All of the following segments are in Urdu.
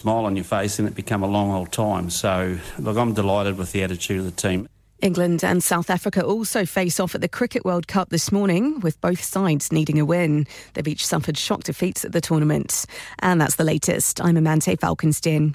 smile on your face and it become a long old time. So, look, I'm delighted with the attitude of the team. England and South Africa also face off at the Cricket World Cup this morning, with both sides needing a win. They've each suffered shock defeats at the tournament. And that's the latest. I'm Amante Falkenstein.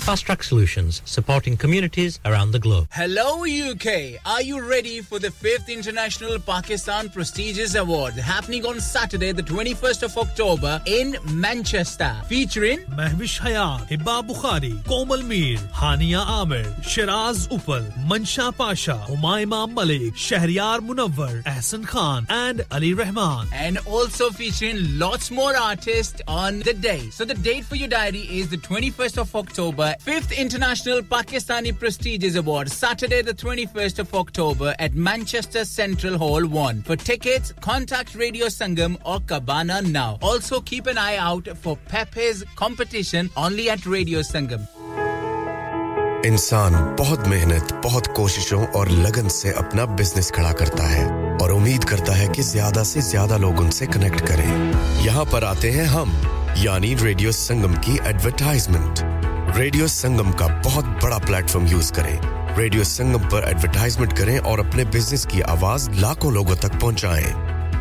Fast Track Solutions, supporting communities around the globe. Hello, UK. Are you ready for the 5th International Pakistan Prestigious Award happening on Saturday, the 21st of October in Manchester? Featuring Mehwish Hayat, Hibba Bukhari, Komal Mir, Hania Amir, Shiraz Upal, Mansha Pasha, Humayma Malik, Shahriyar Munawwar, Ahsan Khan, and Ali Rahman. And also featuring lots more artists on the day. So the date for your diary is the 21st of October fifth international Pakistani first October at Manchester ونکٹ radio Sangam اور سنگم انسان بہت محنت بہت کوششوں اور لگن سے اپنا بزنس کھڑا کرتا ہے اور امید کرتا ہے کہ زیادہ سے زیادہ لوگ ان سے کنیکٹ کریں یہاں پر آتے ہیں ہم یعنی ریڈیو سنگم کی ایڈورٹائزمنٹ ریڈیو سنگم کا بہت بڑا پلیٹ فارم یوز کریں۔ ریڈیو سنگم پر ایڈورٹائزمنٹ کریں اور اپنے بزنس کی آواز لاکھوں لوگوں تک پہنچائیں۔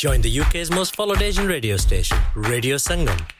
Join the UK's most followed Asian radio station, Radio Sangam.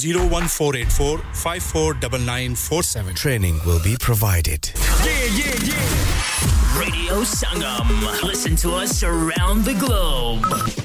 01484549947. Training will be provided. Yeah, yeah, yeah. Radio Sangam. Listen to us around the globe.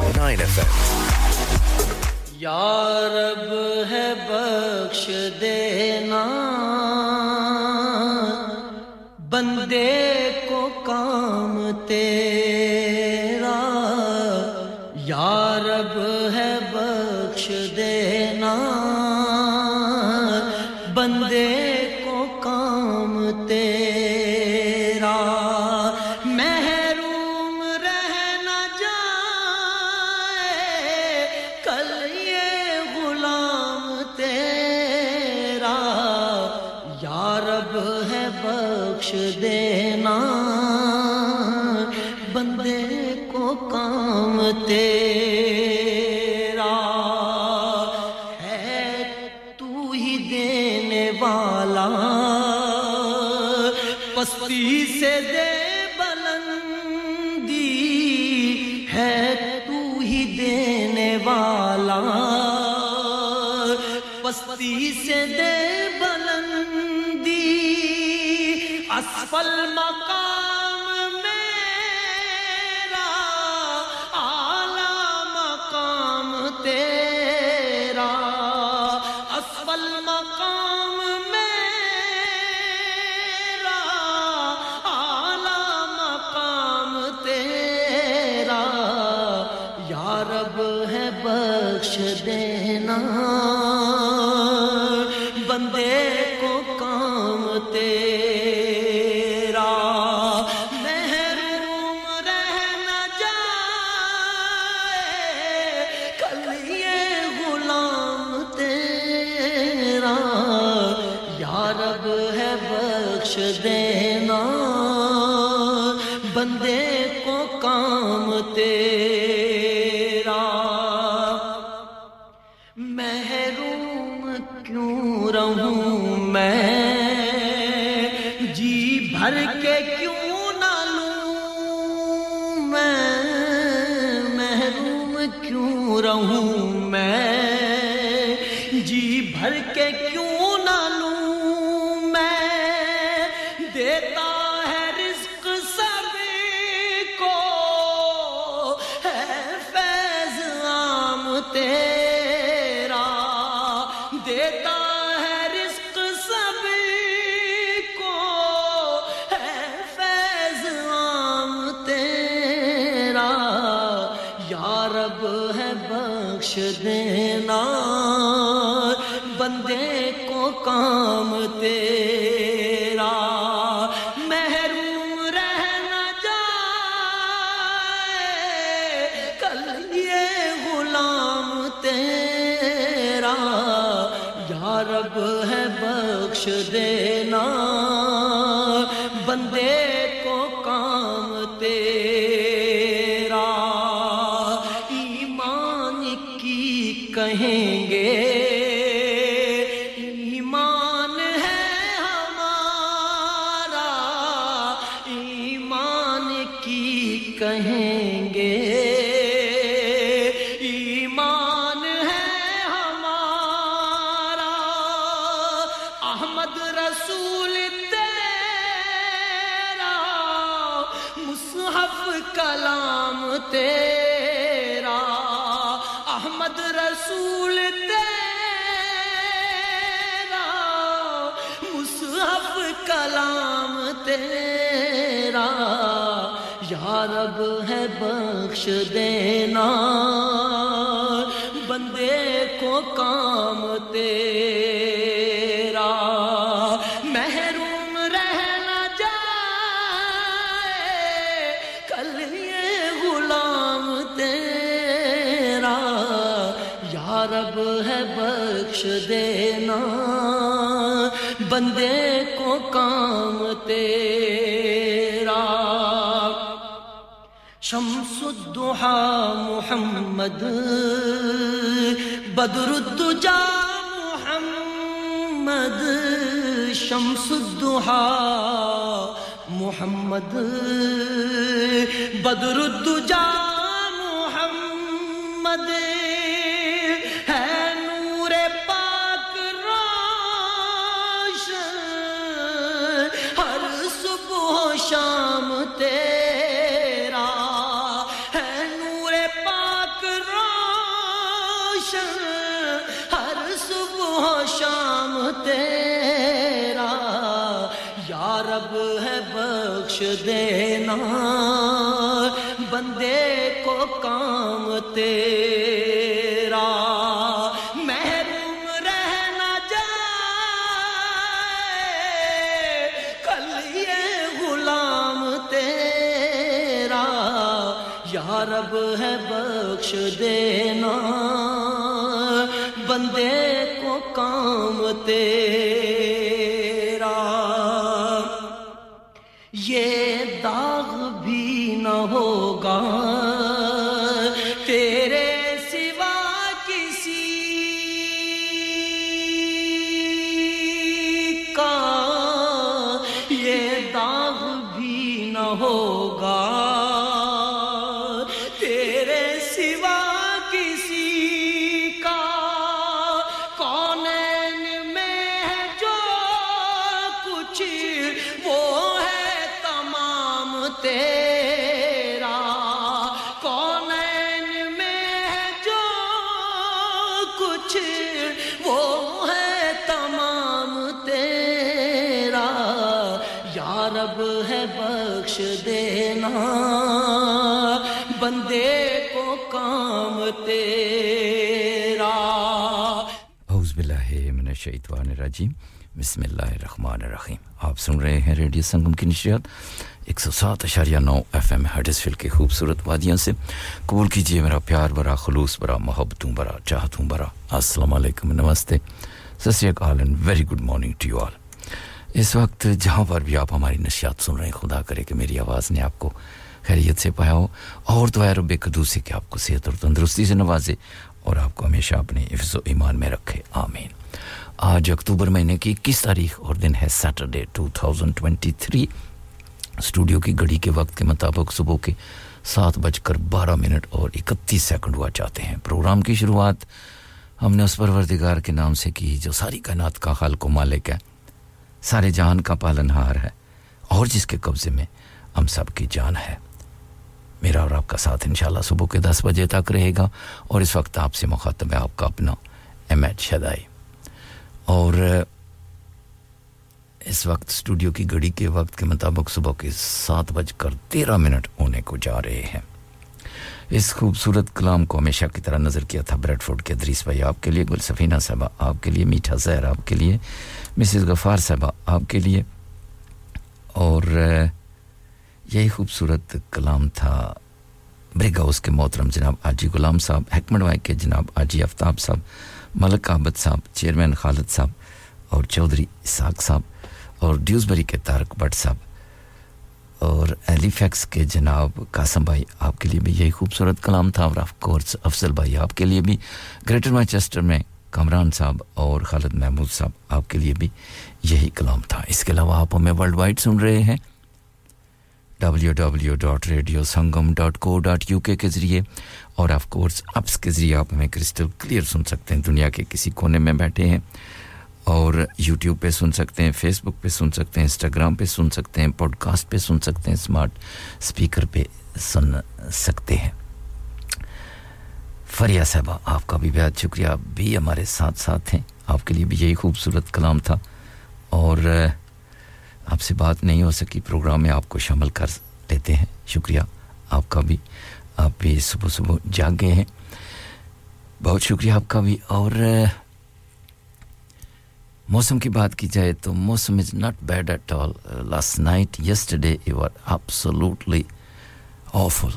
107.9 FM. یا رب ہے بخش دینا بندے کو کام تیرے أعطى محروم کیوں کو تیرا۔ شمس الدحا محمد بدر الدجا محمد۔ شمس الدحا محمد بدر الدجا دینا، بندے کو کام تیرا، محروم رہنا جائے، کل یہ غلام تیرا، یا رب ہے بخش دینا، بندے کو کام تیرا۔ الرجیم۔ بسم اللہ الرحمن الرحیم۔ آپ سن رہے ہیں ریڈیو سنگم کی نشریات۔ ایک سو سات اشاریہ نو ایف ایم ہڈسفیلڈ کے خوبصورت وادیوں سے۔ قبول کیجیے میرا پیار، برا خلوص، برا محبتوں، برا چاہتوں، برا۔ السلام علیکم، نمستے۔ ست شری and very good morning to you all. اس وقت جہاں پر بھی آپ ہماری نشیات سن رہے ہیں، خدا کرے کہ میری آواز نے آپ کو خیریت سے پایا ہو۔ اور تو ہے رب قدوسی کہ آپ کو صحت اور تندرستی سے نوازے اور آپ کو ہمیشہ اپنے حفظ و ایمان میں رکھے۔ آمین۔ آج اکتوبر مہینے کی اکیس تاریخ اور دن ہے سیٹرڈے 2023 اسٹوڈیو کی گھڑی کے وقت کے مطابق صبح کے سات بج کر بارہ منٹ اور اکتیس سیکنڈ ہوا چاہتے ہیں۔ پروگرام کی شروعات ہم نے اس پروردگار کے نام سے کی، جو ساری کائنات کا خالق و مالک ہے۔ سارے جان کا پالن ہار ہے اور جس کے قبضے میں ہم سب کی جان ہے۔ میرا اور آپ کا ساتھ انشاءاللہ صبح کے دس بجے تک رہے گا اور اس وقت آپ سے مخاطب ہے آپ کا اپنا ایم ایچ شدائی۔ اور، اس وقت اسٹوڈیو کی گھڑی کے وقت کے مطابق صبح کے سات بج کر تیرہ منٹ ہونے کو جا رہے ہیں۔ اس خوبصورت کلام کو ہمیشہ کی طرح نظر کیا تھا بریڈ فورڈ کے ادریس بھائی آپ کے لیے گل سفینہ صاحبہ آپ کے لیے، میٹھا زہر آپ کے لیے، مسز غفار صاحبہ آپ کے لیے۔ اور، یہی خوبصورت کلام تھا بریگ ہاؤس کے محترم جناب آجی غلام صاحب حکمٹ وائی کے جناب آجی آفتاب صاحب۔ ملک عابد صاحب، چیئرمین خالد صاحب اور چودھری اساق صاحب اور ڈیوزبری کے تارک بٹ صاحب اور ایلی فیکس کے جناب قاسم بھائی آپ کے لیے بھی یہی خوبصورت کلام تھا اور آف کورس افضل بھائی آپ کے لیے بھی، گریٹر مانچسٹر میں کامران صاحب اور خالد محمود صاحب آپ کے لیے بھی یہی کلام تھا۔ اس کے علاوہ آپ ہمیں ورلڈ وائڈ سن رہے ہیں۔ W W dot radio Sangam dot co dot U K ذریعے اور آف کورس اپس کے ذریعے آپ ہمیں کرسٹل کلیئر سن سکتے ہیں۔ دنیا کے کسی کونے میں بیٹھے ہیں اور یوٹیوب پہ سن سکتے ہیں فیس بک پہ سن سکتے ہیں انسٹاگرام پہ سن سکتے ہیں پوڈ کاسٹ پہ سن سکتے ہیں اسمارٹ اسپیکر پہ سن سکتے ہیں۔ فریہ صاحبہ، آپ کا بھی بہت شکریہ۔ آپ بھی ہمارے ساتھ ساتھ ہیں۔ آپ کے لیے بھی یہی خوبصورت کلام تھا۔ اور آپ سے بات نہیں ہو سکی پروگرام میں آپ کو شامل کر لیتے ہیں۔ شکریہ۔ آپ کا بھی، آپ بھی صبح صبح جاگ گئے ہیں۔ بہت شکریہ آپ کا بھی۔ اور، موسم کی بات کی جائے تو موسم is not bad at all last night yesterday you are absolutely awful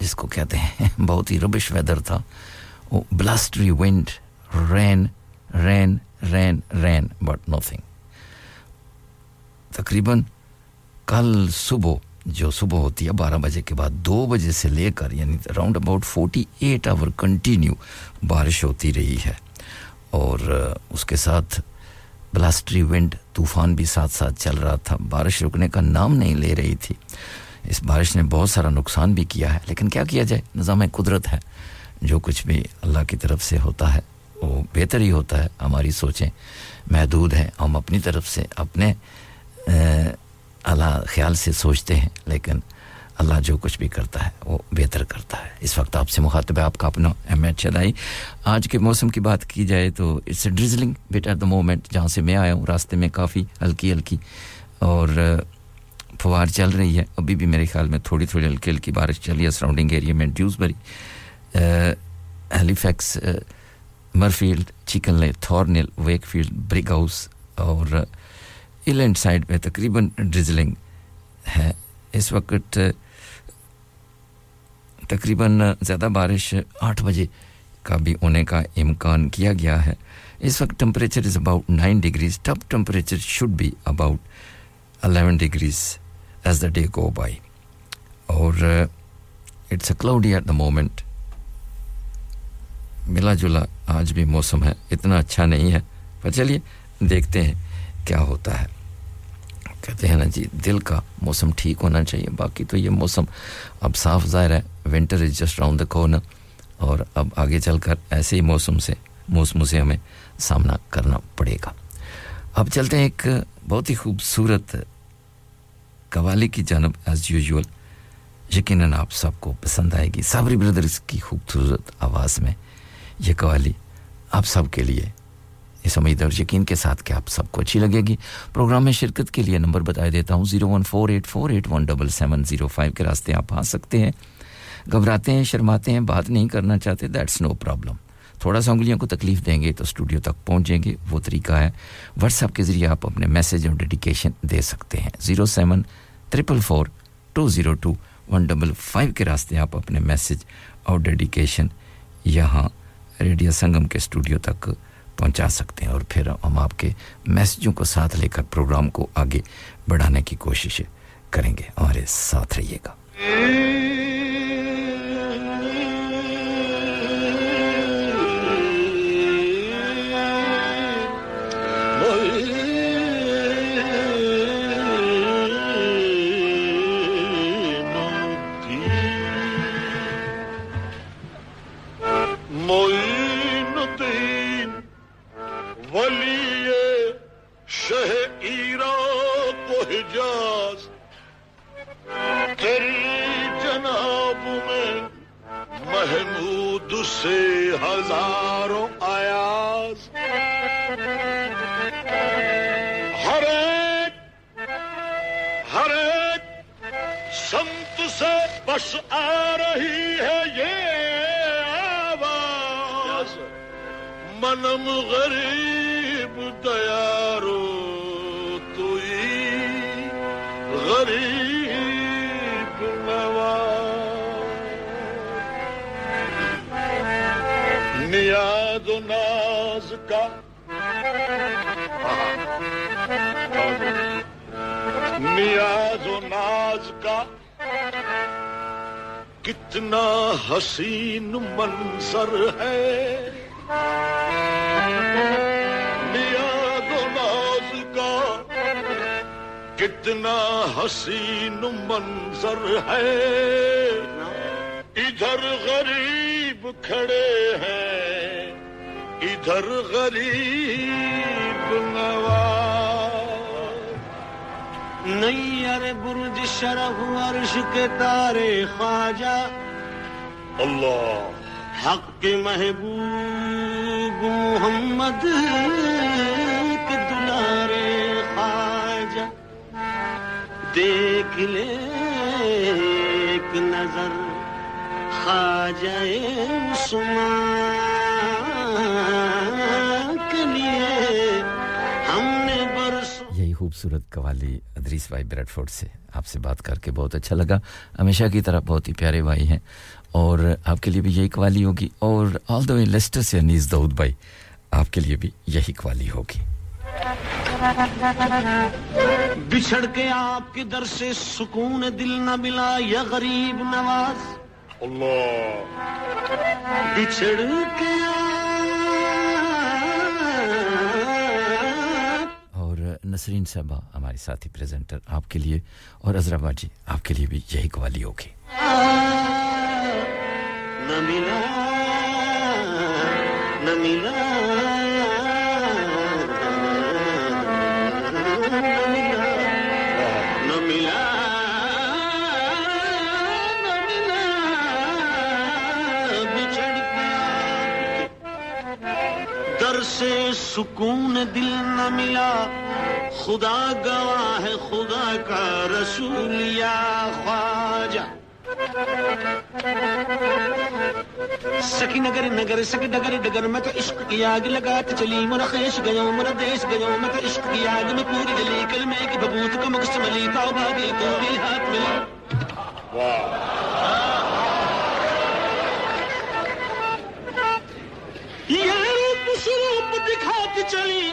جس کو کہتے ہیں۔ بہت ہی ربش ویدر تھا۔ بلاسٹری ونڈ رین رین رین رین بٹ نو تھنگ تقریباً کل صبح، جو صبح ہوتی ہے بارہ بجے کے بعد، دو بجے سے لے کر یعنی round about forty eight hour continue بارش ہوتی رہی ہے۔ اور اس کے ساتھ بلاسٹری ونڈ طوفان بھی ساتھ ساتھ چل رہا تھا۔ بارش رکنے کا نام نہیں لے رہی تھی۔ اس بارش نے بہت سارا نقصان بھی کیا ہے۔ لیکن کیا کیا جائے؟ نظام قدرت ہے۔ جو کچھ بھی اللہ کی طرف سے ہوتا ہے، وہ بہتر ہی ہوتا ہے۔ ہماری سوچیں محدود ہیں۔ ہم اپنی طرف سے اپنے اللہ خیال سے سوچتے ہیں، لیکن اللہ جو کچھ بھی کرتا ہے، وہ بہتر کرتا ہے۔ اس وقت آپ سے مخاطب ہے، آپ کا اپنا احمد چلائی۔ آج کے موسم کی بات کی جائے تو it's a drizzling but at the moment جہاں سے میں آیا ہوں، راستے میں کافی ہلکی ہلکی اور فوار چل رہی ہے۔ ابھی بھی میرے خیال میں تھوڑی تھوڑی ہلکی ہلکی بارش چل رہی ہے سراؤنڈنگ ایریا میں Dewsbury Halifax Mirfield chicken لے Thornhill Wakefield Brighouse اور لینڈ سائڈ پہ تقریباً ڈریزلنگ ہے۔ اس وقت تقریباً زیادہ بارش آٹھ بجے کا بھی ہونے کا امکان کیا گیا ہے۔ اس وقت temperature is about nine degrees top temperature should be about eleven degrees as the day go by اور it's a cloudy at the moment ملا جلا آج بھی موسم ہے۔ اتنا اچھا نہیں ہے۔ پر چلیے، دیکھتے ہیں کیا ہوتا ہے۔ کہتے ہیں نا جی دل کا موسم ٹھیک ہونا چاہیے۔ باقی تو یہ موسم اب صاف ظاہر ہے winter is just round the corner اور اب آگے چل کر ایسے ہی موسم سے موسموں سے ہمیں سامنا کرنا پڑے گا۔ اب چلتے ہیں ایک بہت ہی خوبصورت قوالی کی جانب ایز یوزول یقیناً آپ سب کو پسند آئے گی۔ صابری بردرز کی خوبصورت آواز میں یہ قوالی آپ سب کے لیے اس امید اور یقین کے ساتھ کہ آپ سب کو اچھی لگے گی۔ پروگرام میں شرکت کے لیے نمبر بتائے دیتا ہوں۔ Zero one four eight four eight one double seven zero five کے راستے آپ آ سکتے ہیں۔ گھبراتے ہیں، شرماتے ہیں، بات نہیں کرنا چاہتے دیٹس نو پرابلم تھوڑا سا انگلیوں کو تکلیف دیں گے تو اسٹوڈیو تک پہنچ جائیں گے۔ وہ طریقہ ہے۔ واٹس ایپ کے ذریعے آپ اپنے میسیج اور ڈیڈیکیشن دے سکتے ہیں۔ Zero seven triple four two zero two one double five کے راستے آپ اپنے میسیج اور ڈیڈیکیشن یہاں ریڈیو سنگم کے اسٹوڈیو تک پہنچا سکتے ہیں اور پھر ہم آپ کے میسجوں کو ساتھ لے کر پروگرام کو آگے بڑھانے کی کوشش کریں گے۔ ہمارے ساتھ رہیے گا۔ کتنا حسین منظر ہے۔ ادھر غریب کھڑے ہیں ادھر غریب نواز۔ نئی برج شرف عرش کے تارے خواجہ۔ اللہ۔ حق کے محبوب محمد کے دیکھ لے ایک نظر، خواجہ کے لیے ہم نے برس یہی خوبصورت قوالی ادریس بھائی بریڈ فورڈ سے آپ سے بات کر کے بہت اچھا لگا۔ ہمیشہ کی طرح بہت ہی پیارے بھائی ہیں۔ اور آپ کے لیے بھی یہی قوالی ہوگی۔ اور آل دا وے لیسٹر سے انیس دعود بھائی، آپ کے لیے بھی یہی قوالی ہوگی۔ بچھڑ کے آپ کے در سے سکون دل نہ ملا یا غریب نواز۔ اللہ۔ بچھڑ کے اور نسرین صاحبہ ہماری ساتھی پریزنٹر آپ کے لیے اور ازرا باجی آپ کے لیے بھی یہی قوالی ہوگی۔ نہ ملا نہ ملا۔ سے سکون دل نہ ملا۔ خدا گواہ ہے، خدا کا رسول یا خواجہ۔ سکی نگر نگر، سکی ڈگر ڈگر میں تو عشق کی آگ لگات چلی۔ مرا خیش گیا مرا دیش گیا میں تو عشق کی آگ میں پوری گلی۔ کل میں کی ببوت کا مقص ملی، تاؤ بھاگی تو بھی ہاتھ ملی۔ یہ دکھاتی چلی؟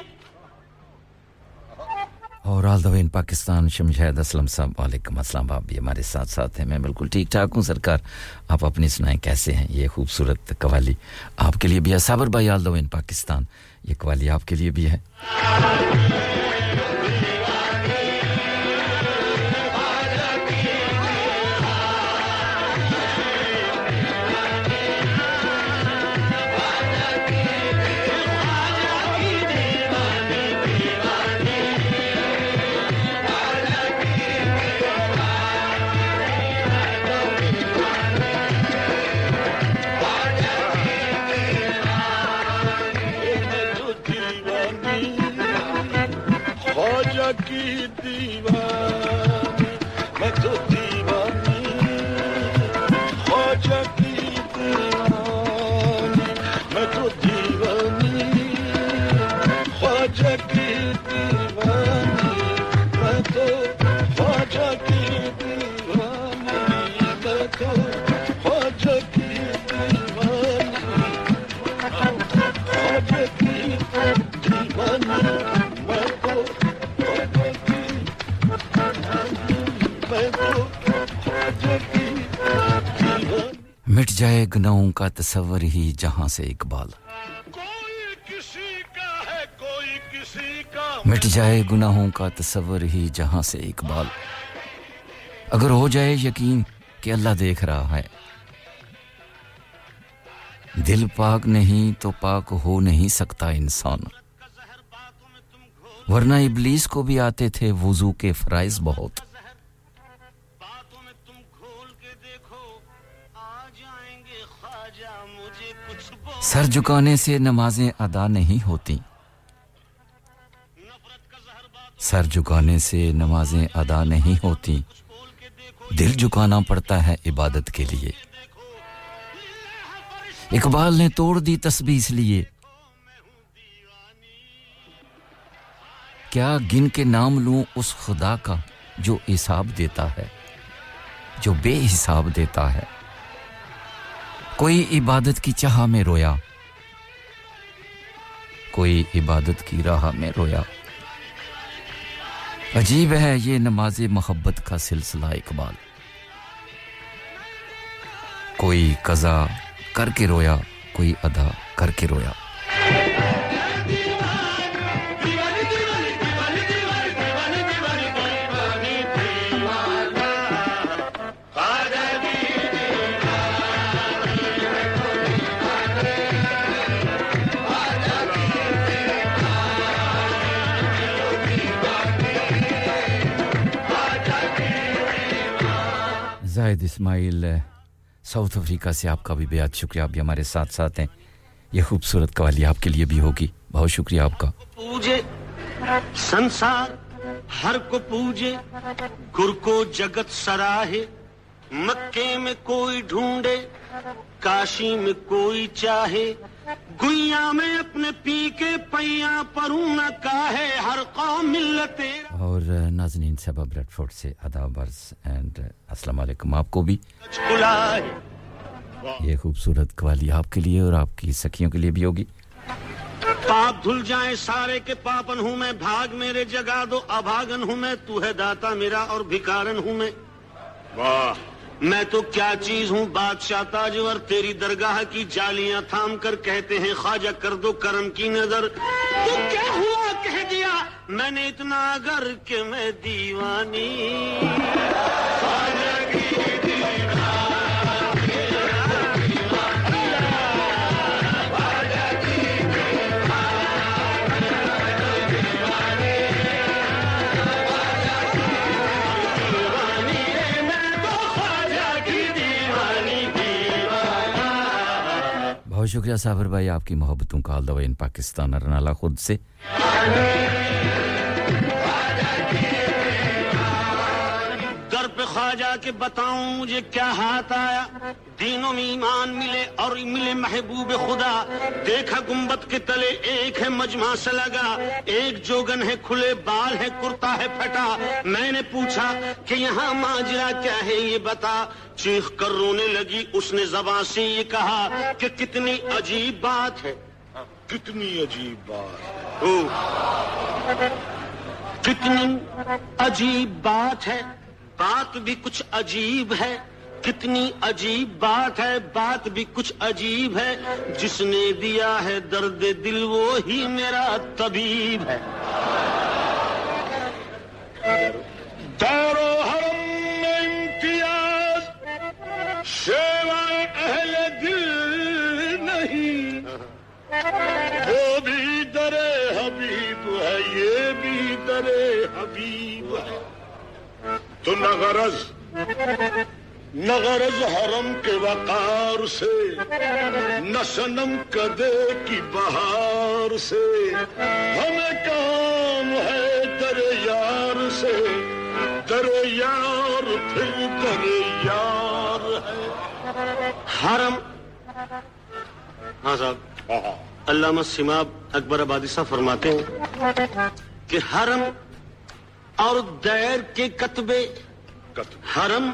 اور آل دا ان پاکستان شمشید اسلم صاحب علیکم السلام، آپ بھی ہمارے ساتھ ساتھ ہیں۔ میں بالکل ٹھیک ٹھاک ہوں، سرکار، آپ اپنی سنائیں کیسے ہیں؟ یہ خوبصورت قوالی آپ کے لیے بھی ہے۔ صابر بھائی، آل دا ان پاکستان، یہ قوالی آپ کے لیے بھی ہے۔ جائے گناہوں کا تصور ہی جہاں سے اقبال۔ مٹ جائے گناہوں کا تصور ہی جہاں سے اقبال۔ اگر ہو جائے یقین کہ اللہ دیکھ رہا ہے۔ دل پاک نہیں تو پاک ہو نہیں سکتا انسان۔ ورنہ ابلیس کو بھی آتے تھے وضو کے فرائض بہت۔ سر جھکانے سے نمازیں ادا نہیں ہوتی۔ سر جھکانے سے نمازیں ادا نہیں ہوتی۔ دل جھکانا پڑتا ہے عبادت کے لیے۔ اقبال نے توڑ دی تسبیح اس لیے۔ کیا گن کے نام لوں اس خدا کا جو حساب دیتا ہے، جو بے حساب دیتا ہے؟ کوئی عبادت کی چاہ میں رویا۔ کوئی عبادت کی راہ میں رویا۔ عجیب ہے یہ نماز محبت کا سلسلہ اقبال۔ کوئی قضا کر کے رویا، کوئی ادا کر کے رویا۔ زاہد اسماعیل ساؤتھ افریقہ سے آپ کا بھی بے حد شکریہ، آپ بھی ہمارے ساتھ ساتھ ہیں۔ یہ خوبصورت قوالی آپ کے لیے بھی ہوگی۔ بہت شکریہ آپ کا۔ پوجے، سنسار، ہر کو پوجے گر کو جگت سراہے، مکے میں کوئی ڈھونڈے، کاشی میں کوئی چاہے۔ گویا میں اپنے پی کے پیا پروں نہ کاہے ہر قوم ملت اور ناظرین سبا بریڈ فورڈ سے آداب عرض اینڈ السلام علیکم۔ آپ کو بھی یہ خوبصورت قوالی آپ کے لیے اور آپ کی سکھیوں کے لیے بھی ہوگی۔ پاپ دھل جائیں سارے کے پاپن ہوں میں بھاگ میرے جگہ دو ابھاگن ہوں میں تو ہے داتا میرا اور بھکارن ہوں میں۔ واہ۔ میں تو کیا چیز ہوں بادشاہ تاجور؟ تیری درگاہ کی جالیاں تھام کر کہتے ہیں خواجہ کر دو کرم کی نظر۔ تو کیا ہوا کہہ دیا؟ میں نے اتنا گھر کہ میں دیوانی۔ بہت شکریہ صابر بھائی، آپ کی محبتوں کا آل دا ان پاکستان ارنالا خود سے۔ خواجہ کے بتاؤں مجھے کیا ہاتھ آیا؟ دینوں میں ایمان ملے اور ملے محبوب خدا۔ دیکھا گمبت کے تلے ایک ہے مجمع سے لگا۔ ایک جوگن ہے کھلے بال ہے کرتا ہے پھٹا۔ میں نے پوچھا کہ یہاں ماجرا کیا ہے یہ بتا۔ چیخ کر رونے لگی اس نے زبان سے یہ کہا کہ کتنی عجیب بات ہے۔ کتنی عجیب بات ہے۔ کتنی عجیب بات ہے۔ بات بھی کچھ عجیب ہے، کتنی عجیب بات ہے، بات بھی کچھ عجیب ہے۔ جس نے دیا ہے درد دل وہ ہی میرا طبیب ہے۔ دور حرم میں امتیاز، شیوائے اہل دل نہیں۔ وہ بھی درے حبیب ہے، یہ بھی درے حبیب ہے۔ تو نہ غرض نہ غرض حرم کے وقار سے نہ سنم کدے کی بہار سے۔ ہمیں کام ہے در یار سے در یار پھر در یار ہے۔ حرم؟ ہاں صاحب۔ علامہ سماب اکبر آبادی صاحب فرماتے ہیں کہ حرم اور دیر کے کتبے حرم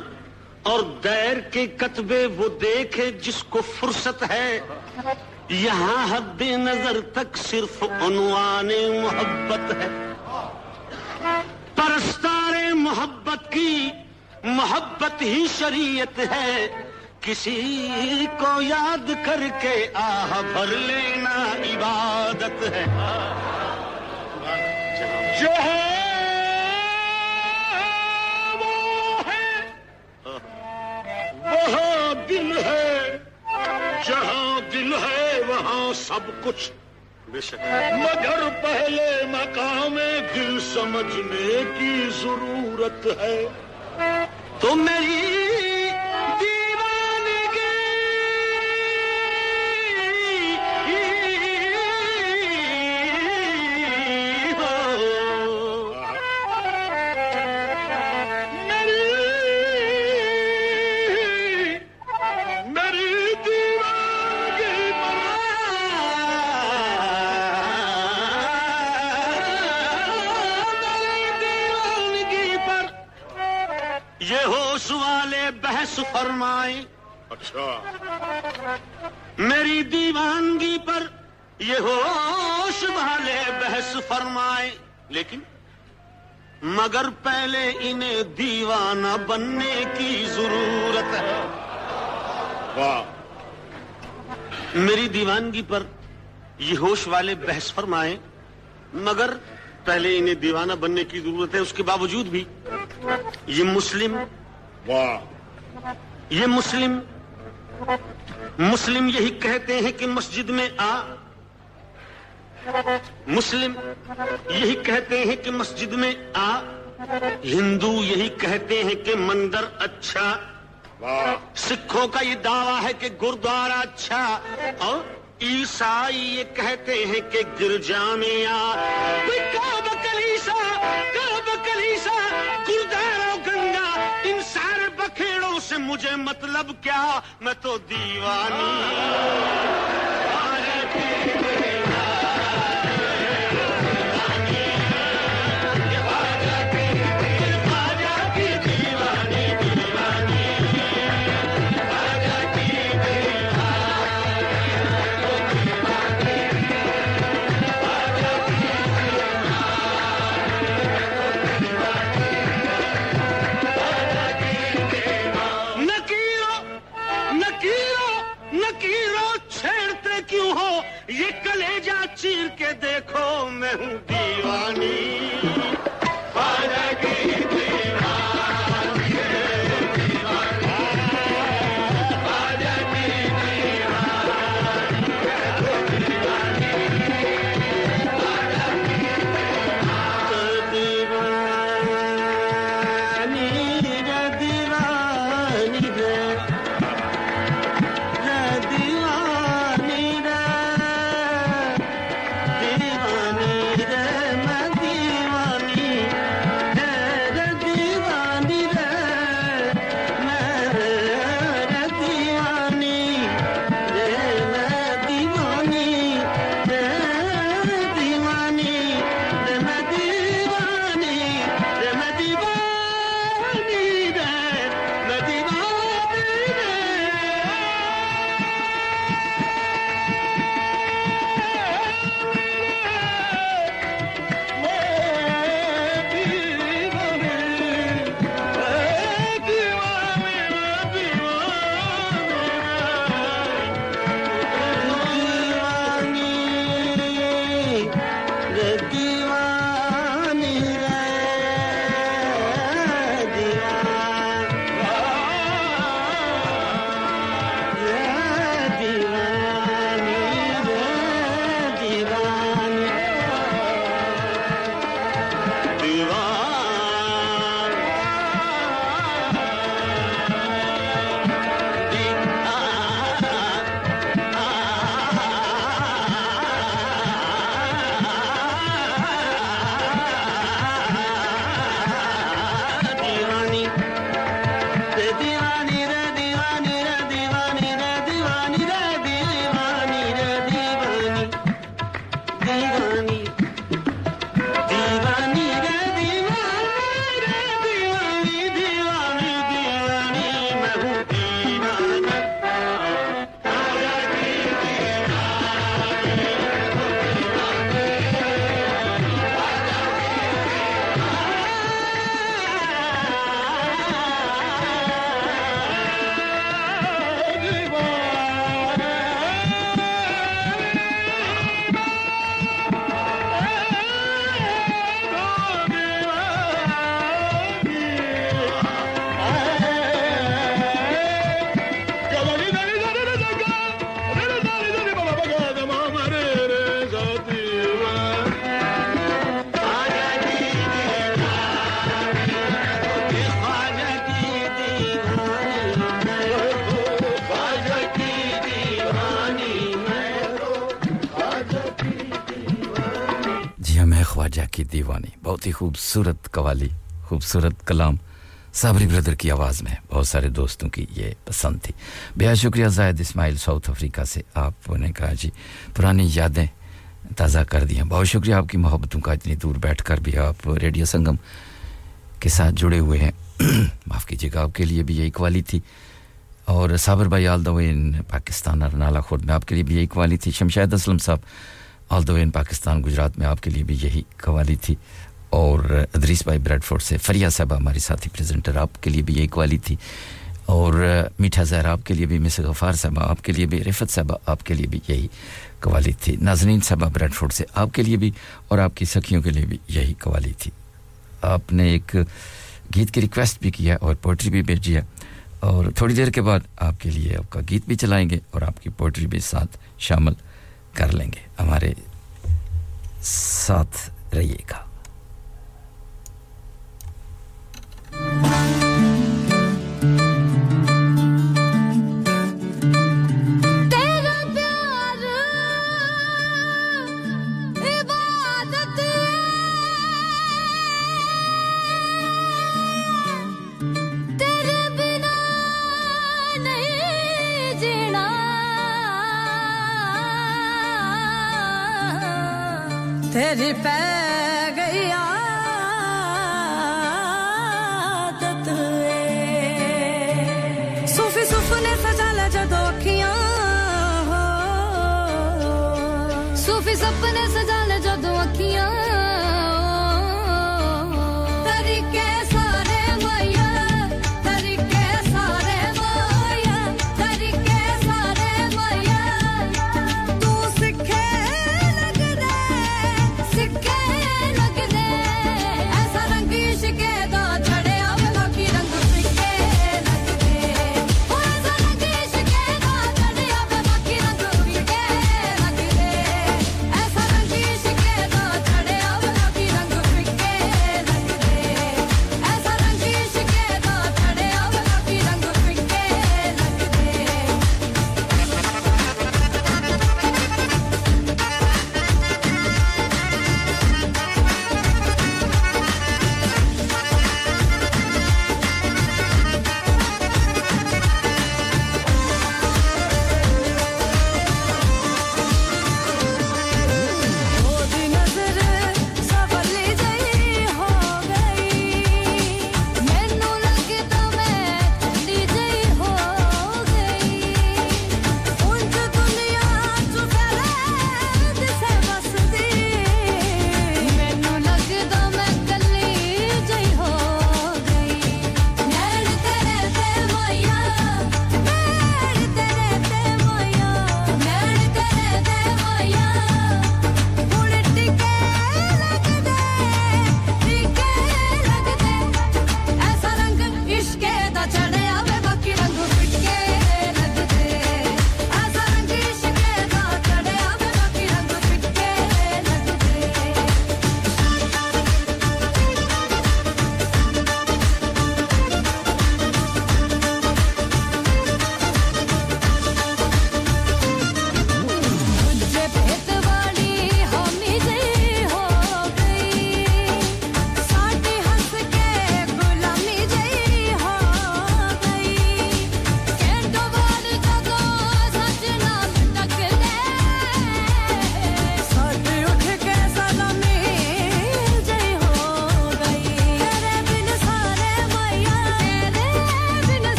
اور دیر کے کتبے وہ دیکھے جس کو فرصت ہے۔ یہاں حد نظر تک صرف عنوان محبت ہے۔ پرستار محبت کی محبت ہی شریعت ہے۔ کسی کو یاد کر کے آہ بھر لینا عبادت ہے۔ جو ہے وہاں دل ہے۔ جہاں دل ہے، وہاں سب کچھ۔ مگر پہلے مقام دل سمجھنے کی ضرورت ہے۔ تو میری دل فرمائیں۔ اچھا۔ میری دیوانگی پر یہ ہوش بھالے بحث فرمائیں۔ لیکن مگر پہلے انہیں دیوانہ بننے کی ضرورت ہے۔ واہ۔ میری دیوانگی پر یہ ہوش والے بحث فرمائے مگر پہلے انہیں دیوانہ بننے کی ضرورت ہے۔ اس کے باوجود بھی یہ مسلم واہ۔ یہ مسلم مسلم یہی کہتے ہیں کہ مسجد میں آ۔ مسلم یہی کہتے ہیں کہ مسجد میں آ۔ ہندو یہی کہتے ہیں کہ مندر اچھا۔ سکھوں کا یہ دعویٰ ہے کہ گردوارا اچھا۔ اور عیسائی یہ کہتے ہیں کہ گرجا میں آ کلیسا کلیسا گردوارا بکھیڑوں سے مجھے مطلب کیا؟ میں تو دیوانی یہ کلیجہ چیر کے دیکھو میں ہوں خوبصورت کلام صابری بردر کی آواز میں بہت سارے دوستوں کی یہ پسند تھی۔ بہت شکریہ زائد اسماعیل، ساؤتھ افریقہ سے آپ نے کہا جی پرانی یادیں تازہ کر دیا بہت شکریہ آپ کی محبتوں کا اتنی دور بیٹھ کر بھی آپ ریڈیو سنگم کے ساتھ جڑے ہوئے ہیں۔ معاف کیجیے گا، آپ کے لیے بھی یہی قوالی تھی۔ اور صابر بھائی آل دو ان پاکستان اور نالا خورد میں آپ کے لیے بھی یہی قوالی تھی۔ شمشید اسلم صاحب آل دو ان پاکستان، گجرات میں آپ کے لیے بھی یہی قوالی تھی۔ اور ادریس بھائی بریڈ فورڈ سے فریہ صاحبہ ہماری ساتھی پریزنٹر، آپ کے لیے بھی یہ قوالی تھی۔ اور میٹھا زہر آپ کے لیے بھی مس غفار صاحبہ آپ کے لیے بھی، رفت صاحبہ آپ کے لیے بھی یہی قوالی تھی۔ نازنین صاحبہ بریڈ فورڈ سے آپ کے لیے بھی اور آپ کی سکھیوں کے لیے بھی یہی قوالی تھی۔ آپ نے ایک گیت کی ریکویسٹ بھی کیا اور پوئٹری بھی بھیجی ہے۔ اور تھوڑی دیر کے بعد آپ کے لیے آپ کا گیت بھی چلائیں گے اور آپ کی پوئٹری بھی ساتھ شامل کر لیں گے۔ ہمارے ساتھ رہیے گا۔ Let it.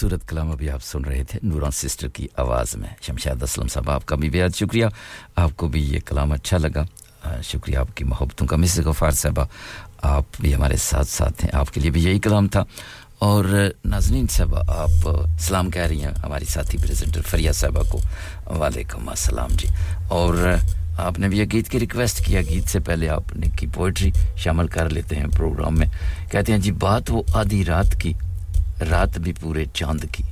خوبصورت کلام ابھی آپ سن رہے تھے، نوران سسٹر کی آواز میں۔ شمشاد اسلم صاحب، آپ کا بھی بےحد شکریہ۔ آپ کو بھی یہ کلام اچھا لگا۔ شکریہ آپ کی محبتوں کا۔ مصر غفار صاحبہ، آپ بھی ہمارے ساتھ ساتھ ہیں۔ آپ کے لیے بھی یہی کلام تھا۔ اور ناظرین صاحبہ، آپ سلام کہہ رہی ہیں ہماری ساتھی پریزنٹر فریہ صاحبہ کو۔ وعلیکم السلام جی۔ اور آپ نے بھی یہ گیت کی ریکویسٹ کیا۔ گیت سے پہلے آپ نے کی پوئٹری شامل کر لیتے ہیں پروگرام میں۔ کہتے ہیں جی بات وہ آدھی رات کی رات بھی پورے چاند کی۔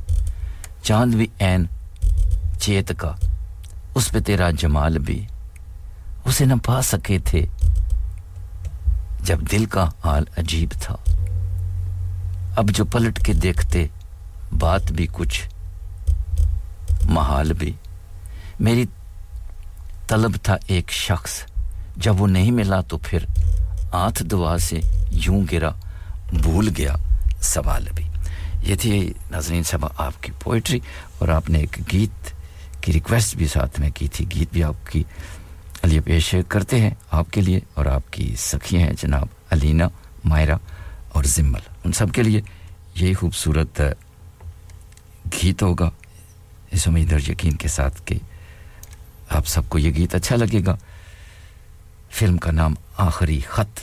چاند بھی این چیت کا، اس پہ تیرا جمال بھی۔ اسے نہ پا سکے تھے جب دل کا حال عجیب تھا۔ اب جو پلٹ کے دیکھتے بات بھی کچھ محال بھی۔ میری طلب تھا ایک شخص، جب وہ نہیں ملا تو پھر آتھ دعا سے یوں گرا، بھول گیا سوال بھی۔ یہ تھی ناظرین صاحب، آپ کی پوئٹری اور آپ نے ایک گیت کی ریکویسٹ بھی ساتھ میں کی تھی۔ گیت بھی آپ کی لیے پیش کرتے ہیں آپ کے لیے اور آپ کی سخی ہیں جناب علینا، مائرہ اور زمل۔ ان سب کے لیے یہی خوبصورت گیت ہوگا۔ اس امید اور یقین کے ساتھ کہ آپ سب کو یہ گیت اچھا لگے گا۔ فلم کا نام آخری خط،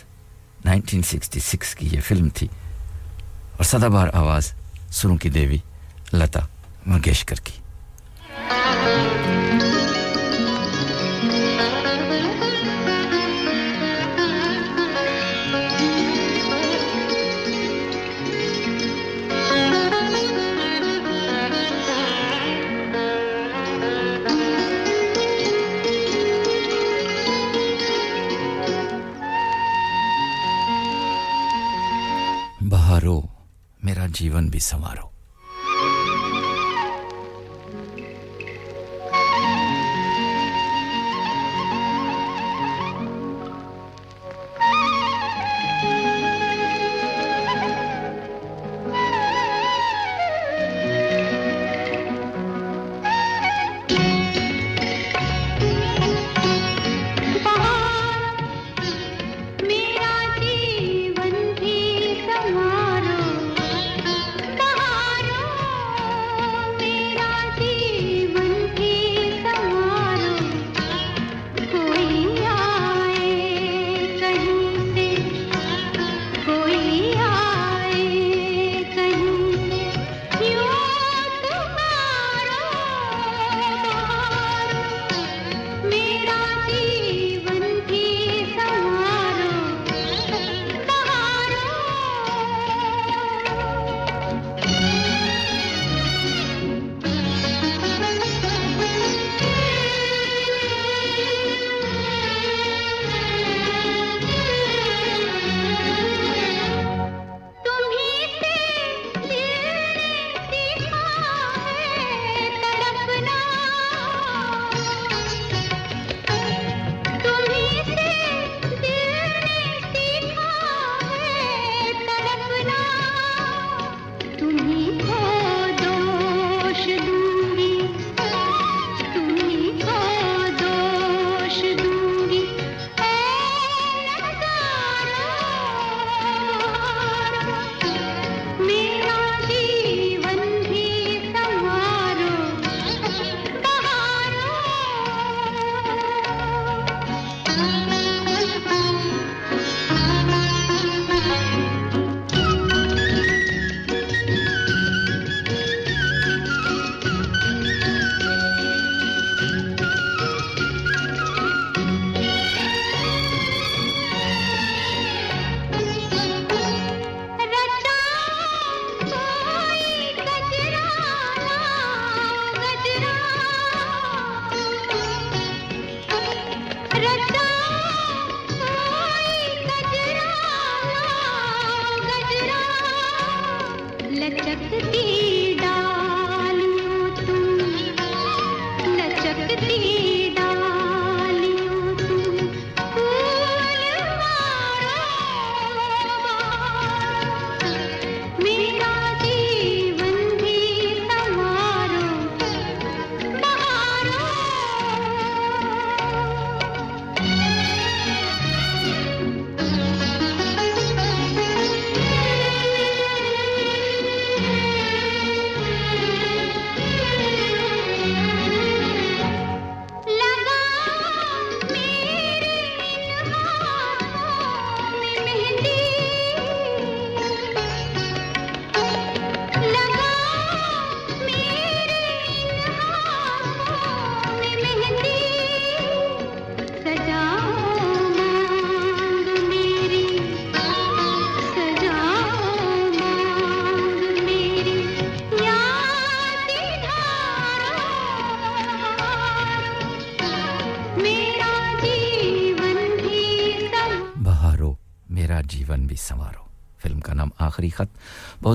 نائنٹین سکسٹی سکس کی یہ فلم تھی۔ اور سدا بار آواز سروں کی دیوی لتا منگیشکر کی۔ میرا جیون بھی سنوارو۔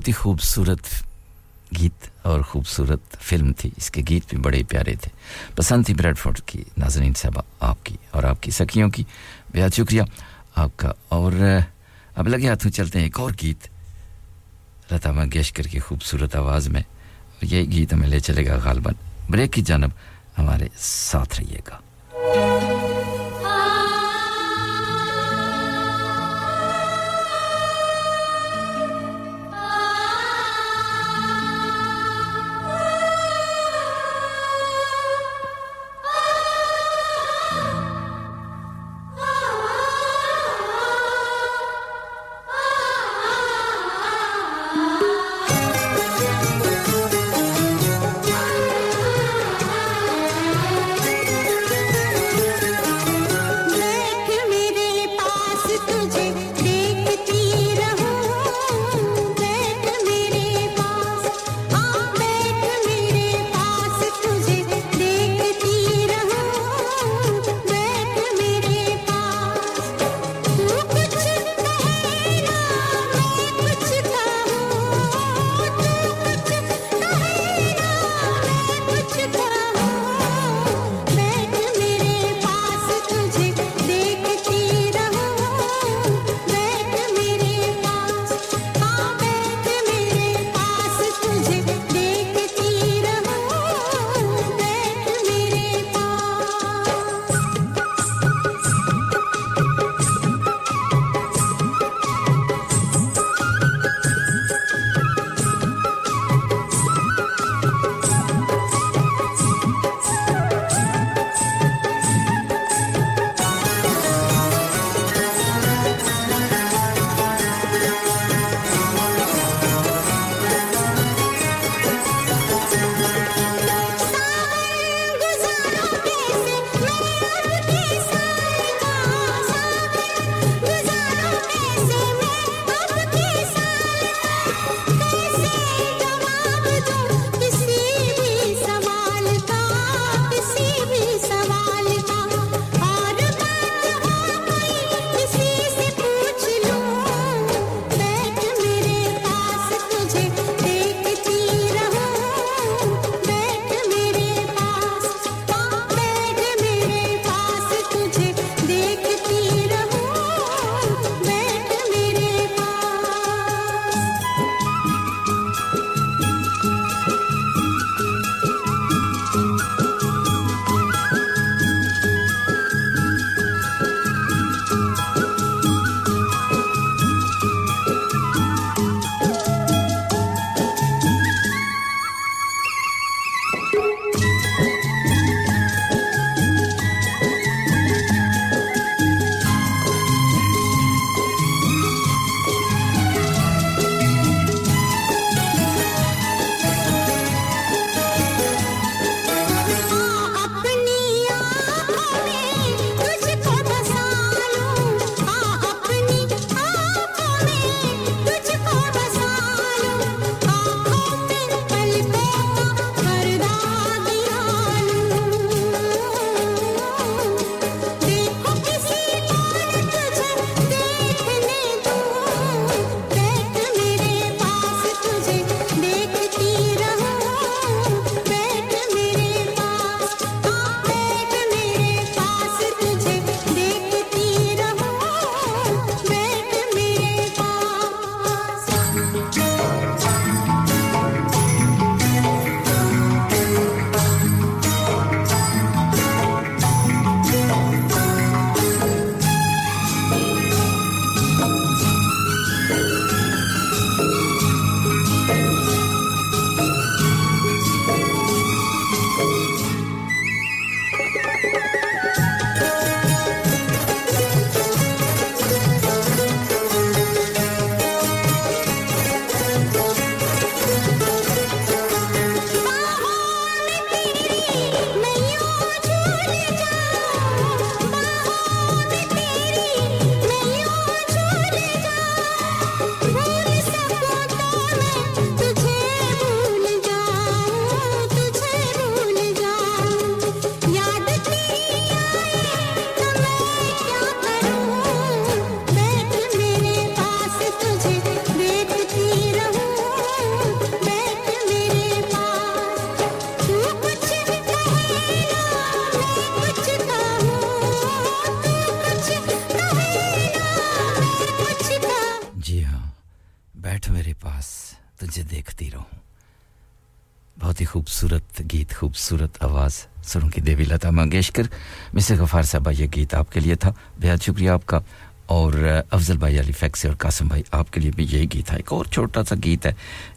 بہت ہی خوبصورت گیت اور خوبصورت فلم تھی۔ اس کے گیت بھی بڑے پیارے تھے۔ پسند تھی جی بریڈ فورڈ کی، ناظرین صاحبہ آپ کی اور آپ کی سکھیوں کی۔ بہت شکریہ۔ آپ کا اور، اب لگے ہاتھوں چلتے ہیں ایک اور گیت۔ لتا منگیشکر کی خوبصورت آواز میں۔ یہ گیت ہمیں لے چلے گا غالباً۔ بریک کی جانب ہمارے ساتھ رہیے گا۔ منگیشکر مسر غفار صاحبہ یہ گیت آپ کے لیے تھا۔ بہت شکریہ آپ کا۔ اور افضل بھائی علی فیکسی اور قاسم بھائی آپ کے لیے بھی یہی گیت تھا۔ ایک اور چھوٹا سا گیت ہے،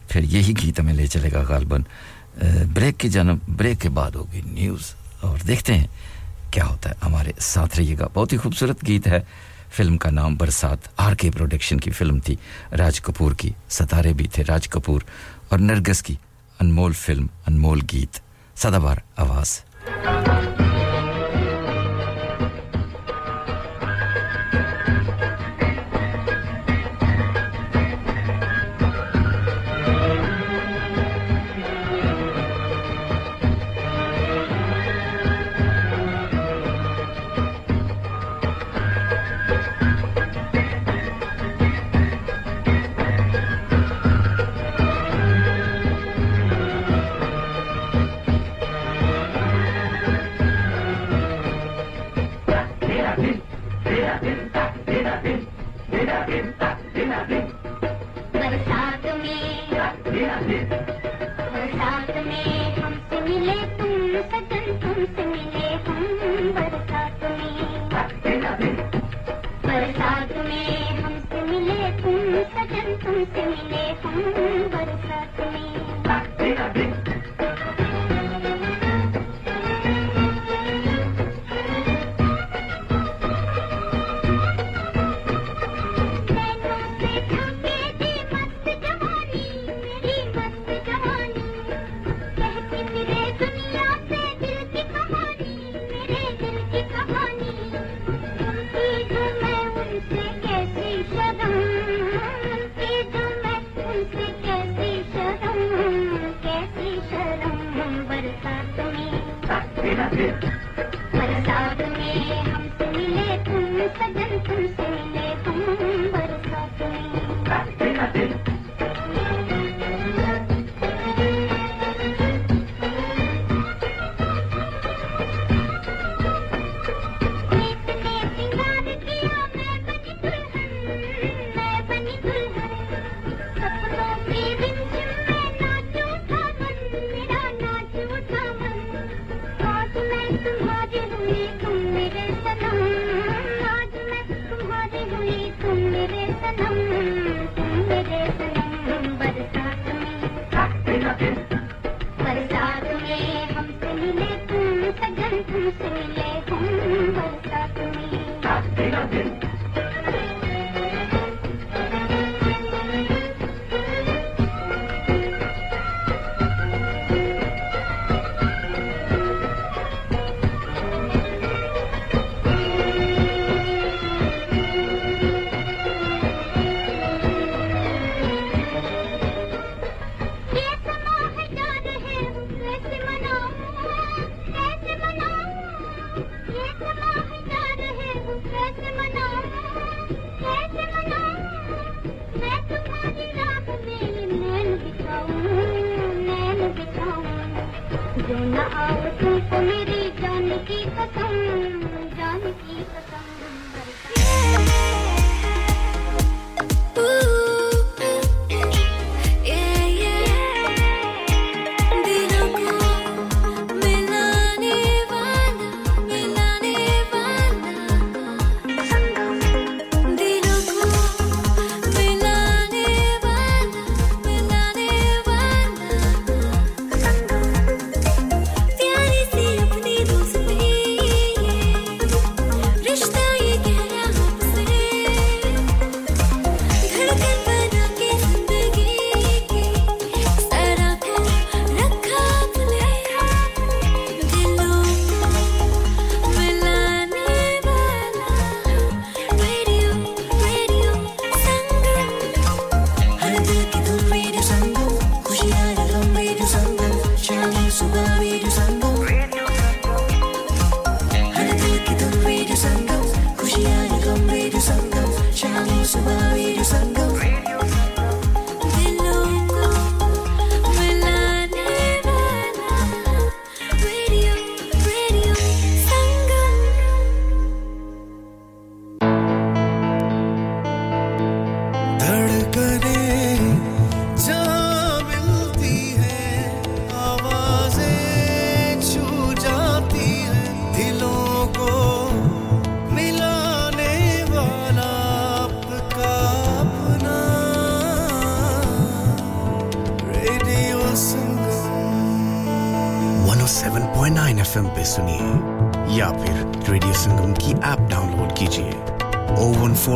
پھر یہی گیت ہمیں لے چلے گا غالباً۔ بریک کی جانب بریک کے بعد ہوگی نیوز۔ اور دیکھتے ہیں کیا ہوتا ہے۔ ہمارے ساتھ رہیے گا۔ بہت ہی خوبصورت گیت ہے۔ فلم کا نام برسات۔ آر کے پروڈکشن کی فلم تھی۔ راج کپور کی ستارے بھی تھے، راج کپور۔ اور نرگس کی انمول فلم، انمول گیت۔ سدا بار آواز۔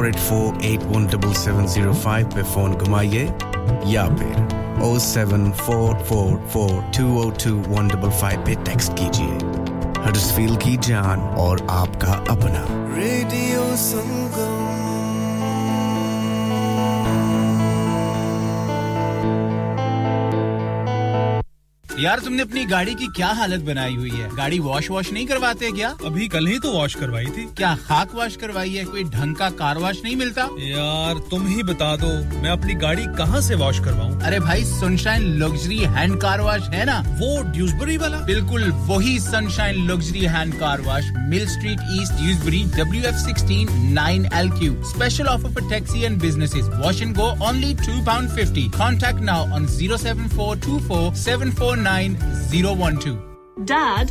Eight four eight one double seven zero five پہ فون گھمائیے یا پھر O seven four four four two O two one double five پہ ٹیکسٹ کیجیے ہر فیل کی جان اور آپ کا اپنا ریڈیو یار تم نے اپنی گاڑی کی کیا حالت بنائی ہوئی ہے؟ گاڑی واش واش نہیں کرواتے کیا؟ ابھی کل ہی تو واش کروائی تھی۔ کیا خاک واش کروائی ہے؟ کوئی ڈھنگ کا کار واش نہیں ملتا؟ یار تم ہی بتا دو میں اپنی گاڑی کہاں سے واش کرواؤں؟ ارے بھائی sunshine luxury hand car wash ہے نا؟ وہ ڈیوزبری والا؟ بالکل وہی sunshine luxury hand car wash mill street east Dewsbury W F sixteen nine L Q special offer for taxi and business wash and go only two pound fifty contact now on zero seven four two four seven four nine zero one two dad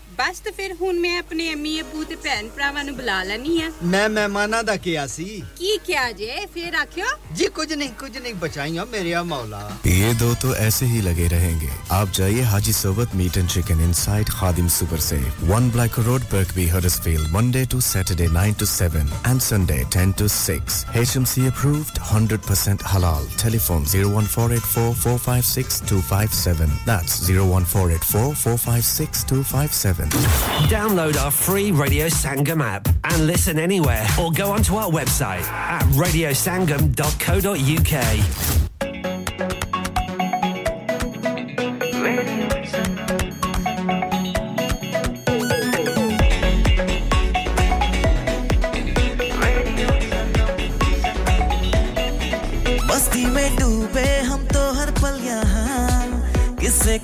ਬਸ ਤੇ ਫਿਰ ਹੁਣ ਮੈਂ ਆਪਣੇ ਅਮੀ ਅਬੂ ਤੇ ਭੈਣ ਭਰਾਵਾਂ ਨੂੰ ਬੁਲਾ ਲੈਣੀ ਆ ਮੈਂ ਮਹਿਮਾਨਾਂ ਦਾ ਕਿਹਾ ਸੀ। ਕੀ ਕਿਹਾ ਜੇ? ਫਿਰ ਆਖਿਓ। ਜੀ ਕੁਝ ਨਹੀਂ ਕੁਝ ਨਹੀਂ ਬਚਾਈਆਂ ਮੇਰੇ ਆ ਮੌਲਾ। ਇਹ دو تو ایسے ہی لگے رہیں گے آپ جائیے Haji صوبت meat and chicken inside Khadim super سے 1 black road Birkby Huddersfield Monday to Saturday 9 to 7 and Sunday 10 to 6 H M C approved 100% حلال telephone 01484456257 that's 01484456257 Download our free Radio Sangam app and listen anywhere or go onto our website at radiosangam.co.uk.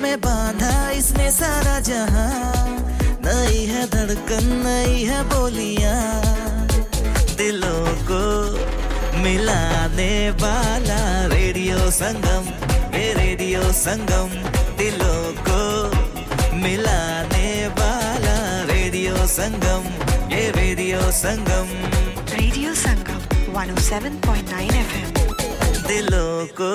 میں باندھا اس نے سارا جہاں۔ نئی ہے دھڑکن نئی ہے بولیاں۔ دلوں کو ملانے والا ریڈیو سنگم اے ریڈیو سنگم۔ دلوں کو ملانے والا ریڈیو سنگم یہ radio Sangam. Radio Sangam 107.9 F M دلوں کو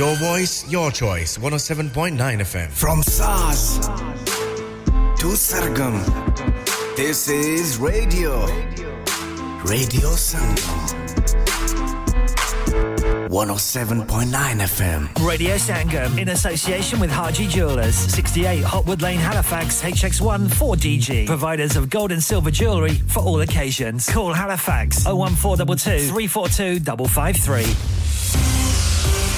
Your voice, your choice. 107.9 FM. From SARS to Sargam, this is radio. Radio Sangam. 107.9 FM. Radio Sangam in association with Haji Jewelers, 68 Hotwood Lane, Halifax, HX1 4DG. Providers of gold and silver jewellery for all occasions. Call Halifax 01422 342 553.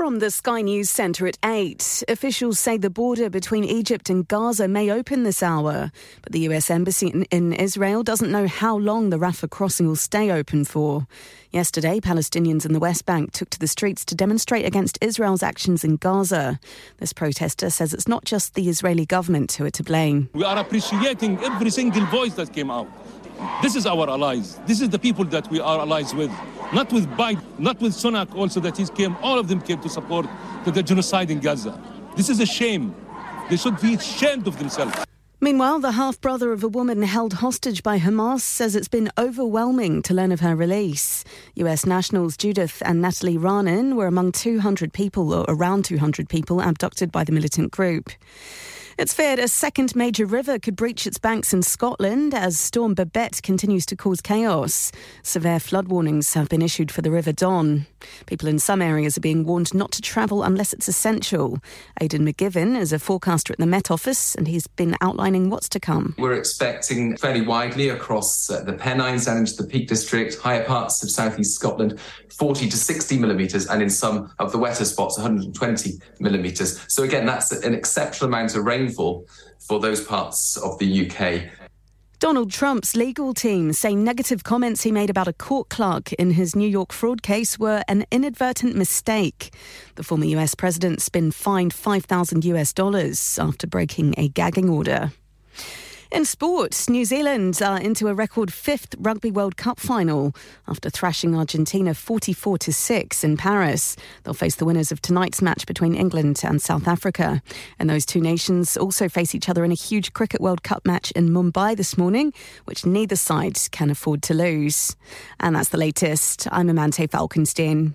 From the Sky News Centre at 8, officials say the border between Egypt and Gaza may open this hour, but the US Embassy in, in, Israel doesn't know how long the Rafah crossing will stay open for. Yesterday, Palestinians in the West Bank took to the streets to demonstrate against Israel's actions in Gaza. This protester says it's not just the Israeli government who are to blame. We are appreciating every single voice that came out. This is our allies. This is the people that we are allies with. Not with Biden, not with Sunak also that he came, all of them came to support the, the genocide in Gaza. This is a shame. They should be ashamed of themselves. Meanwhile, the half brother of a woman held hostage by Hamas says it's been overwhelming to learn of her release. US nationals Judith and Natalie Ranin were among 200 people, or around 200 people, abducted by the militant group. It's feared a second major river could breach its banks in Scotland as Storm Babette continues to cause chaos. Severe flood warnings have been issued for the River Don. People in some areas are being warned not to travel unless it's essential. Aidan McGivern is a forecaster at the Met Office and he's been outlining what's to come. We're expecting fairly widely across uh, the Pennines and into the Peak District, higher parts of southeast Scotland, 40 to 60 millimetres, and in some of the wetter spots, 120 millimetres. So, again, that's an exceptional amount of rain rainfall for those parts of the UK. Donald Trump's legal team say negative comments he made about a court clerk in his New York fraud case were an inadvertent mistake. The former US president's been fined 5,000 US dollars after breaking a gagging order. In sport, New Zealand are into a record fifth Rugby World Cup final after thrashing Argentina 44 to 6 in Paris. They'll face the winners of tonight's match between England and South Africa. And those two nations also face each other in a huge Cricket World Cup match in Mumbai this morning, which neither side can afford to lose. And that's the latest. I'm Amante Falkenstein.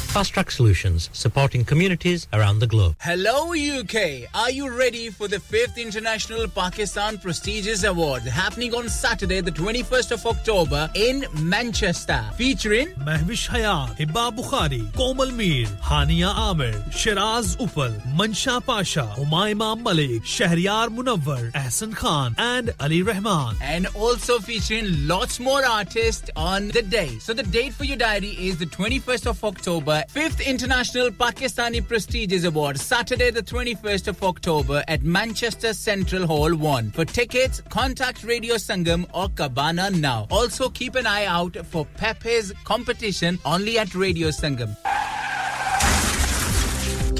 Fast Track Solutions, supporting communities around the globe. Hello, UK. Are you ready for the 5th International Pakistan Prestigious Award happening on Saturday, the 21st of October in Manchester? Featuring Mehwish Hayat, Hibba Bukhari, Komal Mir, Hania Amir, Shiraz Upal, Mansha Pasha, Umayma Malik, Shahryar Munawwar, Ahsan Khan, and Ali Rahman. And also featuring lots more artists on the day. So the date for your diary is the 21st of October 5th International Pakistani Prestigious Award, Saturday, the 21st of October at Manchester Central Hall 1. For tickets, contact Radio Sangam or Cabana now. Also, keep an eye out for Pepe's competition only at Radio Sangam.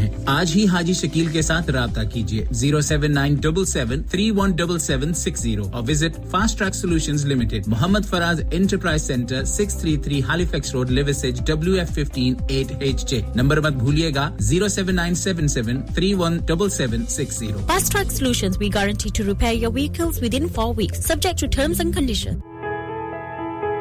ہیں، آج ہی حاجی شکیل کے ساتھ رابطہ کیجیے، zero seven nine double seven, three one double seven, six zero اور visit fast track solution limited, Muhammad Faraz enterprise centre, six three three Halifax road W F fifteen eight H J number مت بھولیے گا zero seven nine seven seven, three one double seven, six zero. Fast track solution we guarantee to repair your vehicles within four weeks subject to terms and condition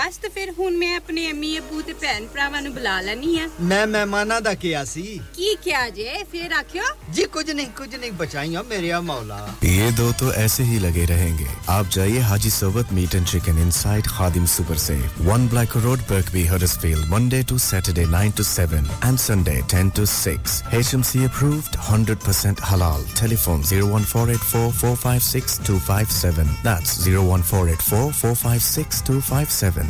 ਬਸ ਤੇ ਫਿਰ ਹੁਣ ਮੈਂ ਆਪਣੇ ਅੰਮੀ ਅਬੂ ਤੇ ਭੈਣ ਭਰਾਵਾਂ ਨੂੰ ਬੁਲਾ ਲੈਣੀ ਆ। ਮੈਂ ਮਹਿਮਾਨਾਂ ਦਾ ਕਿਹਾ ਸੀ। ਕੀ ਕਿਹਾ ਜੇ? ਫਿਰ ਆਖਿਓ। ਜੀ ਕੁਝ ਨਹੀਂ ਕੁਝ ਨਹੀਂ ਬਚਾਈਆਂ ਮੇਰੇ ਆ ਮੌਲਾ। ਇਹ دو تو ایسے ہی لگے رہیں گے آپ جائیے حاجی سوت meat and chicken inside Khadim super سے 1 black road Birkby Huddersfield Monday to Saturday 9 to 7 and Sunday 10 to 6 H M C approved 100% حلال telephone 01484456257 that's 01484456257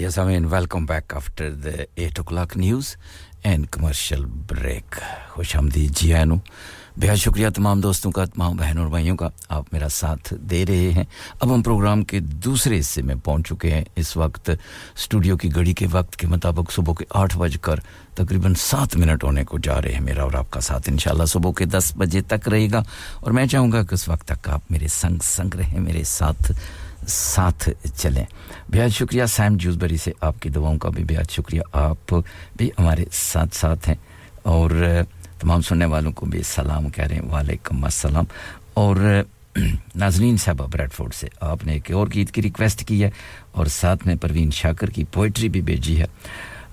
Yes, I mean, welcome back after the 8 o'clock news and commercial break. خوش آمدید جی آئے بہت شکریہ تمام دوستوں کا تمام بہنوں اور بھائیوں کا آپ میرا ساتھ دے رہے ہیں۔ اب ہم پروگرام کے دوسرے حصے میں پہنچ چکے ہیں۔ اس وقت اسٹوڈیو کی گھڑی کے وقت کے مطابق صبح کے آٹھ بج کر تقریباً سات منٹ ہونے کو جا رہے ہیں میرا اور آپ کا ساتھ۔ انشاءاللہ صبح کے دس بجے تک رہے گا۔ اور میں چاہوں گا کہ اس وقت تک آپ میرے سنگ سنگ رہیں میرے ساتھ ساتھ چلیں۔ بہت شکریہ سیم جوزبری سے آپ کی دعاؤں کا بھی بہت شکریہ۔ آپ بھی ہمارے ساتھ ساتھ ہیں اور تمام سننے والوں کو بھی سلام کہہ رہے ہیں۔ وعلیکم السلام۔ اور ناظرین صاحبہ بریڈ فورڈ سے آپ نے ایک اور گیت کی ریکویسٹ کی ہے اور ساتھ میں پروین شاکر کی پوئٹری بھی بھیجی ہے۔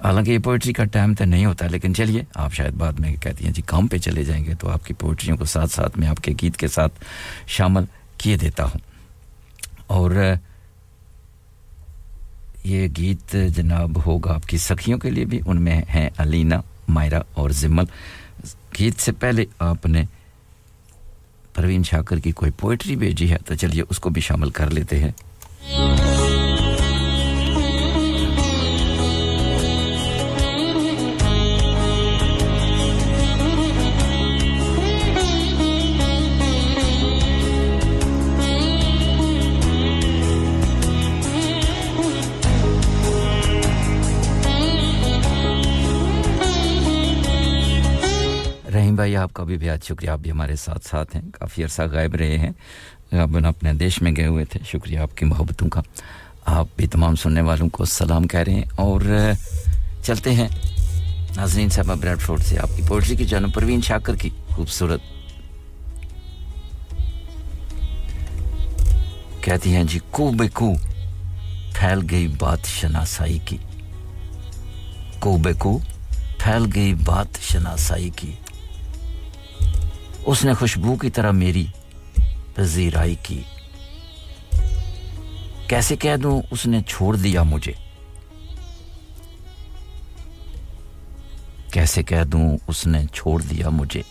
حالانکہ یہ پوئٹری کا ٹائم تو نہیں ہوتا، لیکن چلیے، آپ شاید بعد میں کہتی ہیں جی کام پہ چلے جائیں گے تو آپ کی پوئٹریوں کو ساتھ ساتھ میں آپ کے گیت کے ساتھ شامل کیے دیتا ہوں۔ اور یہ گیت جناب ہوگا آپ کی سخیوں کے لیے بھی، ان میں ہیں علینا، مائرہ اور زمل۔ گیت سے پہلے آپ نے پروین شاکر کی کوئی پوئٹری بھیجی ہے، تو چلیے اس کو بھی شامل کر لیتے ہیں۔ ابراہیم بھائی، آپ کا بھی بہت شکریہ، آپ بھی ہمارے ساتھ ساتھ ہیں۔ کافی عرصہ غائب رہے ہیں۔ آپ اپنے دیش میں گئے ہوئے تھے۔ شکریہ آپ کی محبتوں کا۔ آپ بھی تمام سننے والوں کو سلام کہہ رہے ہیں۔ اور چلتے ہیں۔ ناظرین صاحبہ بریڈ فورٹ سے آپ کی پوئٹری کی جانب پروین شاکر کی خوبصورت۔ کہتی ہیں جی کو بے کو پھیل گئی بات شناسائی کی۔ کو بے کو پھیل گئی بات شناسائی کی۔ اس نے خوشبو کی طرح میری پذیرائی کی۔ کیسے کہہ دوں، اس نے چھوڑ دیا مجھے۔ کیسے کہہ دوں، اس نے چھوڑ دیا مجھے۔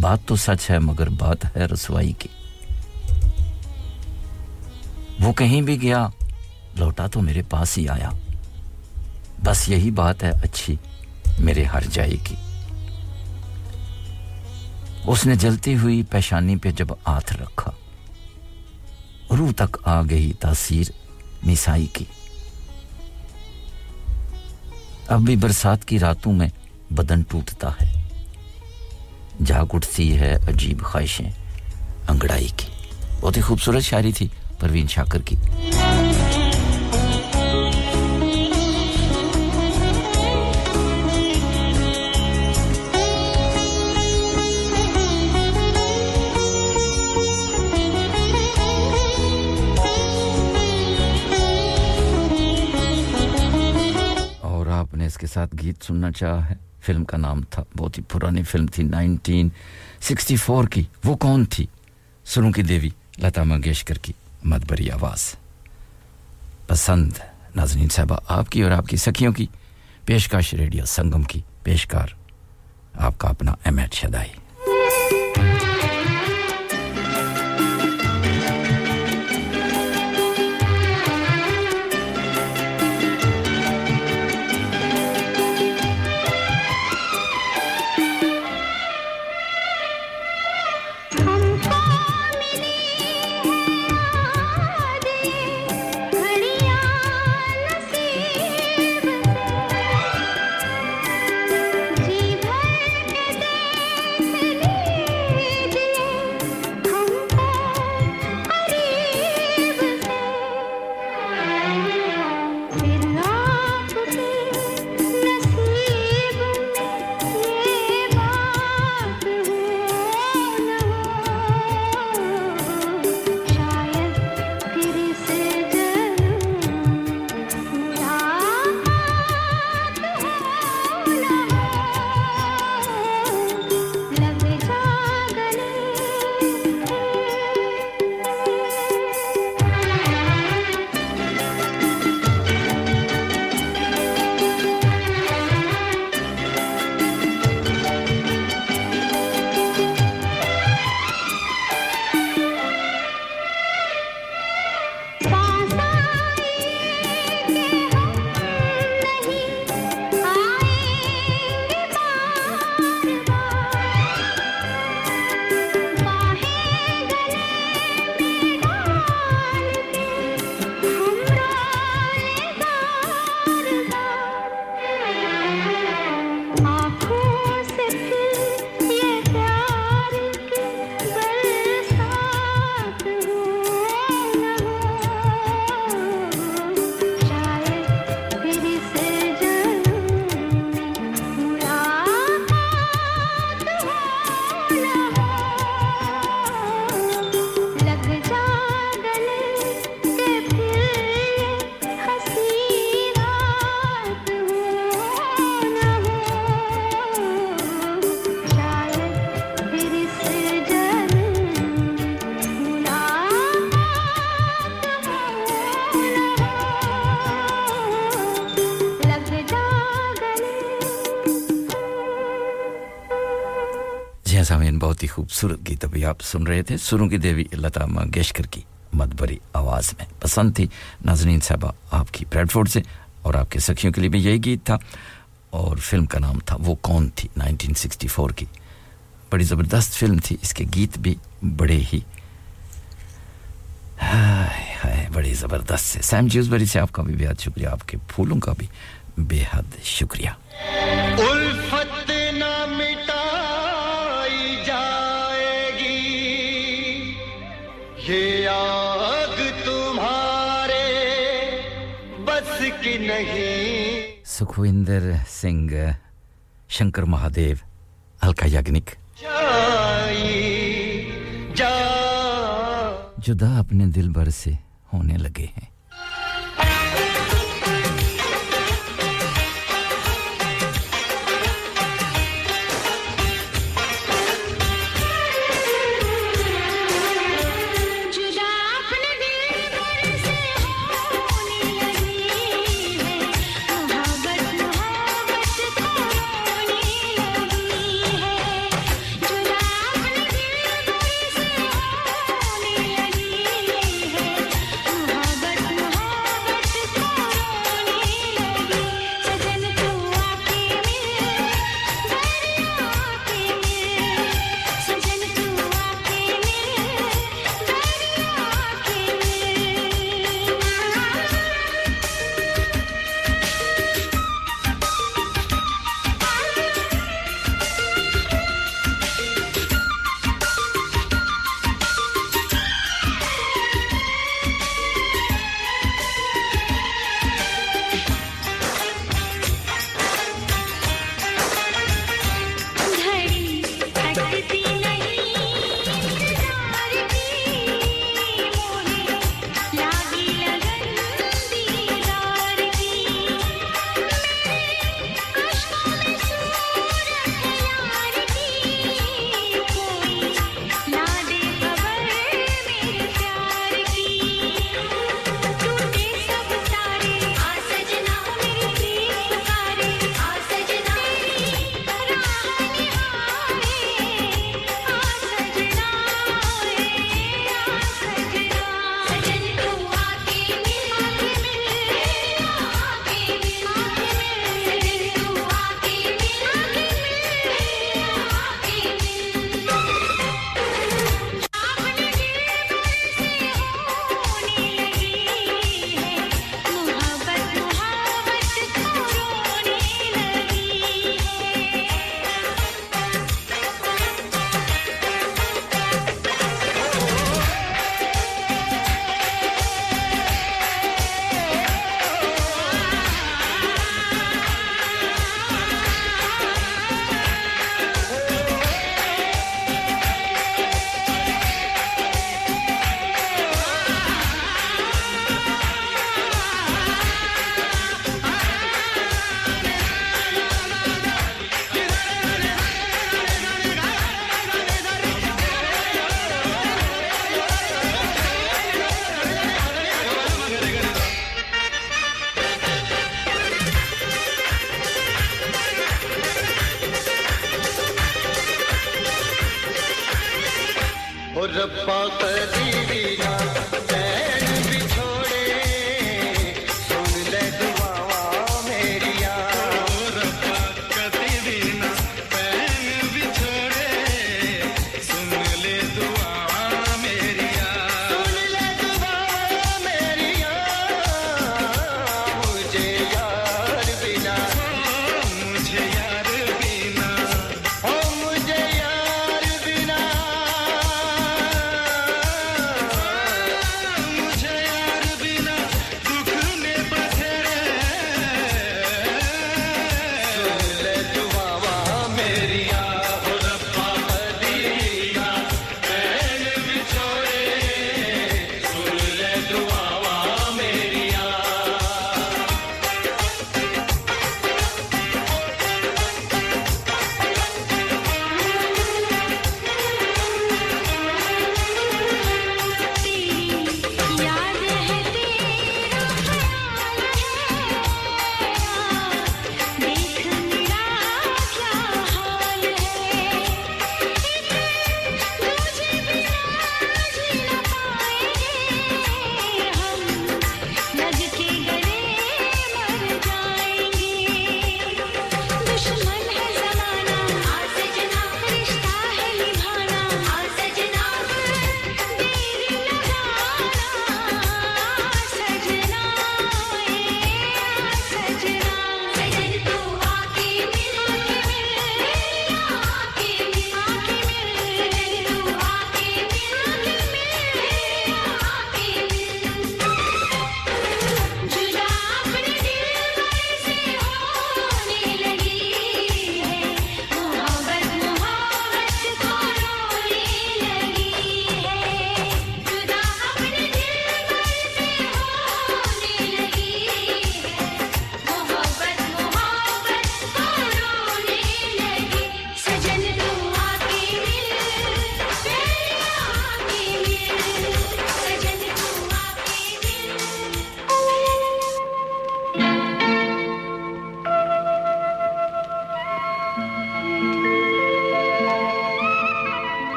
بات تو سچ ہے، مگر بات ہے رسوائی کی۔ وہ کہیں بھی گیا، لوٹا تو میرے پاس ہی آیا۔ بس یہی بات ہے، اچھی میرے ہر جائے کی۔ اس نے جلتی ہوئی پیشانی پہ جب آتھ رکھا۔ روح تک آ گئی تاثیر میسائی کی۔ اب بھی برسات کی راتوں میں بدن ٹوٹتا ہے۔ جاگ اٹھتی ہے عجیب خواہشیں انگڑائی کی۔ بہت ہی خوبصورت شاعری تھی پروین شاکر کی۔ نے اس کے ساتھ گیت سننا چاہا ہے۔ فلم کا نام تھا، بہت ہی پرانی فلم تھی، نائنٹین سکسٹی فور کی۔ وہ کون تھی؟ سروں کی دیوی، لتا منگیشکر کی۔ مدبری آواز۔ پسند، ناظرین صاحبہ، آپ کی اور آپ کی سکھیوں کی۔ پیشکش ریڈیو سنگم کی پیشکار۔ آپ کا اپنا ایم ایچ شدائی۔ خوبصورت گیت ابھی آپ سن رہے تھے۔ سروں کی دیوی لتا منگیشکر کی مدبری آواز میں۔ پسند تھی۔ ناظرین صاحبہ، آپ کی بریڈ فورڈ سے اور آپ کے سخیوں کے لیے بھی یہی گیت تھا۔ اور فلم کا نام تھا وہ کون تھی؟ 1964 کی۔ بڑی زبردست فلم تھی۔ اس کے گیت بھی بڑے ہی۔ ہائے بڑی زبردست سے سیم جیوز بری سے آپ کا بھی بے حد شکریہ۔ آپ کے پھولوں کا بھی بے حد شکریہ۔ نہیں۔ سکھوندر سنگھ شنکر مہادیو ہلکا یاگنک۔ جدا اپنے دل بھر سے ہونے لگے ہیں۔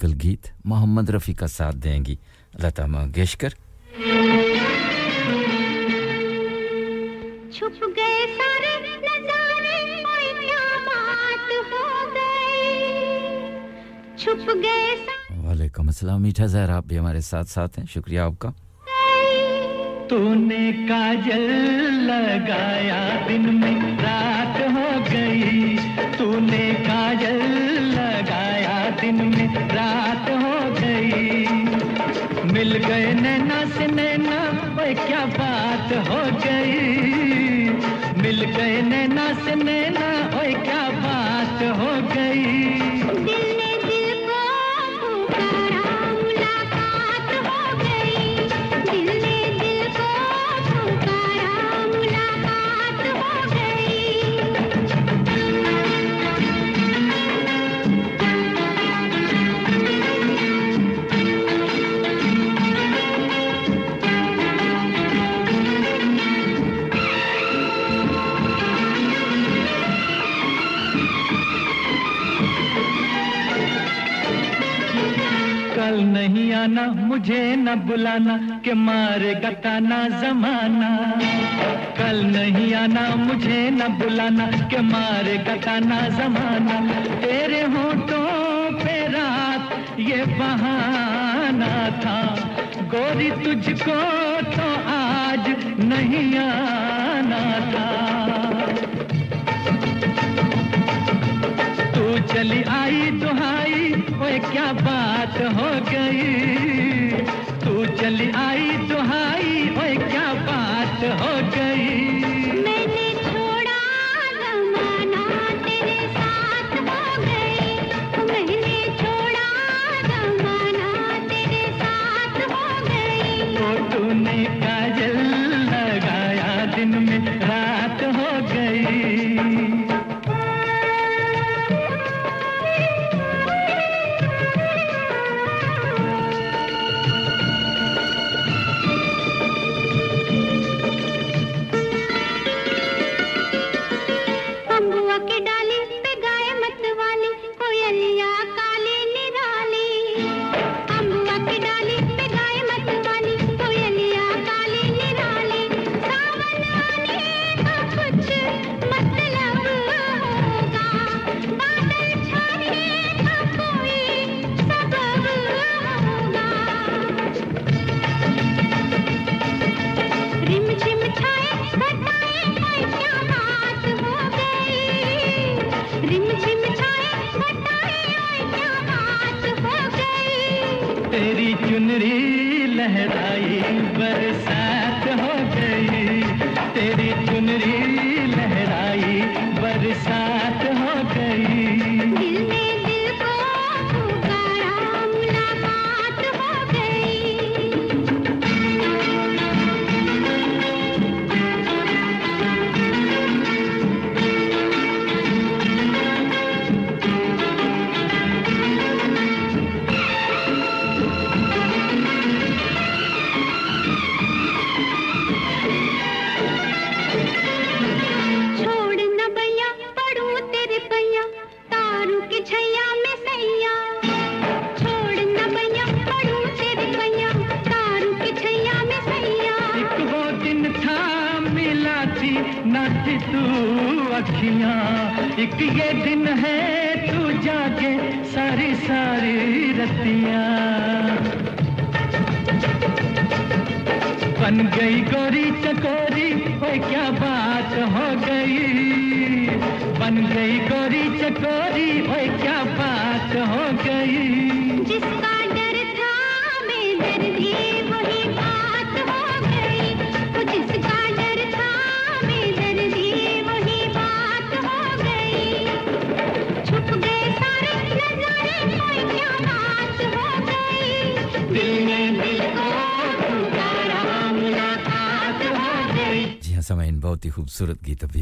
موسیقل گیت محمد رفیع کا ساتھ دیں گی لتا منگیشکر چھپ گئے وعلیکم السلام میٹھا زہر آپ بھی ہمارے ساتھ ساتھ ہیں شکریہ آپ کا تو نے کاجل لگایا دن میں رات ہو گئی تو نے مل گئے نینا سے نینا پہ کیا بات ہو گئی؟ مل گئے نینا سے نینا بلانا کہ مارے گتانا زمانہ۔ کل نہیں آنا، مجھے نہ بلانا کہ مارے گتانا زمانہ۔ تیرے ہونٹوں پہ رات، یہ بہانہ تھا۔ گوری تجھ کو تو آج نہیں آنا تھا۔ تو چلی آئی دہائی وہ کیا بات ہو گئی۔ چلی آئی تو آئی اوے کیا بات ہو گئی؟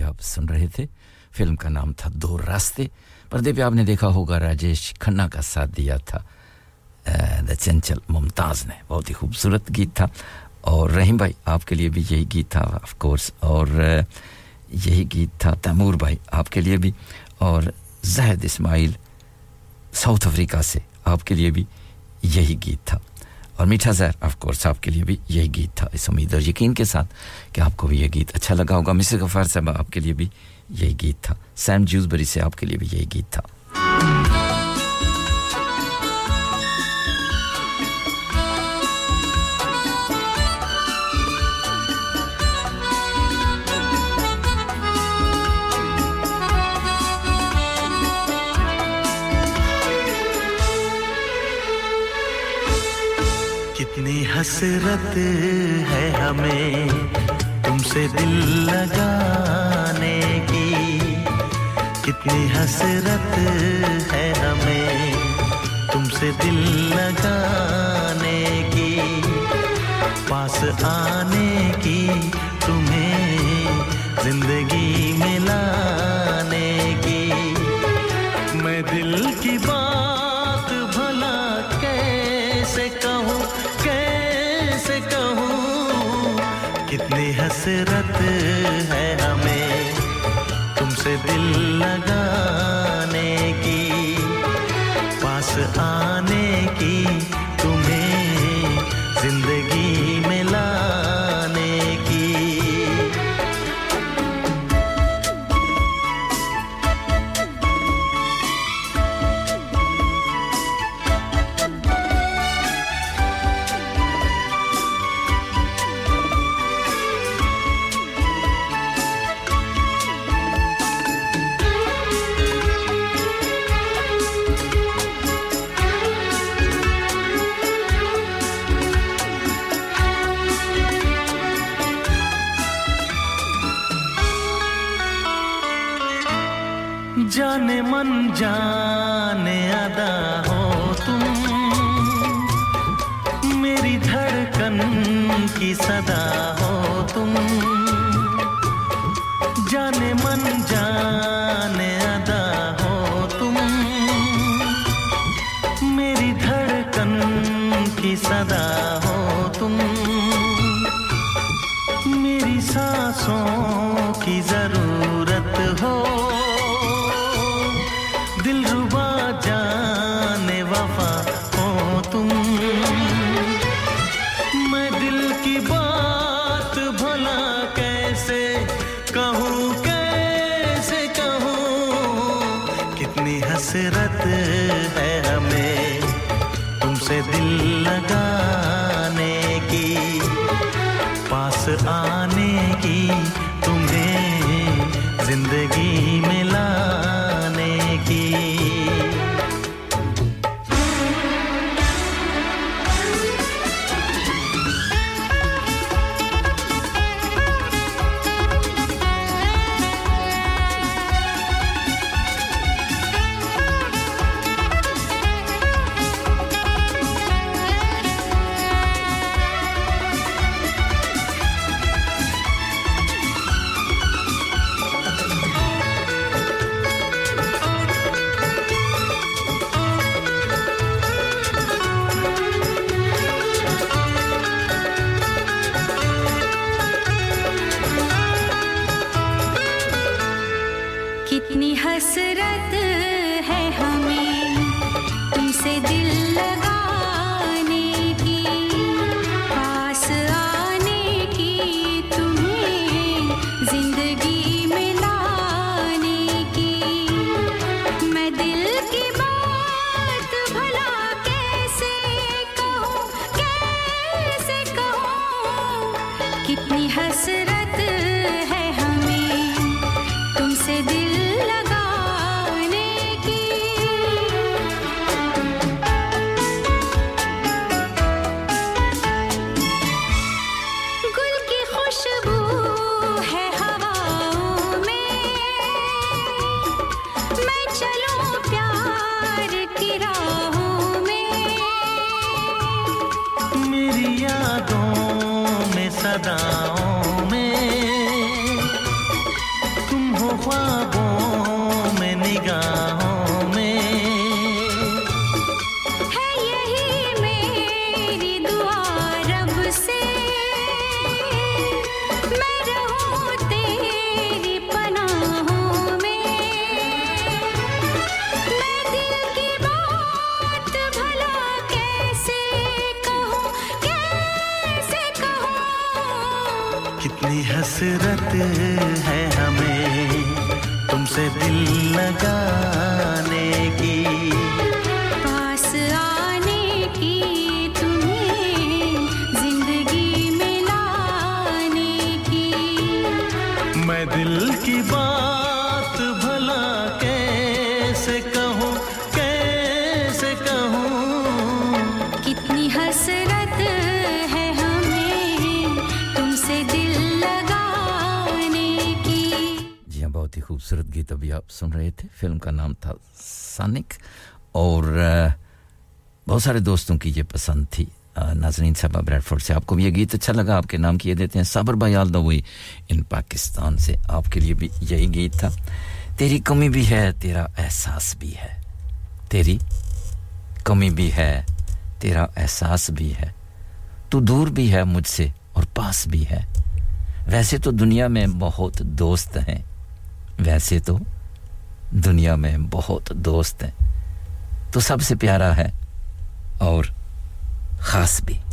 آپ سن رہے تھے۔ فلم کا نام تھا دو راستے پردے پہ آپ نے دیکھا ہوگا راجیش کھنہ کا ساتھ دیا تھا دا چنچل ممتاز نے۔ بہت ہی خوبصورت گیت تھا۔ اور رحیم بھائی، آپ کے لیے بھی یہی گیت تھا آف کورس اور یہی گیت تھا تیمور بھائی، آپ کے لیے بھی۔ اور زہد اسماعیل، ساؤتھ افریقہ سے، آپ کے لیے بھی یہی گیت تھا۔ اور میٹھا زہر آف کورس آپ کے لیے بھی یہی گیت تھا۔ اس امید اور یقین کے ساتھ کہ آپ کو بھی یہ گیت اچھا لگا ہوگا۔ مسز غفار صاحبہ، آپ کے لیے بھی یہی گیت تھا۔ سیم جیوز بری سے آپ کے لیے بھی یہی گیت تھا۔ کتنی حسرت ہے ہمیں تم سے دل لگانے کی۔ کتنی حسرت ہے ہمیں تم سے دل لگانے کی۔ پاس آنے کی تمہیں زندگی لگانے کی پاس آنے کی بہت سارے دوستوں کی یہ پسند تھی۔ ناظرین ریڈ فورڈ سے آپ کو بھی یہ گیت اچھا لگا، آپ کے نام کیے دیتے ہیں صبر بھائی آلدہ ہوئی ان پاکستان سے۔ آپ کے لیے بھی یہی گیت تھا۔ تیری کمی بھی ہے، تیرا احساس بھی ہے۔ تیری کمی بھی ہے، تیرا احساس بھی ہے۔ تو دور بھی ہے مجھ سے اور پاس بھی ہے۔ ویسے تو دنیا میں بہت دوست ہیں۔ ویسے تو دنیا میں بہت دوست ہیں۔ تو سب سے پیارا ہے be.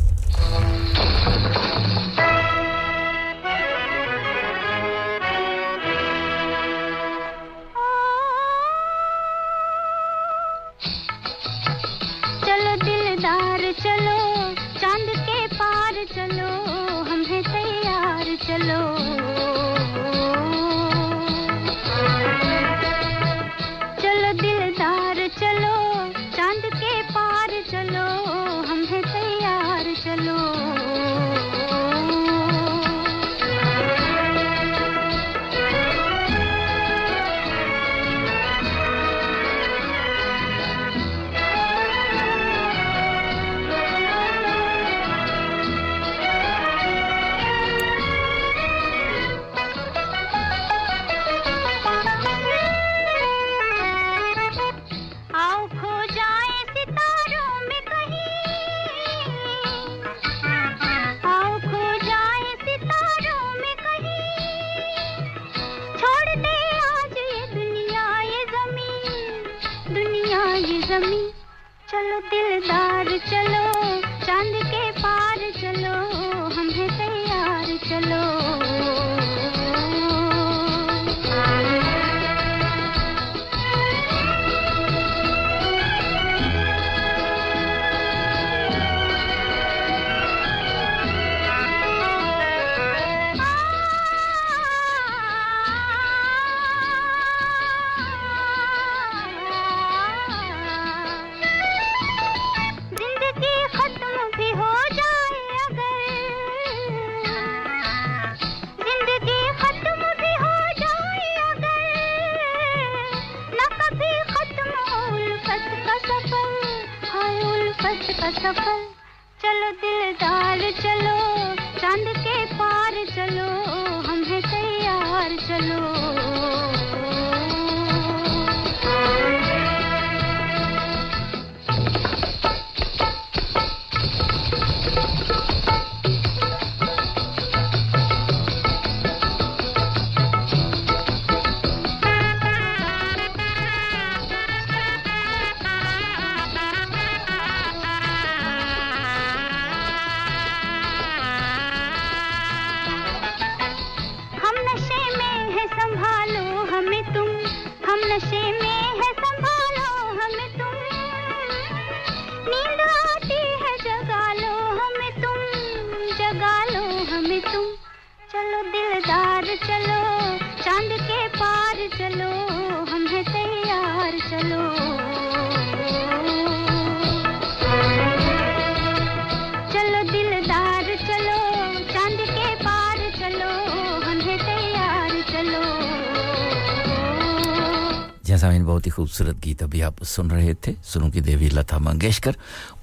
خوبصورت گیت ابھی آپ سن رہے تھے سنو کی دیوی لتا منگیشکر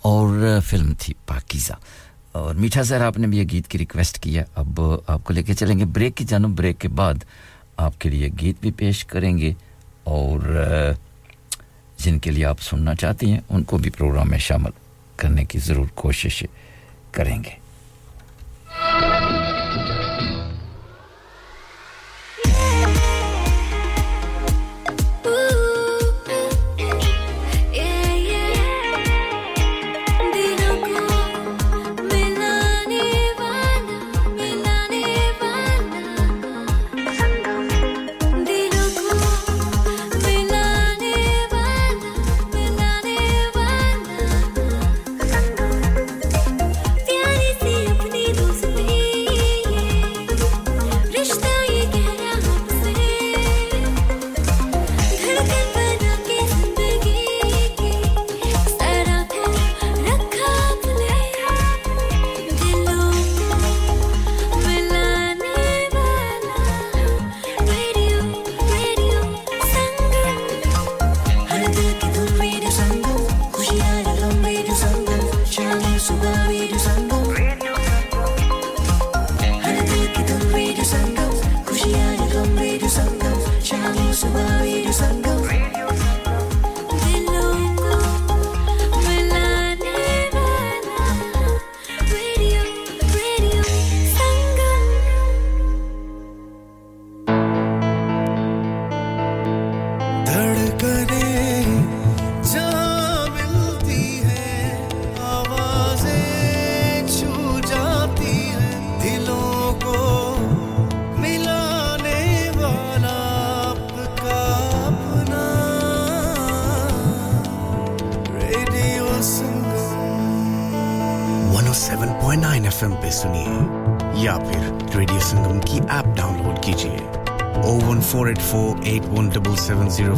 اور فلم تھی پاکیزہ۔ اور میٹھا سر آپ نے بھی یہ گیت کی ریکویسٹ کیا اب آپ کو لے کے چلیں گے۔ بریک کی جانب، بریک کے بعد آپ کے لیے گیت بھی پیش کریں گے۔ اور جن کے لیے آپ سننا چاہتی ہیں، ان کو بھی پروگرام میں شامل کرنے کی ضرور کوشش کریں گے۔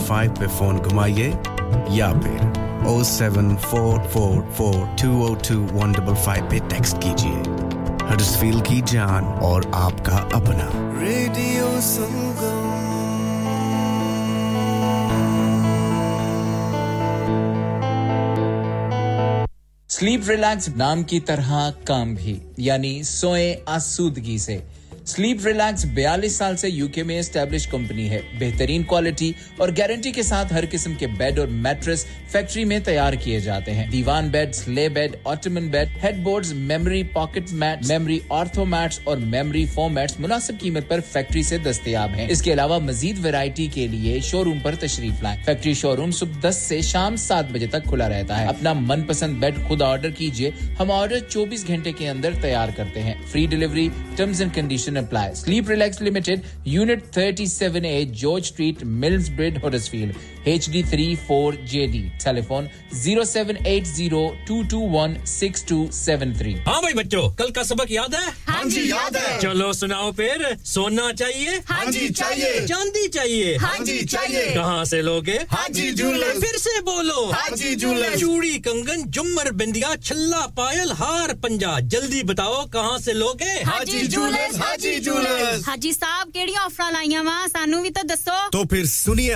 فائیو پہ فون گھمائیے یا پھر O seven four four four two O two one double five پہ ٹیکسٹ کیجیے۔ ہرس فیل کی جان اور آپ کا اپنا۔ ریڈیو سنگم سلیپ ریلیکس نام کی طرح کام بھی یعنی سوئیں آسودگی سے۔ سلیپ ریلیکس بیالیس سال سے یو کے میں اسٹیبلش کمپنی ہے۔ بہترین کوالٹی اور گارنٹی کے ساتھ ہر قسم کے بیڈ اور میٹرس فیکٹری میں تیار کیے جاتے ہیں۔ دیوان بیڈز، لے bed, ottoman bed, head boards, memory pocket mat memory ortho mats اور میموری فارمیٹس مناسب قیمت پر فیکٹری سے دستیاب ہیں۔ اس کے علاوہ مزید ویرائٹی کے لیے شو روم پر تشریف لائیں۔ فیکٹری شو روم صبح دس سے شام سات بجے تک کھلا رہتا ہے۔ اپنا من پسند بیڈ خود آرڈر کیجیے۔ ہم آرڈر چوبیس گھنٹے کے اندر تیار کرتے ہیں۔ Free delivery terms and condition apply sleep relax limited unit thirty seven A George street mills bread Huddersfield H D three four J D telephone zero seven eight zero two two one six two seven three ہاں بھائی بچوں کل کا سبق یاد ہے؟ ہاں جی یاد ہے۔ چلو سناؤ پھر سونا چاہیے؟ ہاں جی چاہیے۔ چاندی چاہیے۔ ہاں جی چاہیے۔ کہاں سے لوگے؟ ہاں جی جولر پھر سے بولو۔ ہاں جی جولر چوڑی کنگن جمر بندیا چھلا پائل ہار پنجا۔ جلدی بتاؤ کہاں سے لوگے؟ ہاں جی جولر ہاں جی جولر ہاں جی صاحب کیڑی آفر لائی وا سانو بھی تو دسو۔ تو پھر سنیے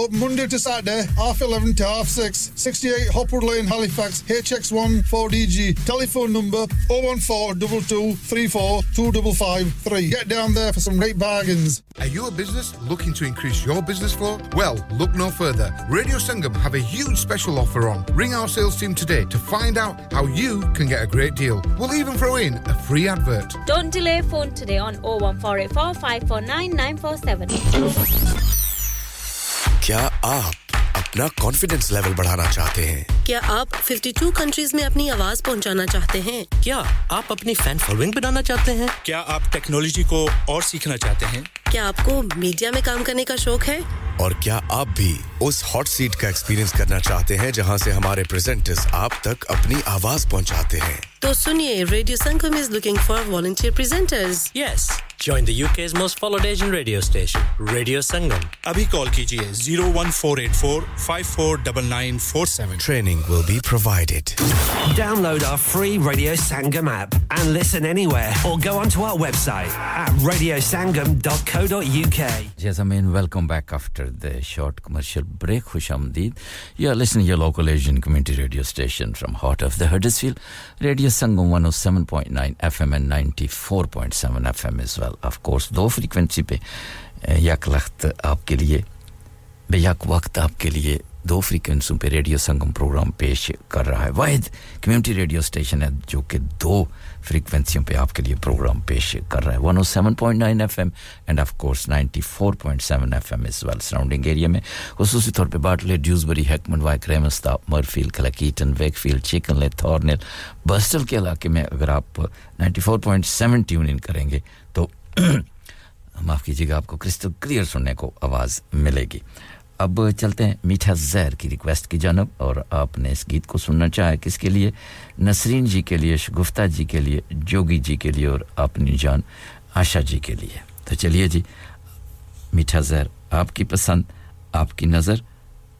open Monday to Saturday, half 11 to half 6, 68 Hopwood Lane, Halifax, HX1 4DG. Telephone number 01422342553. Get down there for some great bargains. Are you a business looking to increase your business flow? Well, look no further. Radio Sangam have a huge special offer on. Ring our sales team today to find find out how you can get a great deal. We'll even throw in a free advert. Don't delay phone today on 01484 549 947. کیا آپ اپنا کانفیڈینس لیول بڑھانا چاہتے ہیں کیا آپ 52 کنٹریز میں اپنی آواز پہنچانا چاہتے ہیں کیا آپ اپنی فین فالوئنگ بنانا چاہتے ہیں کیا آپ ٹیکنالوجی کو اور سیکھنا چاہتے ہیں کیا آپ کو میڈیا میں کام کرنے کا شوق ہے؟ اور کیا آپ بھی اس ہاٹ سیٹ کا ایکسپیرینس کرنا چاہتے ہیں جہاں سے ہمارے پریزنٹرز آپ تک اپنی آواز پہنچاتے ہیں؟ تو سنیے radio Sangam is looking for volunteer presenters yes Join the UK's most followed Asian radio station, Radio Sangam. Abhi call kijiye 01484 549947. Training will be provided. Download our free Radio Sangam app and listen anywhere or go onto our website at radiosangam.co.uk. Jasmine, welcome back after the short commercial break. Hushamdeed. You're listening to your local Asian community radio station from heart of the Huddersfield. Radio Sangam 107.9 FM and 94.7 FM as well. Of course do frequency پہ یک لخت آپ کے لیے یک وقت آپ کے لیے دو فریکوینسیوں پہ ریڈیو سنگم پروگرام پیش کر رہا ہے واحد کمیونٹی ریڈیو اسٹیشن ہے جو کہ دو فریکوینسیوں پہ آپ کے لیے پروگرام پیش کر رہا ہے one o seven point nine F M and of course ninety four point seven F M as well surrounding area میں خصوصی طور پہ Batley Dewsbury Heckmondwike ریمستا Mirfield Cleckheaton Wakefield Chickenley Thornhill Birstall کے علاقے میں اگر آپ ninety four point seven tune in کریں گے تو معاف کیجیے گا، آپ کو کرسٹل کلیئر سننے کو آواز ملے گی۔ اب چلتے ہیں میٹھا زہر کی ریکویسٹ کی جانب، اور آپ نے اس گیت کو سننا چاہا کس کے لیے؟ نسرین جی کے لیے شگفتہ جی کے لیے، جوگی جی کے لیے، اور اپنی جان آشا جی کے لیے۔ تو چلیے جی میٹھا زہر آپ کی پسند، آپ کی نظر،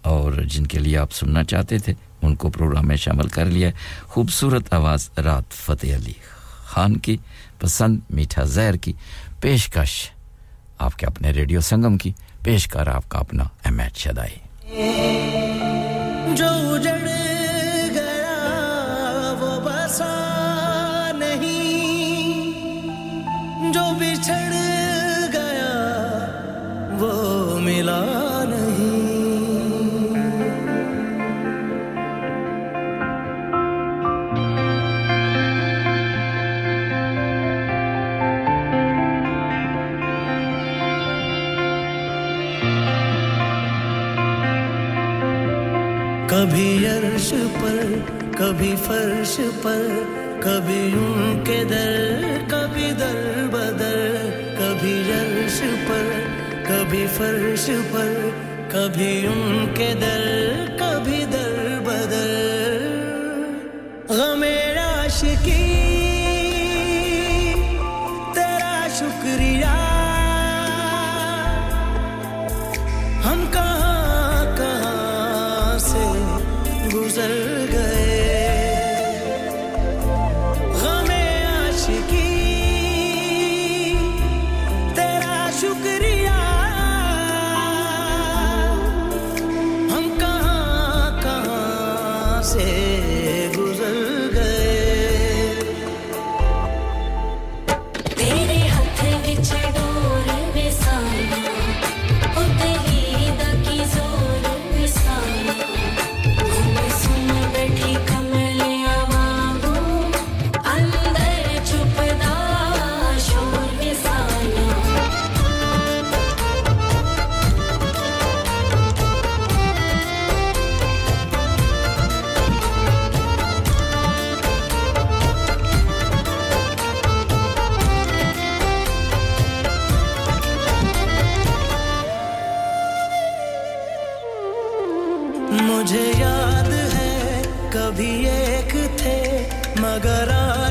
اور جن کے لیے آپ سننا چاہتے تھے، ان کو پروگرام میں شامل کر لیا خوبصورت آواز رات فتح علی خان کی، پسند میٹھا زہر کی۔ پیشکش۔ آپ کے اپنے ریڈیو سنگم کی پیشکار، آپ کا اپنا احمد شدائی۔ جو اجڑ گیا، وہ بسا نہیں۔ جو بھی کبھی عرش پر، کبھی فرش پر، کبھی ان کے در، کبھی در بدر، کبھی عرش پر، کبھی فرش پر، کبھی ان کے در، کبھی در بدر۔ غمِ عاشقی and நகராய்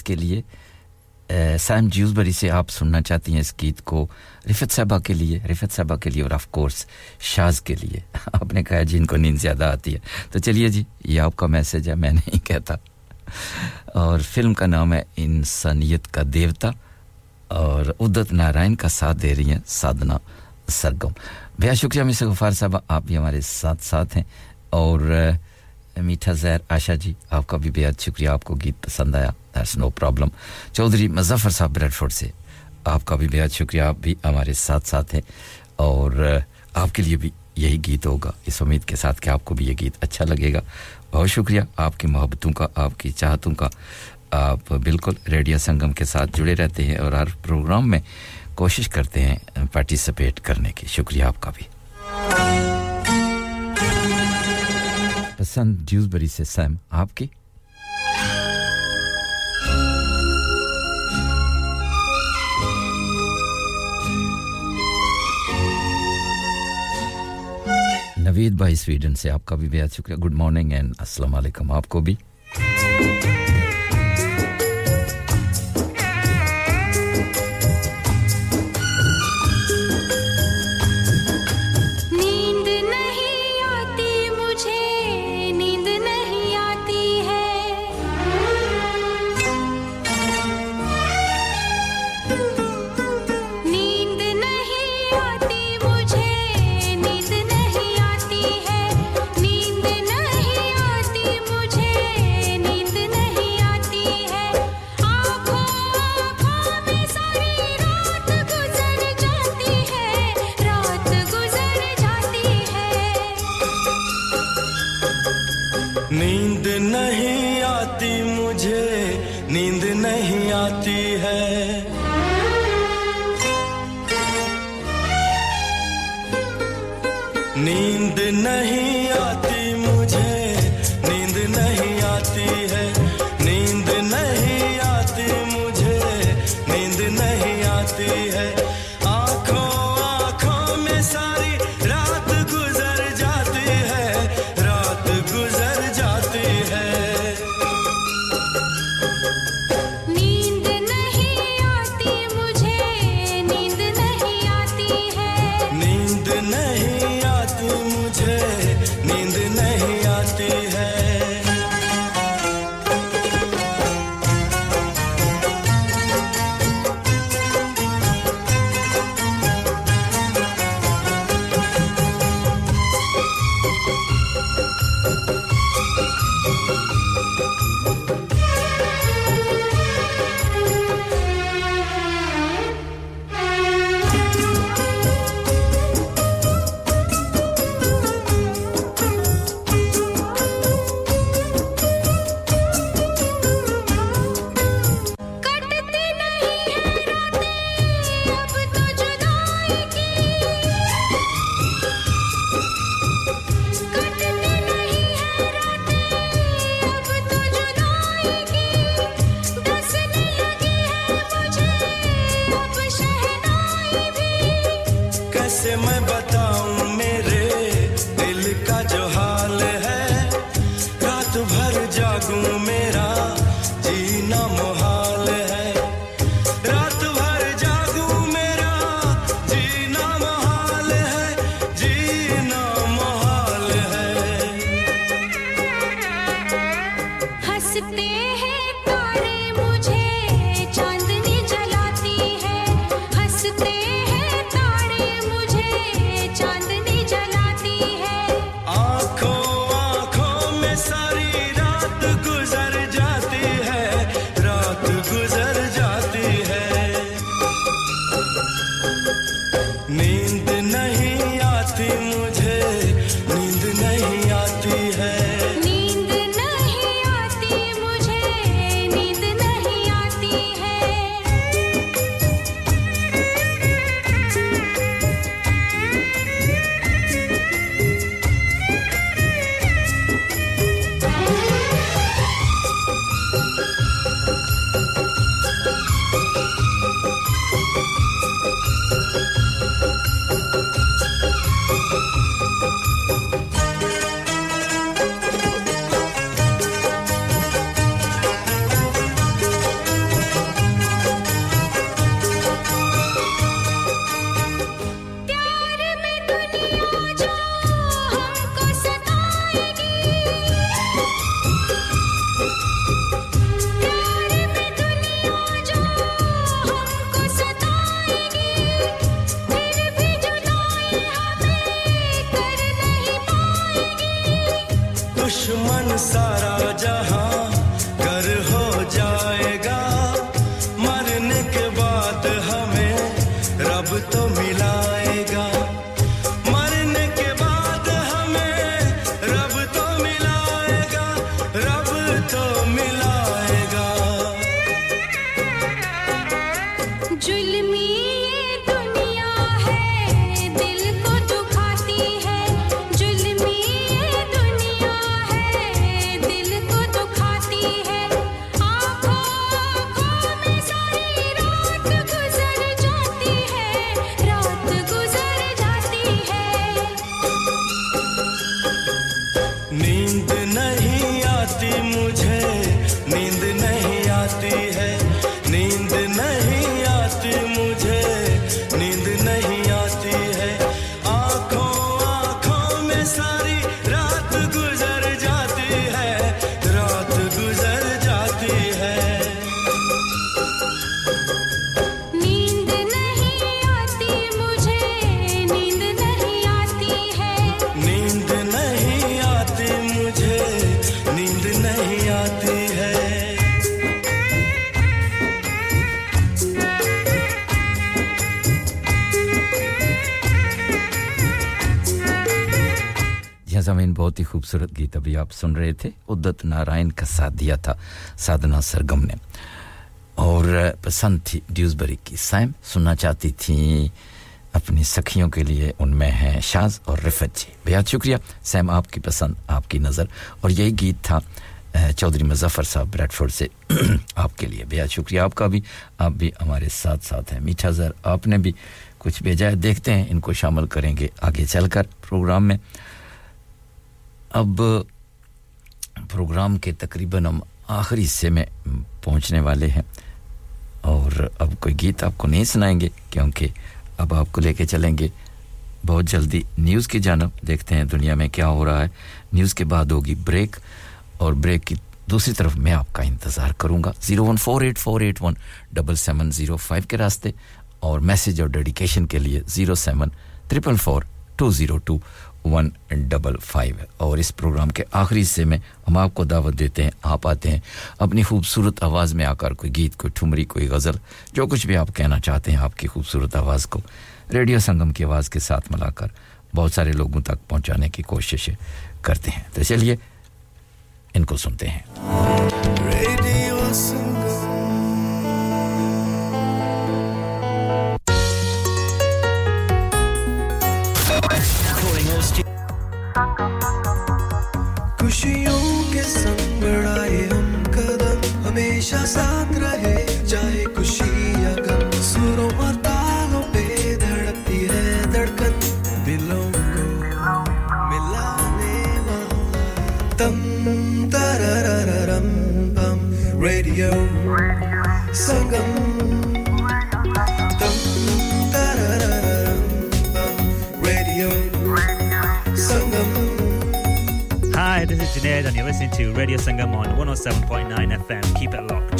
اس کے لیے سیم جیوزبری سے آپ سننا چاہتی ہیں اس گیت کو، رفت صاحبہ کے لیے، رفت صاحبہ کے لیے اور آف کورس شاز کے لیے۔ آپ نے کہا جی ان کو نیند زیادہ آتی ہے۔ تو چلیے جی یہ آپ کا میسج ہے، میں نہیں کہتا۔ اور فلم کا نام ہے انسانیت کا دیوتا اور ادت نارائن کا ساتھ دے رہی ہیں سادنا سرگم۔ بہت شکریہ، مسٹر غفار صاحب آپ بھی ہمارے ساتھ ساتھ ہیں۔ اور میٹھا زہر آشا جی آپ کا بھی بہت شکریہ، آپ کو گیت پسند آیا that's no problem Chaudhry Muzaffar صاحب بریڈ فورڈ سے، آپ کا بھی بہت شکریہ، آپ بھی ہمارے ساتھ ساتھ ہیں، اور آپ کے لیے بھی یہی گیت ہوگا۔ اس امید کے ساتھ کہ آپ کو بھی یہ گیت اچھا لگے گا۔ بہت شکریہ، آپ کی محبتوں کا، آپ کی چاہتوں کا۔ آپ بالکل ریڈیو سنگم کے ساتھ جڑے رہتے ہیں اور ہر پروگرام میں کوشش کرتے ہیں پارٹیسپیٹ کرنے کی۔ شکریہ، آپ کا بھی۔ پسند ڈیوزبری سے سیم آپ کی؟ نوید بھائی سویڈن سے آپ کا بھی بہت شکریہ۔ گڈ مارننگ اینڈ السلام علیکم، آپ کو بھی۔ نہیں آتی مجھے نیند نہیں آتی ہے۔ نیند نہیں آتی ابھی آپ سن رہے تھے، ادت نارائن کا ساتھ دیا تھا سادنا سرگم نے۔ اور پسند تھی ڈیوز ڈیوزبری کی۔ سائم سننا چاہتی تھیں اپنی سکھیوں کے لیے ان میں ہیں شاز اور رفت جی۔ بہت شکریہ۔ سیم آپ کی پسند، آپ کی نظر۔ اور یہی گیت تھا چودھری مظفر صاحب بریڈ فورڈ سے آپ کے لیے۔ بہت شکریہ آپ کا بھی۔ آپ بھی ہمارے ساتھ ساتھ ہیں۔ میٹھا زر آپ نے بھی کچھ بھیجا ہے۔ دیکھتے ہیں ان کو شامل کریں گے آگے چل کر پروگرام میں۔ اب پروگرام کے تقریباً ہم آخری حصے میں پہنچنے والے ہیں۔ اور اب کوئی گیت آپ کو نہیں سنائیں گے کیونکہ اب آپ کو لے کے چلیں گے۔ بہت جلدی نیوز کی جانب دیکھتے ہیں دنیا میں کیا ہو رہا ہے۔ نیوز کے بعد ہوگی بریک اور بریک کی دوسری طرف میں آپ کا انتظار کروں گا۔ Zero one four eight four eight one double seven zero five کے راستے اور میسج اور ڈیڈیکیشن کے لیے zero seven triple four two zero two. One double five اور اس پروگرام کے آخری حصے میں ہم آپ کو دعوت دیتے ہیں، آپ آتے ہیں، اپنی خوبصورت آواز میں آ کر کوئی گیت، کوئی ٹھمری، کوئی غزل، جو کچھ بھی آپ کہنا چاہتے ہیں، آپ کی خوبصورت آواز کو ریڈیو سنگم کی آواز کے ساتھ ملا کر بہت سارے لوگوں تک پہنچانے کی کوشش کرتے ہیں۔ تو چلیے، ان کو سنتے ہیں۔ Radio Sangam Junaid, and you're listening to Radio Sangam on 107.9 FM. Keep it locked.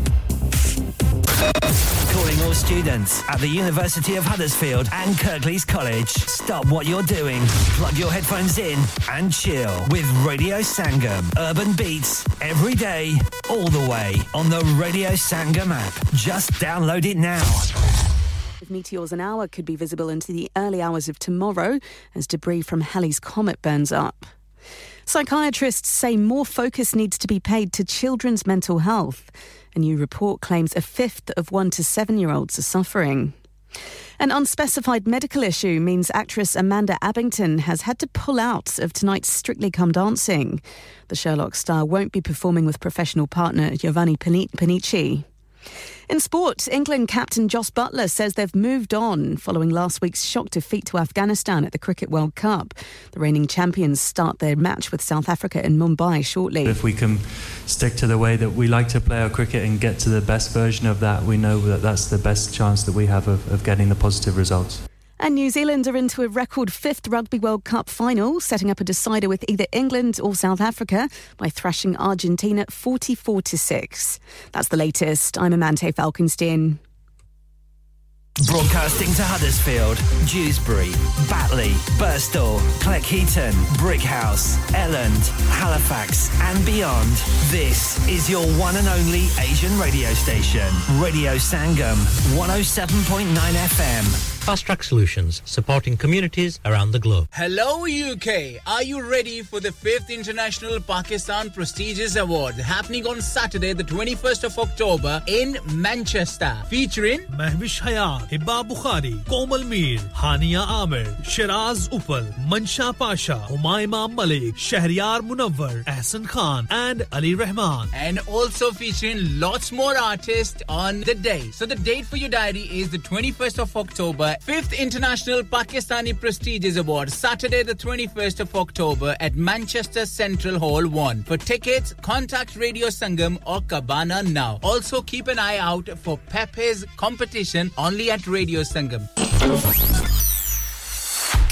Calling all students at the University of Huddersfield and Kirklees College. Stop what you're doing, plug your headphones in, and chill with Radio Sangam. Urban beats every day, all the way on the Radio Sangam app. Just download it now. Meteors an hour could be visible into the early hours of tomorrow as debris from Halley's Comet burns up. Psychiatrists say more focus needs to be paid to children's mental health. A new report claims a fifth of one to seven year olds are suffering. An unspecified medical issue means actress Amanda Abington has had to pull out of tonight's Strictly Come Dancing. The Sherlock star won't be performing with professional partner Giovanni Panici. In sport, England captain Joss Butler says they've moved on following last week's shock defeat to Afghanistan at the Cricket World Cup. The reigning champions start their match with South Africa in Mumbai shortly. If we can stick to the way that we like to play our cricket and get to the best version of that, we know that that's the best chance that we have of, of getting the positive results. And New Zealand are into a record fifth Rugby World Cup final, setting up a decider with either England or South Africa by thrashing Argentina 44 to 6. That's the latest. I'm Amante Falkenstein. Broadcasting to Huddersfield, Dewsbury, Batley, Burstall, Cleckheaton, Brickhouse, Elland, Halifax, and beyond. This is your one and only Asian radio station, Radio Sangam, 107.9 FM. Fast Track Solutions, supporting communities around the globe. Hello, UK. Are you ready for the 5th International Pakistan Prestigious Award happening on Saturday, the 21st of October in Manchester? Featuring Mehwish Hayat, Hibba Bukhari, Komal Mir, Hania Amir, Shiraz Upal, Mansha Pasha, Humayma Malik, Shahriyar Munawwar, Ahsan Khan, and Ali Rahman. And also featuring lots more artists on the day. So the date for your diary is the 21st of October 5th International Pakistani Prestigious Award, Saturday the 21st of October at Manchester Central Hall 1. For tickets, contact Radio Sangam or Cabana now. Also keep an eye out for Pepe's competition only at Radio Sangam.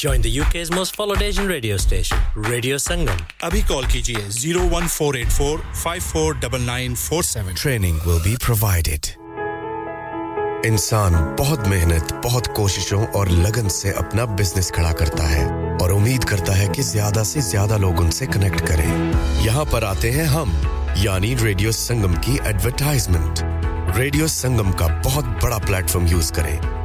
Join the UK's most followed Asian radio station, Radio Sangam. Abhi call KGS 01484 549947. Training will be provided. انسان بہت محنت بہت کوششوں اور لگن سے اپنا بزنس کھڑا کرتا ہے اور امید کرتا ہے کہ زیادہ سے زیادہ لوگ ان سے کنیکٹ کریں یہاں پر آتے ہیں ہم یعنی ریڈیو سنگم کی ایڈورٹائزمنٹ ریڈیو سنگم کا بہت بڑا پلیٹ فارم یوز کریں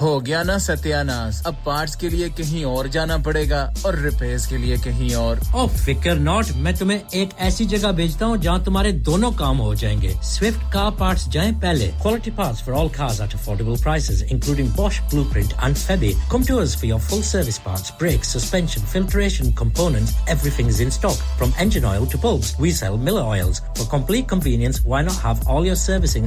ہو گیا نا ستیاناس اب پارٹس کے لیے کہیں اور جانا پڑے گا اور ریپیئرز کے لیے کہیں اور۔ او فکر ناٹ، میں تمہیں ایک ایسی جگہ بھیجتا ہوں جہاں تمہارے دونوں کام ہو جائیں گے۔ سوئفٹ کار پارٹس جائیں پہلے۔ Quality parts for all cars at affordable prices including فی full service parts brake suspension filtration component everything ink from oil we sell mill oil servicing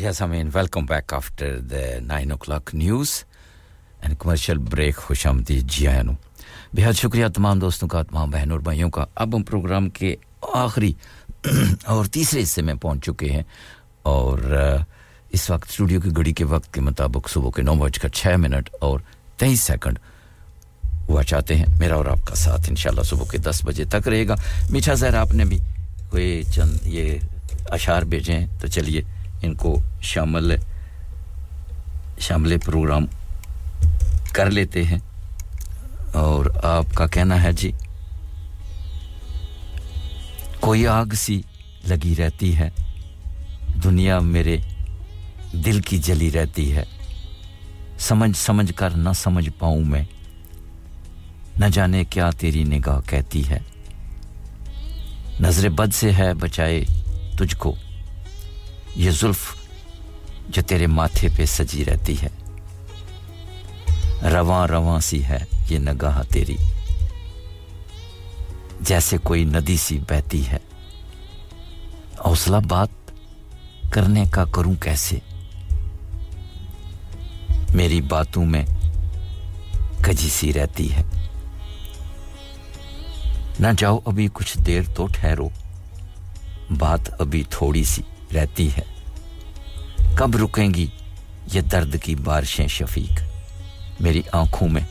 Yes Amin welcome back after the nine o'clock news and commercial break خوش آمدید۔ جی ہاں آیا نو بہت شکریہ تمام دوستوں کا، تمام بہن اور بھائیوں کا۔ اب ہم پروگرام کے آخری اور تیسرے حصے میں پہنچ چکے ہیں اور اس وقت اسٹوڈیو کی گھڑی کے وقت کے مطابق صبح کے نو بج کر چھ منٹ اور تیئیس سیکنڈ ہوا چاہتے ہیں۔ میرا اور آپ کا ساتھ انشاءاللہ صبح کے دس بجے تک رہے گا۔ میٹھا زہر آپ نے بھی کوئی چند یہ اشعار بھیجے ہیں؟ تو چلیے۔ ان کو شامل شامل پروگرام کر لیتے ہیں۔ اور آپ کا کہنا ہے جی کوئی آگ سی لگی رہتی ہے، دنیا میرے دل کی جلی رہتی ہے۔ سمجھ سمجھ کر نہ سمجھ پاؤں میں۔ نہ جانے کیا تیری نگاہ کہتی ہے۔ نظر بد سے ہے بچائے تجھ کو۔ یہ زلف جو تیرے ماتھے پہ سجی رہتی ہے۔ رواں رواں سی ہے یہ نگاہ تیری۔ جیسے کوئی ندی سی بہتی ہے۔ حوصلہ بات کرنے کا کروں کیسے؟ میری باتوں میں کجی سی رہتی ہے۔ نہ جاؤ ابھی کچھ دیر تو ٹھہرو۔ بات ابھی تھوڑی سی۔ رہتی ہے۔ کب رکیں گی یہ درد کی بارشیں شفیق؟ میری آنکھوں میں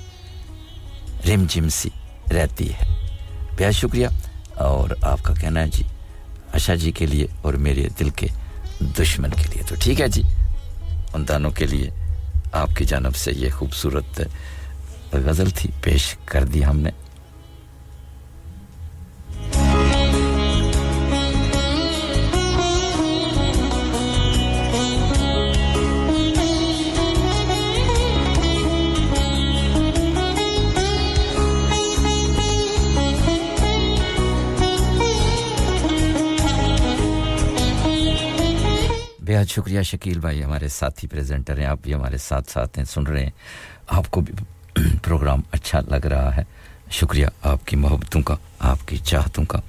رم جم سی رہتی ہے۔ بہت شکریہ۔ اور آپ کا کہنا ہے جی اشا جی کے لیے اور میرے دل کے دشمن کے لیے تو ٹھیک ہے جی۔ ان دانوں کے لیے آپ کی جانب سے یہ خوبصورت غزل تھی، پیش کر دی ہم نے۔ بہت شکریہ شکیل بھائی، ہمارے ساتھی پریزنٹر ہیں، آپ بھی ہمارے ساتھ ساتھ ہیں، سن رہے ہیں۔ آپ کو بھی پروگرام اچھا لگ رہا ہے۔ شکریہ آپ کی محبتوں کا، آپ کی چاہتوں کا۔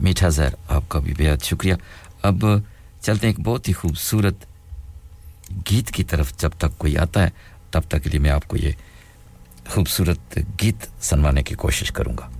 میٹھا زہر، آپ کا بھی بہت شکریہ۔ اب چلتے ہیں ایک بہت ہی خوبصورت گیت کی طرف۔ جب تک کوئی آتا ہے، تب تک کے لیے میں آپ کو یہ خوبصورت گیت سنوانے کی کوشش کروں گا۔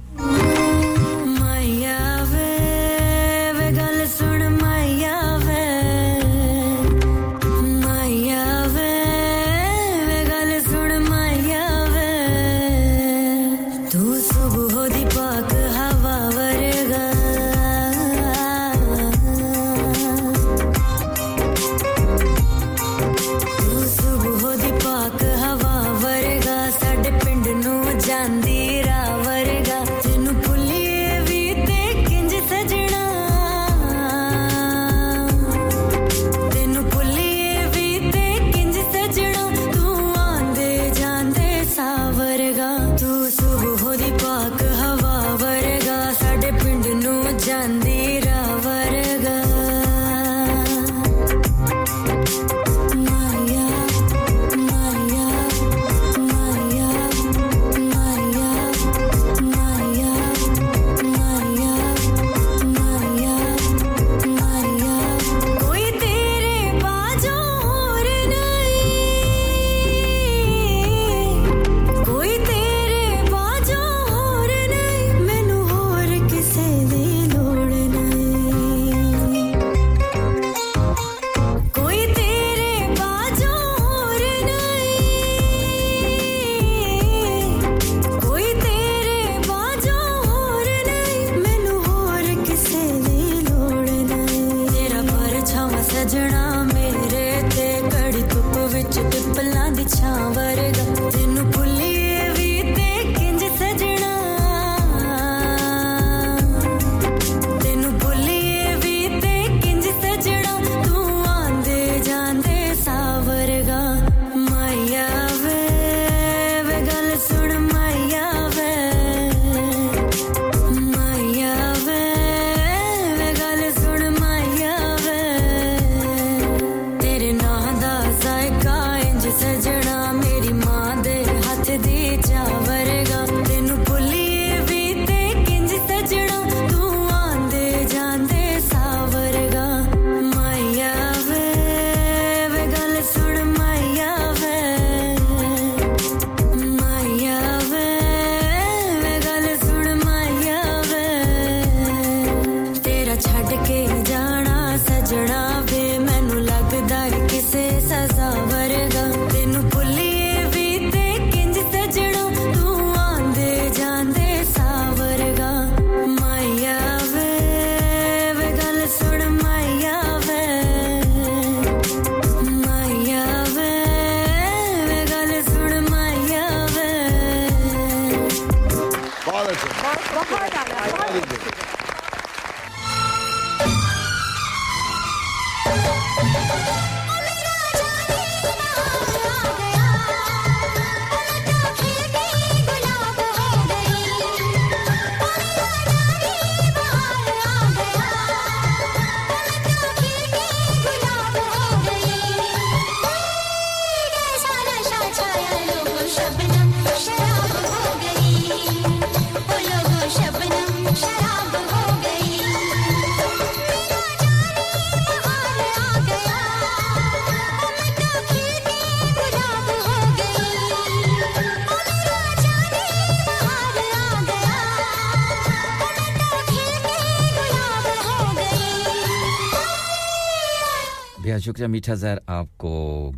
شکریہ، میٹھا زہر آپ کو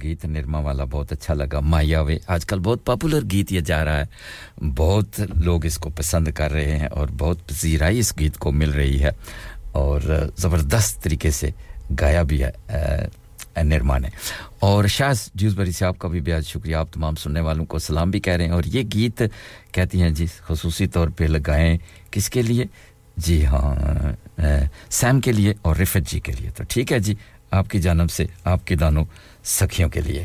گیت نرما والا بہت اچھا لگا۔ مایا وے، آج کل بہت پاپولر گیت یہ جا رہا ہے۔ بہت لوگ اس کو پسند کر رہے ہیں اور بہت پذیرائی اس گیت کو مل رہی ہے اور زبردست طریقے سے گایا بھی ہے نرما نے۔ اور شاہ جوزبری سے آپ کا بھی بہت شکریہ، آپ تمام سننے والوں کو سلام بھی کہہ رہے ہیں۔ اور یہ گیت کہتی ہیں جی خصوصی طور پہ لگائیں کس کے لیے؟ جی ہاں سیم کے لیے اور رفت جی کے لیے۔ تو ٹھیک ہے جی آپ کی جانب سے آپ کے دانو سکھیوں کے لیے۔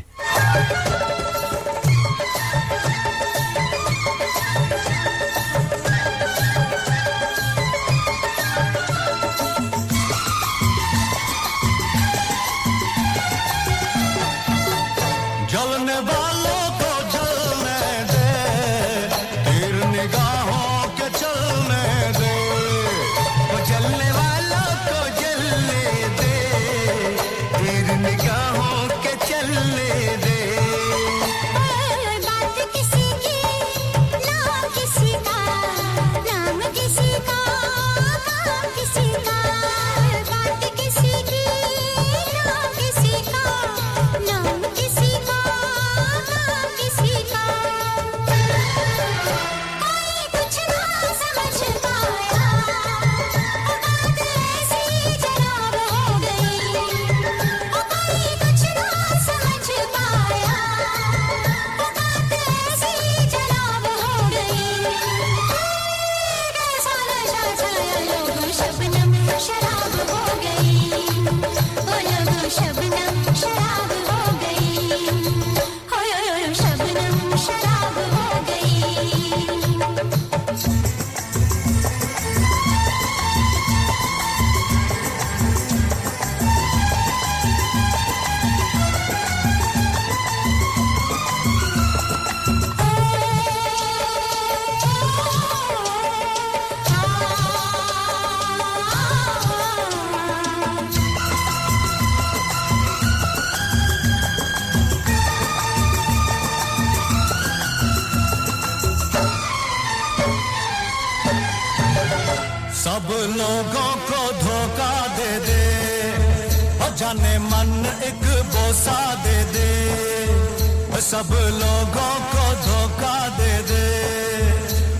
سب لوگوں کو دھوکہ دے دے۔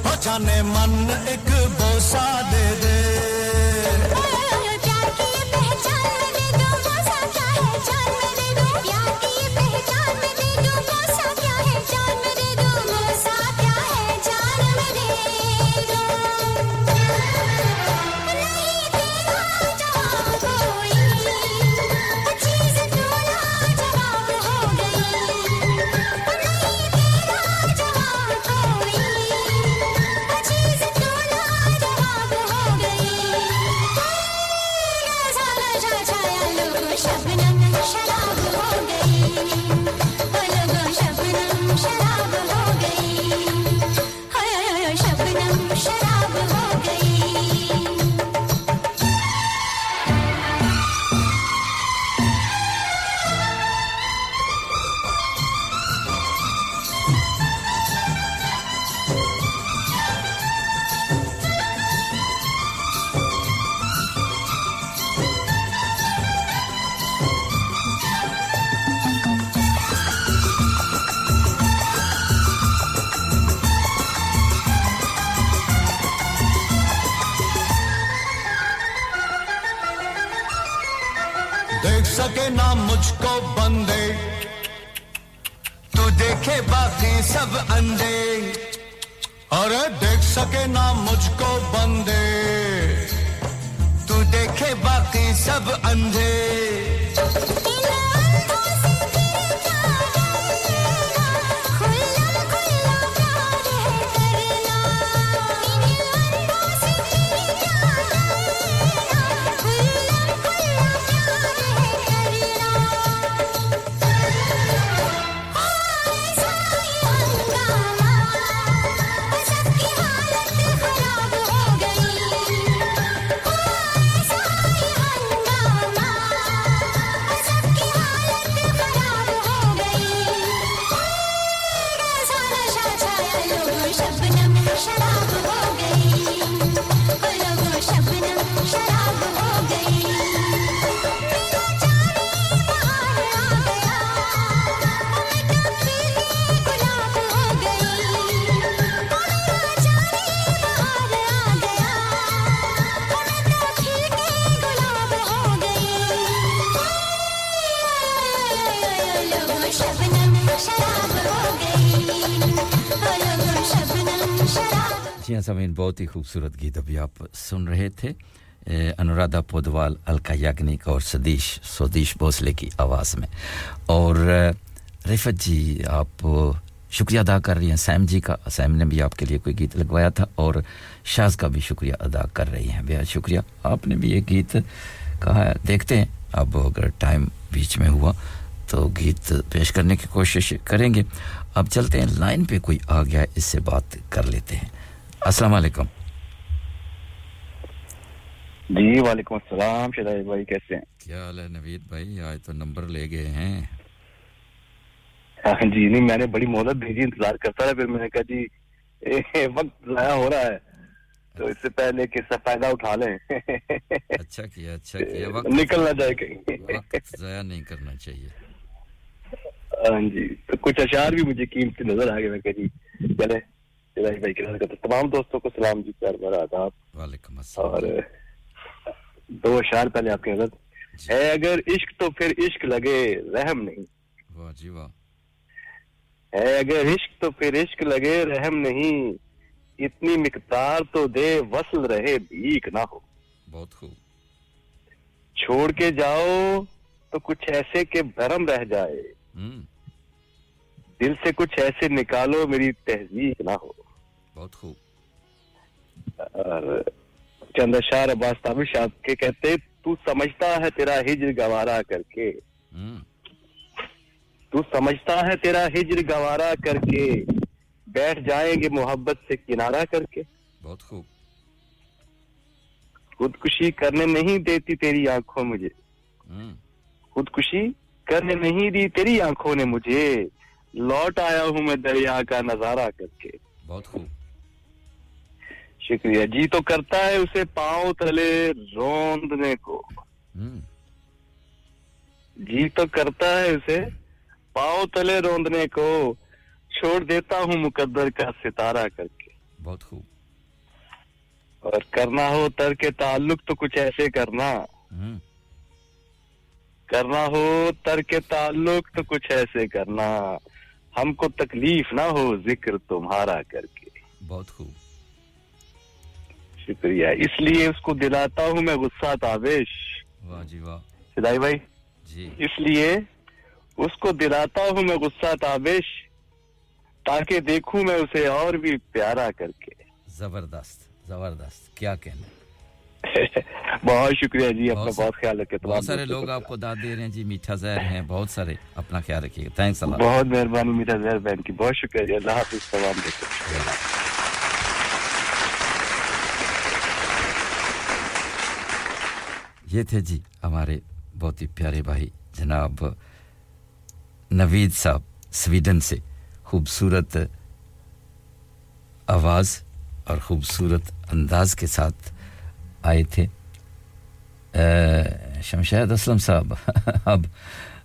او من ایک بوسا دے دے۔ بہت ہی خوبصورت گیت ابھی آپ سن رہے تھے۔ انورادھا پودوال، الکا یاگنک اور سدیش، سودیش بھوسلے کی آواز میں۔ اور رفت جی آپ شکریہ ادا کر رہی ہیں۔ سیم جی کا، سیم نے بھی آپ کے لیے کوئی گیت لگوایا تھا اور شاز کا بھی شکریہ ادا کر رہی ہیں۔ بہت شکریہ۔ آپ نے بھی یہ گیت کہا ہے۔ دیکھتے ہیں۔ اب اگر ٹائم بیچ میں ہوا تو گیت پیش کرنے کی کوشش کریں گے۔ اب چلتے ہیں۔ لائن پہ کوئی آ گیا ہے، اس سے بات کر لیتے ہیں۔ السلام علیکم۔ جی وعلیکم السلام شدید بھائی کیسے ہیں؟ کیا حال ہے نوید بھائی؟ آج تو نمبر لے گئے ہیں۔ ہاں جی نہیں میں نے بڑی مہلت بھیجی انتظار کرتا رہا پھر میں نے کہا جی وقت ضائع ہو رہا ہے۔ تو اس سے پہلے کس سے فائدہ اٹھا لیں۔ اچھا کیا اچھا کیا وقت نکلنا جائے کہیں۔ وقت ضائع نہیں کرنا چاہیے۔ ہاں جی تو کچھ اشعار بھی مجھے قیمتی نظر آ گئے میں کہا جی چلے بھائی کی تمام دوستوں کو سلام جی پیار بھرا آداب۔ وعلیکم السلام۔ اور دو اشعار پہلے آپ کے حضرت۔ جی۔ ہے اگر عشق تو پھر عشق لگے رحم نہیں۔ واہ جی واہ۔ ہے اگر عشق تو پھر عشق لگے رحم نہیں۔ اتنی مقدار تو دے وصل رہے بھیک نہ ہو۔ بہت خوب۔ چھوڑ کے جاؤ تو کچھ ایسے کہ بھرم رہ جائے۔ hmm. دل سے کچھ ایسے نکالو میری تہذیب نہ ہو۔ بہت خوب۔ اور چند اشار عباس تابش آپ کے کہتے تو سمجھتا ہے تیرا ہجر گوارا کر کے۔ تو سمجھتا ہے تیرا ہجر گوارا کر کے۔ بیٹھ جائیں گے محبت سے کنارہ کر کے۔ بہت خوب۔ خودکشی کرنے نہیں دیتی تیری آنکھوں مجھے۔ خودکشی کرنے نہیں دی تیری آنکھوں نے مجھے۔ لوٹ آیا ہوں میں دریا کا نظارہ کر کے۔ بہت خوب۔ شکریہ۔ جی تو کرتا ہے اسے پاؤں تلے روندنے کو۔ جی تو کرتا ہے اسے پاؤں تلے روندنے کو۔ چھوڑ دیتا ہوں مقدر کا ستارہ کر کے۔ بہت خوب۔ اور کرنا ہو تر کے تعلق تو کچھ ایسے کرنا۔ کرنا ہو تر کے تعلق تو کچھ ایسے کرنا۔ ہم کو تکلیف نہ ہو ذکر تمہارا کر کے۔ بہت خوب۔ شکریہ۔ اس لیے اس کو دلاتا ہوں میں غصہ تابش۔ جی سدائی بھائی۔ جی۔ اس لیے اس کو دلاتا ہوں میں غصہ تابش تاکہ دیکھوں میں اسے اور بھی پیارا کر کے۔ زبردست زبردست۔ کیا کہنا۔ بہت شکریہ جی اپنا بہت خیال رکھے بہت سارے لوگ آپ کو داد دے رہے ہیں جی میٹھا زہر ہیں بہت سارے اپنا خیال رکھیے۔ بہت مہربانی میٹھا زہر بہن کی بہت شکریہ جی اللہ حافظ سلام یہ تھے جی ہمارے بہت ہی پیارے بھائی جناب نوید صاحب سویڈن سے۔ خوبصورت آواز اور خوبصورت انداز کے ساتھ آئے تھے شمشید اسلم صاحب، اب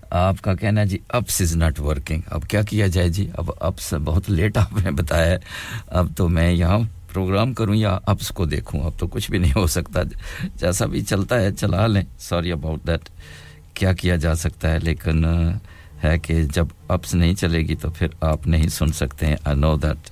آپ کا کہنا جی اپس از ناٹ ورکنگ۔ اب کیا کیا جائے جی؟ اب اپس بہت لیٹ آپ نے بتایا اب تو میں یہاں پروگرام کروں یا اپس کو دیکھوں، اب تو کچھ بھی نہیں ہو سکتا۔ جیسا بھی چلتا ہے، چلا لیں۔ سوری اباؤٹ دیٹ کیا کیا جا سکتا ہے؟ لیکن ہے کہ جب اپس نہیں چلے گی تو پھر آپ نہیں سن سکتے ہیں۔ آئی نو دیٹ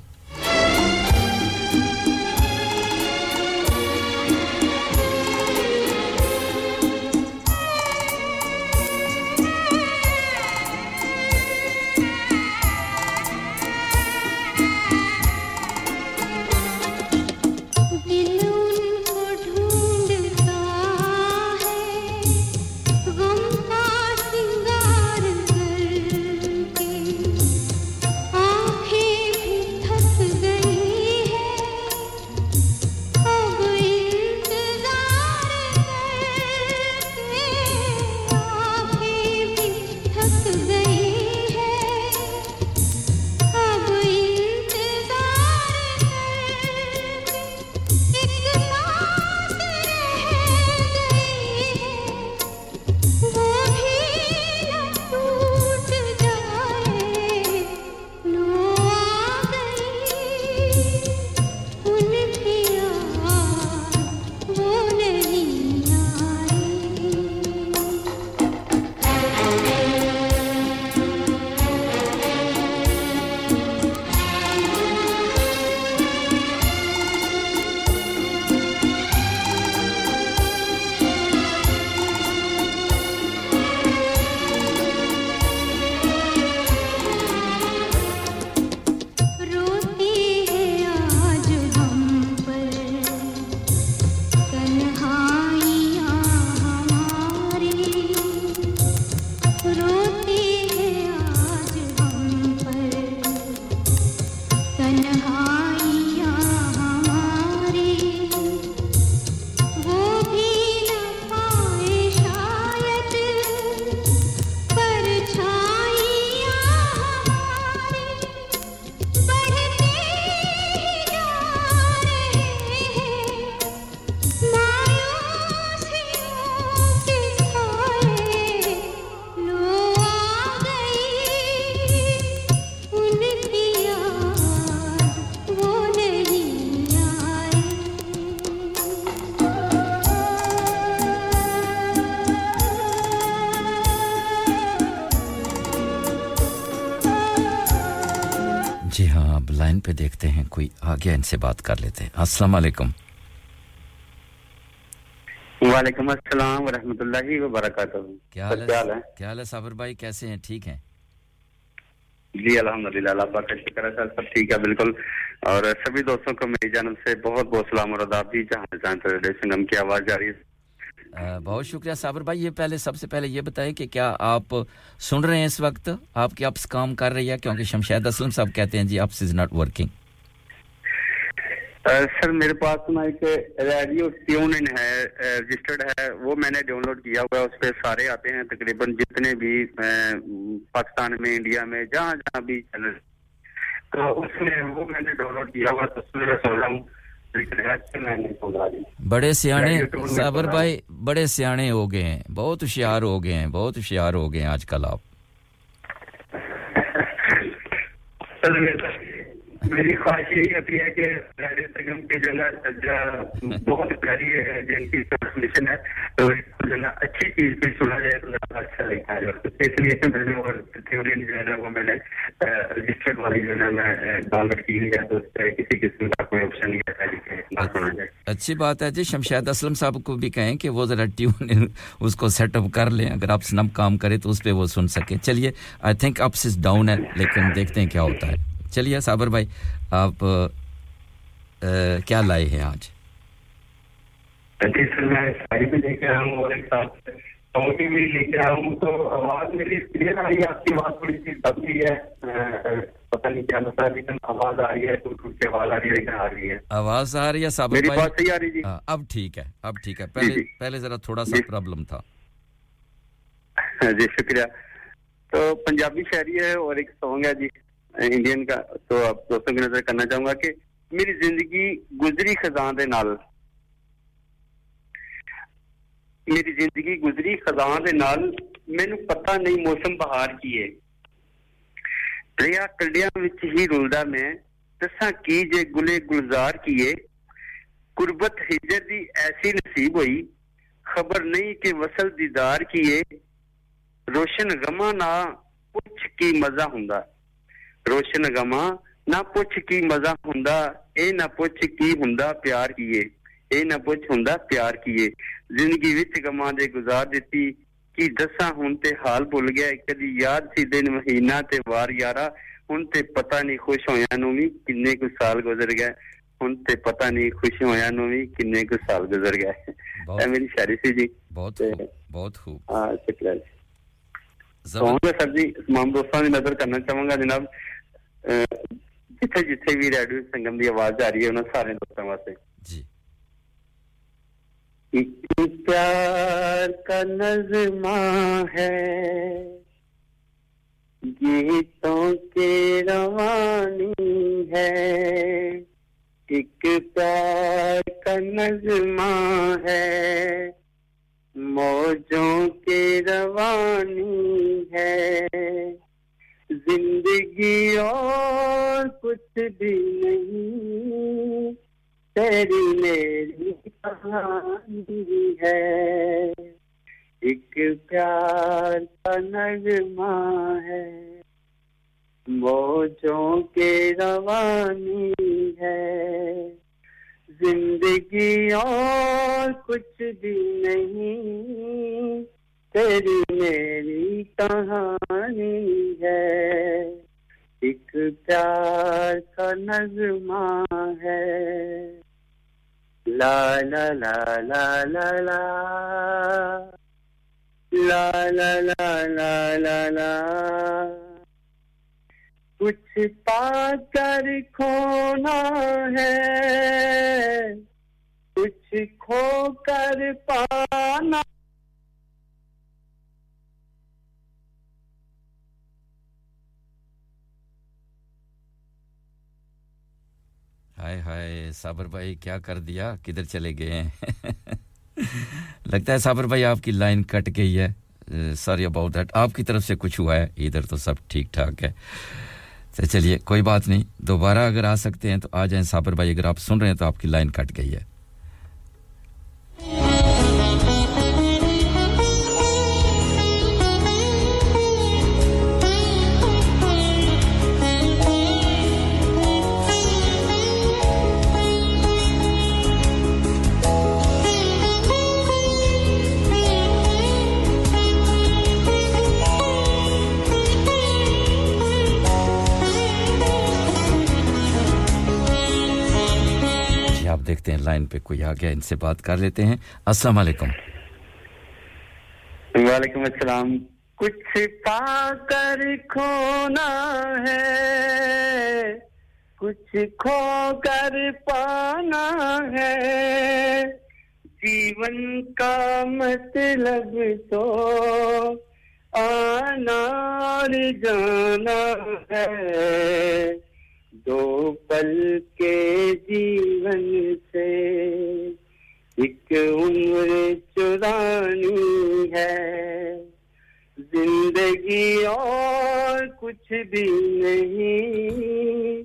کیا ان سے بات کر لیتے ہیں۔ السلام علیکم۔ وعلیکم السلام ورحمۃ اللہ وبرکاتہ۔ کیا حال ہے؟ کیا حال ہے؟ صابر بھائی؟ کیسے ہیں؟ ٹھیک ہیں؟ جی الحمد للہ اللہ کا شکر ہے سر سب ٹھیک ہے بالکل۔ اور سبھی دوستوں کو میری جانب سے بہت بہت سلام اور آداب بھی جہاں جہاں سنگم کی آواز جاری ہے۔ بہت شکریہ صابر بھائی۔ یہ پہلے سب سے پہلے یہ بتائیں کہ کیا آپ سن رہے ہیں اس وقت؟ آپ کی اپس کام کر رہی ہے؟ کیونکہ شمشید اسلم صاحب کہتے ہیں جی apps is not working sir میرے پاس نا ایک ریڈیو ٹیون ان ہے رجسٹرڈ ہے وہ میں نے ڈاؤن لوڈ کیا ہوا ہے اس پہ سارے آتے ہیں تقریباً جتنے بھی پاکستان میں انڈیا میں جہاں جہاں بھی چینل تو اس میں وہ میں نے ڈاؤن لوڈ کیا ہوا تو اس میں بڑے سیانے صابر بھائی بڑے سیانے ہو گئے ہیں بہت ہوشیار ہو گئے ہیں بہت ہوشیار ہو گئے ہیں آج کل آپ۔ میری خواہش یہی ابھی ہے کہ سگم کے جو بہت پیاری ہے، جن کی ٹرانسمیشن ہے، تو جو ہے اچھی چیز سنا جائے تو زیادہ اچھا لگتا ہے۔ اس لیے میں نے اور جو ہے وہ میں نے رجسٹرڈ والی جو ہے میں ڈاؤن ہے، تو کسی قسم کا کوئی آپشن نہیں ہے اچھی بات ہے جی شمشید اسلم صاحب کو بھی کہیں کہ وہ ذرا ٹیون اس کو سیٹ اپ کر لیں۔ اگر آپ سنم کام کریں تو اس پہ وہ سن سکیں۔ چلیے I think apps is down ہے، لیکن دیکھتے ہیں کیا ہوتا ہے۔ چلیے صابر بھائی آپ کیا لائے ہیں آج؟ جی سر میں شاعری بھی آواز آ رہی ہے صابر میری اب ٹھیک ہے اب ٹھیک ہے۔ پہلے پہلے ذرا تھوڑا سا پرابلم تھا۔ جی شکریہ۔ تو پنجابی شاعری ہے اور ایک سانگ ہے جی۔ انڈین کا تو دوستوں کی نظر کرنا چاہوں گا کہ میری زندگی گزری خزاں دے نال. میری زندگی گزری خزاں دے نال مینوں پتہ نہیں موسم بہار کی ہے. دریا کلڈیاں وچ ہی رلدا میں دساں کی جے گلے گلزار کیے قربت ہجر دی ایسی نصیب ہوئی، خبر نہیں کہ وصل دیدار کیے روشن غماں نہ پوچھ کی مزہ ہوندا۔ روشن گما نہ پوچھ کی مزہ ہوندا اے نہ پوچھ کی ہوندا پیار کیے اے نہ پوچھ ہوندا پیار کیے۔ زندگی وچ گما دے گزار دتی کی دسا ہن تے حال بھول گیا کدی یاد سی دن مہینہ تے وار یارا ہن تے پتہ نہیں خوش ہویا نو وی کنے کو سال گزر گئے۔ ہن تے پتہ نہیں خوش ہویا نو وی کنے کو سال گزر گئے۔ اے میری شاعری سی جی۔ بہت خوب بہت خوب۔ ہاں شکریہ جی۔ سب جی تمام دوستوں کی نظر کرنا چاہوں گا جناب۔ ਜਿੱਥੇ ਜਿੱਥੇ ਵੀ ਰੇਡੀਓ ਸੰਗਮ ਦੀ ਆਵਾਜ਼ ਆ ਰਹੀ ਹੈ ਉਹਨਾਂ ਸਾਰੇ ਦੋਸਤਾਂ ਵਾਸਤੇ। ਜੀ। ایک پیار کا نظمہ ہے گیتوں کے روانی ہے ایک پیار کا نظمہ ہے موجوں کے روانی ہے زندگی اور کچھ بھی نہیں، تیری میری کہانی ہے۔ ایک پیار کا نغمہ ہے۔ موجوں کے روانی ہے۔ زندگی اور کچھ بھی نہیں تیری میری کہانی ہے ایک پیار کا نظمہ ہے لا لا لا لا لا لا لا لا لا لا لا لا کچھ پا کر کھونا ہے کچھ کھو کر پانا ہائے ہائے، صابر بھائی، کیا کر دیا؟ کدھر چلے گئے؟ ہیں لگتا ہے صابر بھائی آپ کی لائن کٹ گئی ہے۔ سوری اباؤٹ دیٹ آپ کی طرف سے کچھ ہوا ہے۔ ادھر تو سب ٹھیک ٹھاک ہے۔ تو چلیے، کوئی بات نہیں۔ دوبارہ اگر آ سکتے ہیں تو آ جائیں۔ صابر بھائی، اگر آپ سن رہے ہیں تو آپ کی لائن کٹ گئی ہے۔ دیکھتے ہیں، لائن پہ کوئی آ گیا، ان سے بات کر لیتے ہیں۔ السلام علیکم۔ وعلیکم السلام۔ کچھ پا کر کھونا ہے، کچھ کھو کر پانا ہے۔ جیون کا مطلب تو آنا اور جانا ہے۔ دو پل کے جیون سے ایک عمر چرانی ہے۔ زندگی اور کچھ بھی نہیں،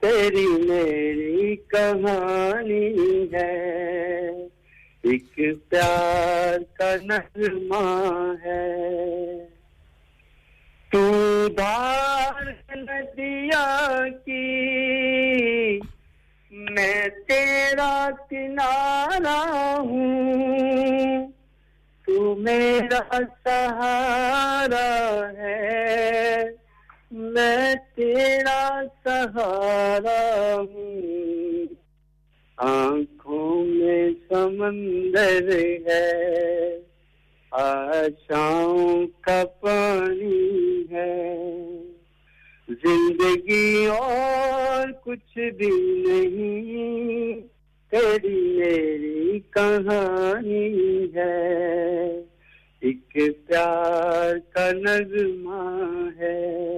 تیری میری کہانی ہے۔ ایک پیار کا نغمہ ہے۔ ندیا کی۔ میں تیرا کنارا ہوں۔ تو میرا سہارا ہے۔ میں تیرا سہارا ہوں۔ آنکھوں میں سمندر ہے۔ آشاؤں کا پانی ہے۔ زندگی اور کچھ بھی نہیں، تیری میری کہانی ہے۔ ایک پیار کا نغمہ ہے۔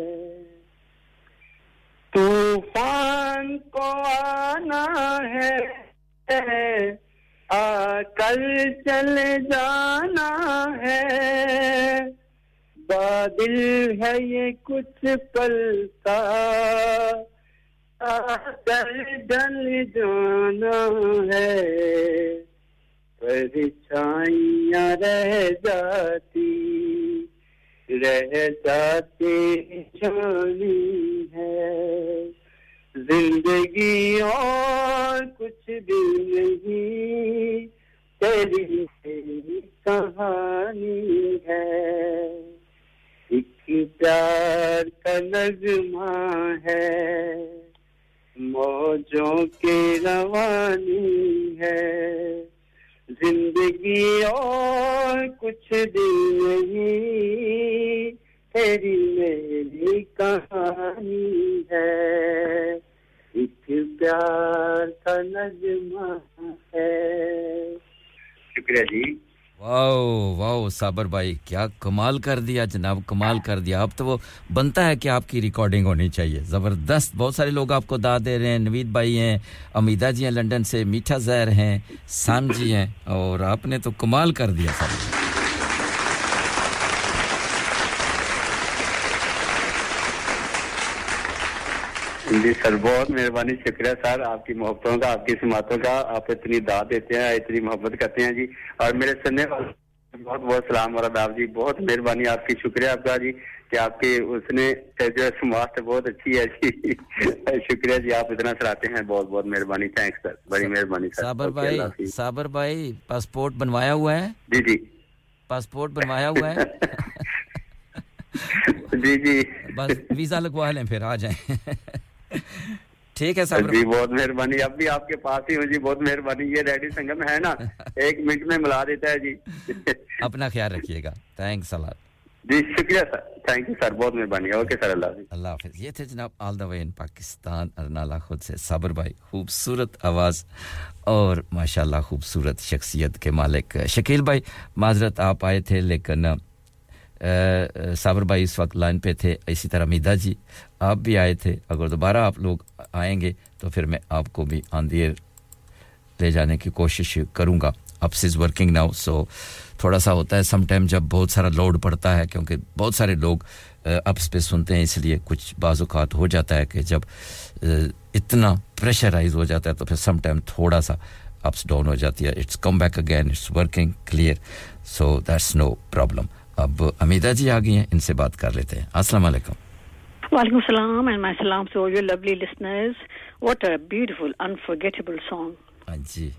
طوفان کو آنا ہے۔ آ کر چل جانا ہے۔ بادل ہے یہ کچھ پلتا۔ آ کر ڈل جانا ہے۔ پریشانیاں رہ جاتی۔ رہ جاتی جانی ہے۔ زندگی اور کچھ بھی نہیں۔ تیری میری کہانی ہے۔ ایک پیار کا نظمہ ہے۔ موجوں کے روانی ہے۔ زندگی اور کچھ بھی نہیں۔ تیری میری کہانی ہے۔ ایک پیار کا نظمہ ہے۔ شکریہ جی۔ واؤ واؤ صابر بھائی کیا کمال کر دیا جناب کمال کر دیا۔ اب تو وہ بنتا ہے کہ آپ کی ریکارڈنگ ہونی چاہیے۔ زبردست بہت سارے لوگ آپ کو دا دے رہے ہیں۔ نوید بھائی ہیں امیدہ جی ہیں لنڈن سے میٹھا زہر ہیں سام جی ہیں اور آپ نے تو کمال کر دیا۔ صاحب جی سر بہت مہربانی شکریہ سر آپ کی محبتوں کا آپ کی سماعتوں کا آپ اتنی دعا دیتے ہیں اتنی محبت کرتے ہیں جی۔ اور میرے سننے والے بہت بہت سلام اور آداب جی بہت مہربانی آپ کی شکریہ آپ کا جی کہ آپ کے اس نے جو سماعت بہت اچھی ہے جی۔ شکریہ جی آپ اتنا سراتے ہیں بہت بہت مہربانی تھینکس سر بڑی مہربانی سر۔ صابر بھائی صابر بھائی پاسپورٹ بنوایا ہوا ہے؟ جی جی۔ پاسپورٹ بنوایا ہوا ہے؟ جی جی۔ بس ویزا لگوا لیں پھر آ جائیں۔ ٹھیک ہے سر جی بہت مہربانی اب بھی آپ کے پاس ہی ہوں جی بہت مہربانی یہ ریڈی سنگم ہے نا ایک منٹ میں ملا دیتا ہے جی۔ اپنا خیال رکھیے گا۔ تھینکس اللہ جی شکریہ سر تھینک یو سر بہت مہربانی اوکے سر اللہ حافظ۔ اللہ حافظ۔ یہ تھے جناب آل دا وے ان پاکستان خود سے بھائی خوبصورت آواز اور ماشاءاللہ خوبصورت شخصیت کے مالک شکیل بھائی۔ معذرت آپ آئے تھے لیکن صابر بھائی اس وقت لائن پہ تھے، اسی طرح میدا جی آپ بھی آئے تھے۔ اگر دوبارہ آپ لوگ آئیں گے تو پھر میں آپ کو بھی آن لے جانے کی کوشش کروں گا۔ Apps is working now so تھوڑا سا ہوتا ہے سم ٹائم جب بہت سارا لوڈ پڑتا ہے، کیونکہ بہت سارے لوگ اپس پہ سنتے ہیں، اس لیے کچھ بعض اوقات ہو جاتا ہے کہ جب اتنا پریشرائز ہو جاتا ہے تو پھر سم ٹائم تھوڑا سا اپس ڈاؤن ہو جاتی ہے۔ It's come back again it's working clear so that's no problem اب امیدہ جی آ گئی ہیں ان سے بات کر لیتے ہیں۔ السلام علیکم۔ وعلیکم السلام اینڈ مائی سلام to your lovely listeners what a beautiful unforgettable song جی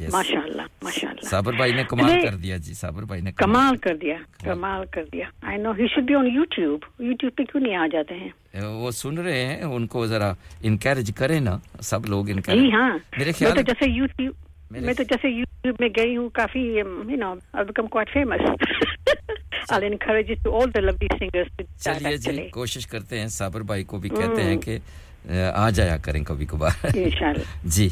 ماشاء اللہ ماشاء اللہ صابر بھائی نے کمال کر دیا جی صابر بھائی نے کمال۔ کر دیا کمال۔ کر دیا۔ I know he should be on YouTube YouTube پہ کیوں نہیں آ جاتے ہیں؟ وہ سن رہے ہیں ان کو ذرا انکریج کریں نا سب لوگ انکریج جی ہاں میرے خیال جیسے یوٹیوب میں تو جیسے یوٹیوب میں گئی ہوں کافی you know I become quite famous I encourage to all the lovely singers چلیے جی کوشش کرتے ہیں صابر بھائی کو بھی کہتے ہیں کہ آ جایا کریں کبھی کبھار۔ انشاءاللہ۔ جی۔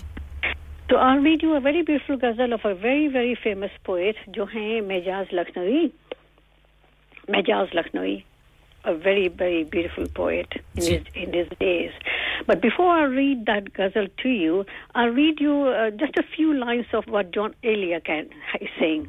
تو I'll read you a very beautiful ghazal of a very very famous poet جو ہیں میجاز لکھنوی۔ میجاز لکھنوی۔ a very, very beautiful poet in his, in his days. But before I read that ghazal to you, I'll read you uh, just a few lines of what John Elia is saying.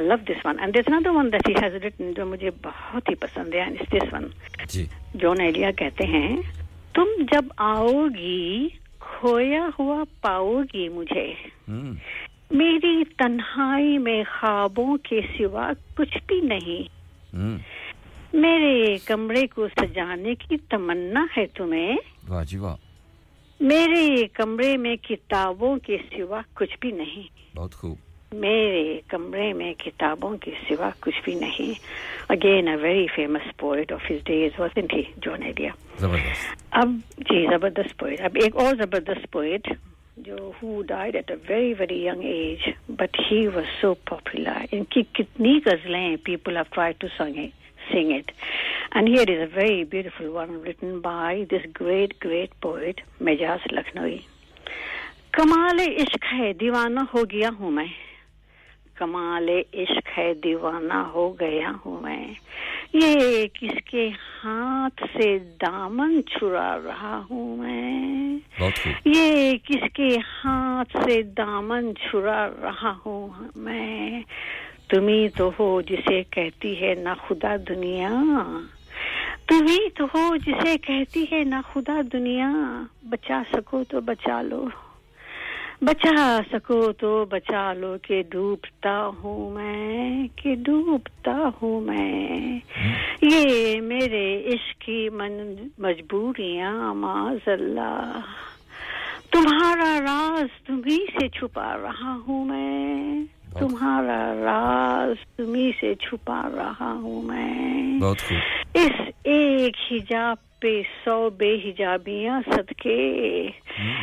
love this one and this one that has written جو مجھے بہت ہی پسند ہے اینڈ دس ون جون ایلیا کہتے ہیں تم جب آؤ گی کھویا ہوا پاؤ گی مجھے hmm. میری تنہائی میں خوابوں کے سوا کچھ بھی نہیں۔ hmm. میرے کمرے کو سجانے کی تمنا ہے تمہیں۔ جی میرے کمرے میں کتابوں کے سوا کچھ بھی نہیں۔ بہت خوب۔ میرے کمرے میں کتابوں کے سوا کچھ بھی نہیں۔ Again a very famous poet of his days وزن جو نے دیا اب جی زبردست پوئٹ اب ایک اور زبردست پوئٹ جو who died at a very very young age but he was so popular ان کی کتنی غزلیں people of try to sing sing it and here is a very beautiful one written by this great great poet Majaz Lucknowi کمال عشق ہے دیوانہ ہو گیا ہوں میں۔ کمال عشق ہے دیوانہ ہو گیا ہوں میں۔ یہ کس کے ہاتھ سے دامن چھڑا رہا ہوں میں۔ یہ کس کے ہاتھ سے دامن چھڑا رہا ہوں میں۔ تمہیں تو ہو جسے کہتی ہے نہ خدا دنیا۔ تمہیں تو ہو جسے کہتی ہے نہ خدا دنیا۔ بچا سکو تو بچا لو۔ بچا سکو تو بچا لو کہ ڈوبتا ہوں میں کہ ڈوبتا ہوں میں۔ یہ میرے عشق کی مجبوریاں معذ اللہ۔ تمہارا راز تمہیں سے چھپا رہا ہوں میں۔ تمہارا راز تمہیں سے چھپا رہا ہوں میں۔ اس ایک حجاب پہ سو بے حجابیاں صدقے۔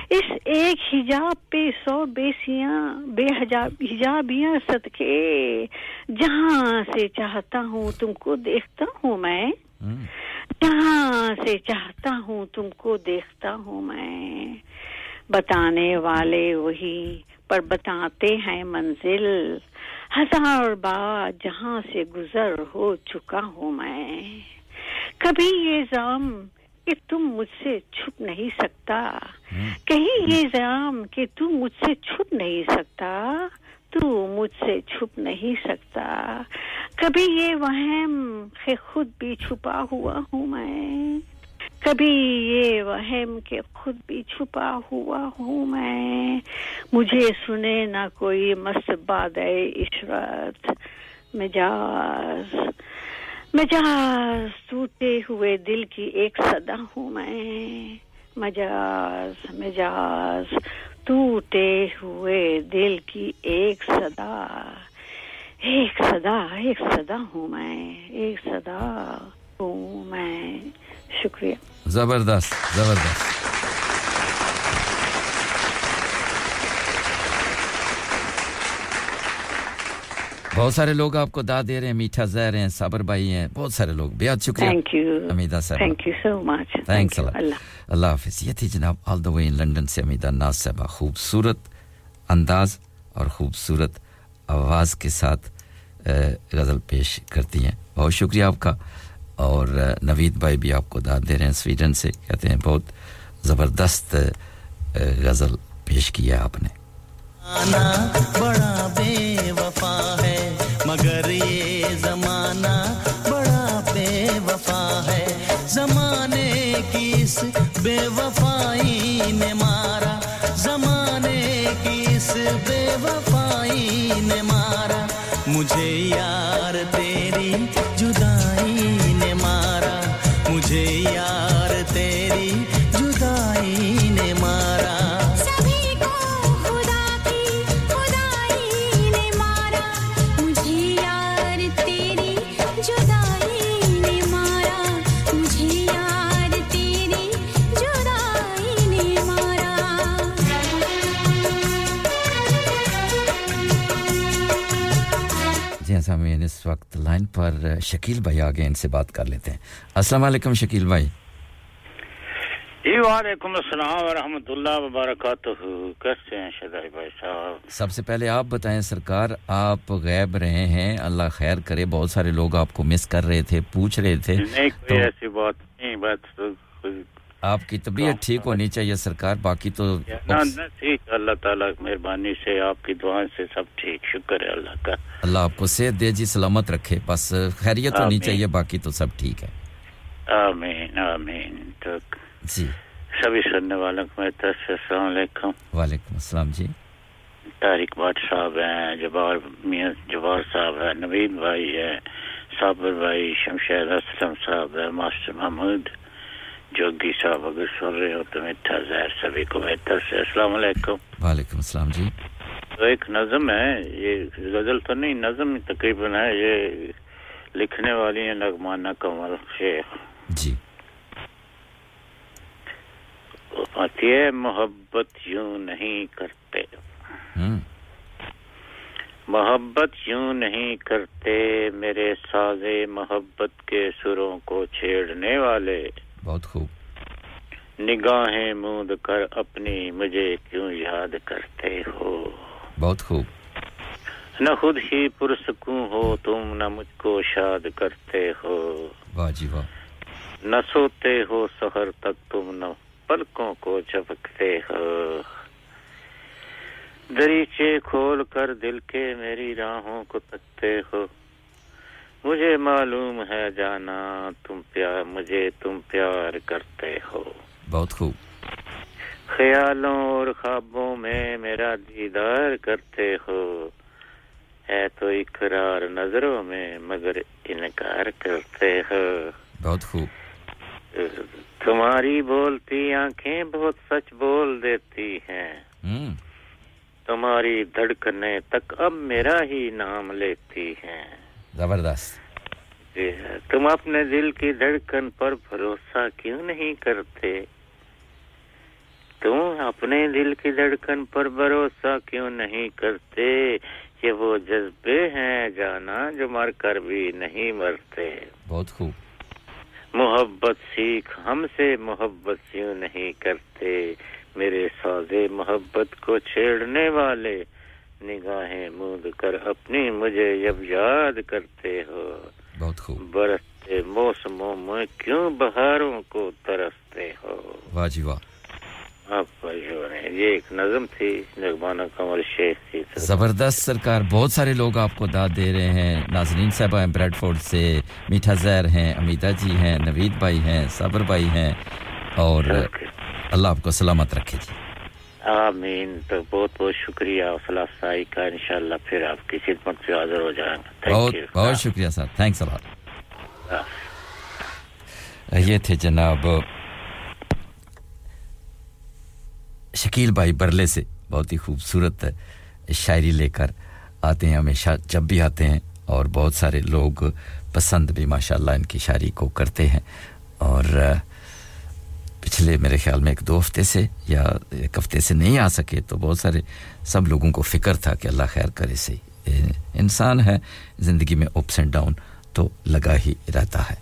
اس ایک حجاب پہ سو بے سیاں بے حجاب حجابیاں صدقے۔ جہاں سے چاہتا ہوں تم کو دیکھتا ہوں میں۔ جہاں سے چاہتا ہوں تم کو دیکھتا ہوں میں۔ بتانے والے وہی پر بتاتے ہیں منزل۔ ہزار بار جہاں سے گزر ہو چکا ہوں میں۔ کبھی یہ زام کہ تم مجھ سے چھپ نہیں سکتا۔ ہاں۔ کہیں یہ زام کہ تم مجھ سے چھپ نہیں سکتا تو مجھ سے چھپ نہیں سکتا۔ کبھی یہ وہم کہ خود بھی چھپا ہوا ہوں میں۔ کبھی یہ وہم کہ خود بھی چھپا ہوا ہوں میں۔ مجھے سنے نہ کوئی مست باد عشرت مجاز۔ مجا سوتے ہوئے دل کی ایک صدا ہوں میں۔ مجاز مجاز ٹوٹے ہوئے دل کی ایک صدا۔ ایک صدا ایک صدا ہوں میں، ایک صدا ہوں میں۔ شکریہ۔ زبردست زبردست۔ بہت سارے لوگ آپ کو دا دے رہے ہیں میٹھا زہر ہیں صابر بھائی ہیں بہت سارے لوگ۔ بہت شکریہ۔ تھینک صاحب۔ تھینک یو سو مچ اللہ اللہ حافظ۔ یہ تھی جناب آل دا وے ان لندن سے امیدا ناز صاحبہ۔ خوبصورت انداز اور خوبصورت آواز کے ساتھ غزل پیش کرتی ہیں۔ بہت شکریہ آپ کا۔ اور نوید بھائی بھی آپ کو داد دے رہے ہیں سویڈن سے۔ کہتے ہیں بہت زبردست غزل پیش کیا آپ نے۔ بڑا بے وفا ہے۔ مجھے یاد وقت لائن پر شکیل بھائی آگے ان سے بات کر لیتے ہیں۔ السلام علیکم شکیل بھائی۔ جی وعلیکم السلام ورحمۃ اللہ وبرکاتہ۔ کیسے ہیں شدائی بھائی صاحب؟ سب سے پہلے آپ بتائیں سرکار آپ غیب رہے ہیں اللہ خیر کرے۔ بہت سارے لوگ آپ کو مس کر رہے تھے پوچھ رہے تھے۔ نہیں کوئی ایسی بات نہیں بات آپ کی طبیعت ٹھیک ہونی چاہیے سرکار باقی تو ٹھیک اللہ تعالیٰ مہربانی سے آپ کی دعائیں سے سب ٹھیک شکر ہے اللہ کا۔ اللہ آپ کو صحت دے جی سلامت رکھے بس خیریت ہونی چاہیے باقی تو سب ٹھیک ہے۔ آمین آمین جی۔ سبھی سننے والوں کو میری طرف سے السلام علیکم۔ وعلیکم السلام جی۔ تاریخ بٹ صاحب ہیں جبار میاں جبار صاحب ہیں نوید بھائی ہے صابر بھائی شمشیر اسلم صاحب ہے ماسٹر محمود جوگی صاحب اگر سن رہے ہو تو میٹھا زہر سبھی کو بہتر سے۔ السلام علیکم۔ وعلیکم السلام جی۔ تو ایک نظم ہے یہ غزل تو نہیں نظم تقریباً ہے یہ لکھنے والی ہیں نغمانہ کمل شیخ۔ جی۔ آتی ہے محبت یوں نہیں کرتے۔ محبت یوں نہیں کرتے میرے سازے محبت کے سروں کو چھیڑنے والے۔ بہت خوب۔ نگاہیں موند کر اپنی مجھے کیوں یاد کرتے ہو؟ بہت خوب۔ نہ خود ہی پرسکوں ہو تم نہ مجھ کو شاد کرتے ہو۔ جی واہ۔ نہ سوتے ہو سہر تک تم نہ پلکوں کو چپکتے ہو۔ دریچے کھول کر دل کے میری راہوں کو تکتے ہو۔ مجھے معلوم ہے جانا تم پیار مجھے تم پیار کرتے ہو۔ بہت خوب۔ خیالوں اور خوابوں میں میرا دیدار کرتے ہو۔ ہے تو اقرار نظروں میں مگر انکار کرتے ہو۔ بہت خوب۔ تمہاری بولتی آنکھیں بہت سچ بول دیتی ہیں۔ hmm. تمہاری دھڑکنے تک اب میرا ہی نام لیتی ہیں۔ زبردست۔ جی ہاں، تم اپنے دل کی دھڑکن پر بھروسہ کیوں نہیں کرتے؟ تم اپنے دل کی دھڑکن پر بھروسہ کیوں نہیں کرتے؟ یہ وہ جذبے ہیں جانا جو مر کر بھی نہیں مرتے۔ بہت خوب۔ محبت سیکھ ہم سے محبت کیوں نہیں کرتے؟ میرے سازے محبت کو چھیڑنے والے نگاہیں مود کر اپنی مجھے جب یاد کرتے ہو۔ بہت خوب۔ برستے موسموں میں کیوں بہاروں کو ترستے ہو؟ واہ جی واہ۔ یہ ایک نظم تھی۔ نغمانہ قمر شیخ کی زبردست سرکار۔ بہت سارے لوگ آپ کو داد دے رہے ہیں۔ ناظرین صاحبہ ہیں بریڈ فورڈ سے میٹھا زہر ہیں امیدہ جی ہیں نوید بھائی ہیں صابر بھائی ہیں۔ اور اللہ آپ کو سلامت رکھے جی۔ آمین. تو بہت بہت شکریہ حوصلہ سائی کا انشاءاللہ پھر آپ کی خدمت پہ حاضر ہو جائیں گے. بہت بہت شکریہ صاحب. تھینکس یہ تھے جناب شکیل بھائی برلے سے. بہت ہی خوبصورت شاعری لے کر آتے ہیں. ہمیشہ جب بھی آتے ہیں اور بہت سارے لوگ پسند بھی ماشاءاللہ ان کی شاعری کو کرتے ہیں. اور پچھلے میرے خیال میں ایک دو ہفتے سے یا ایک ہفتے سے نہیں آ سکے، تو بہت سارے سب لوگوں کو فکر تھا کہ اللہ خیر کرے سے انسان ہے، زندگی میں اپس اینڈ ڈاؤن تو لگا ہی رہتا ہے۔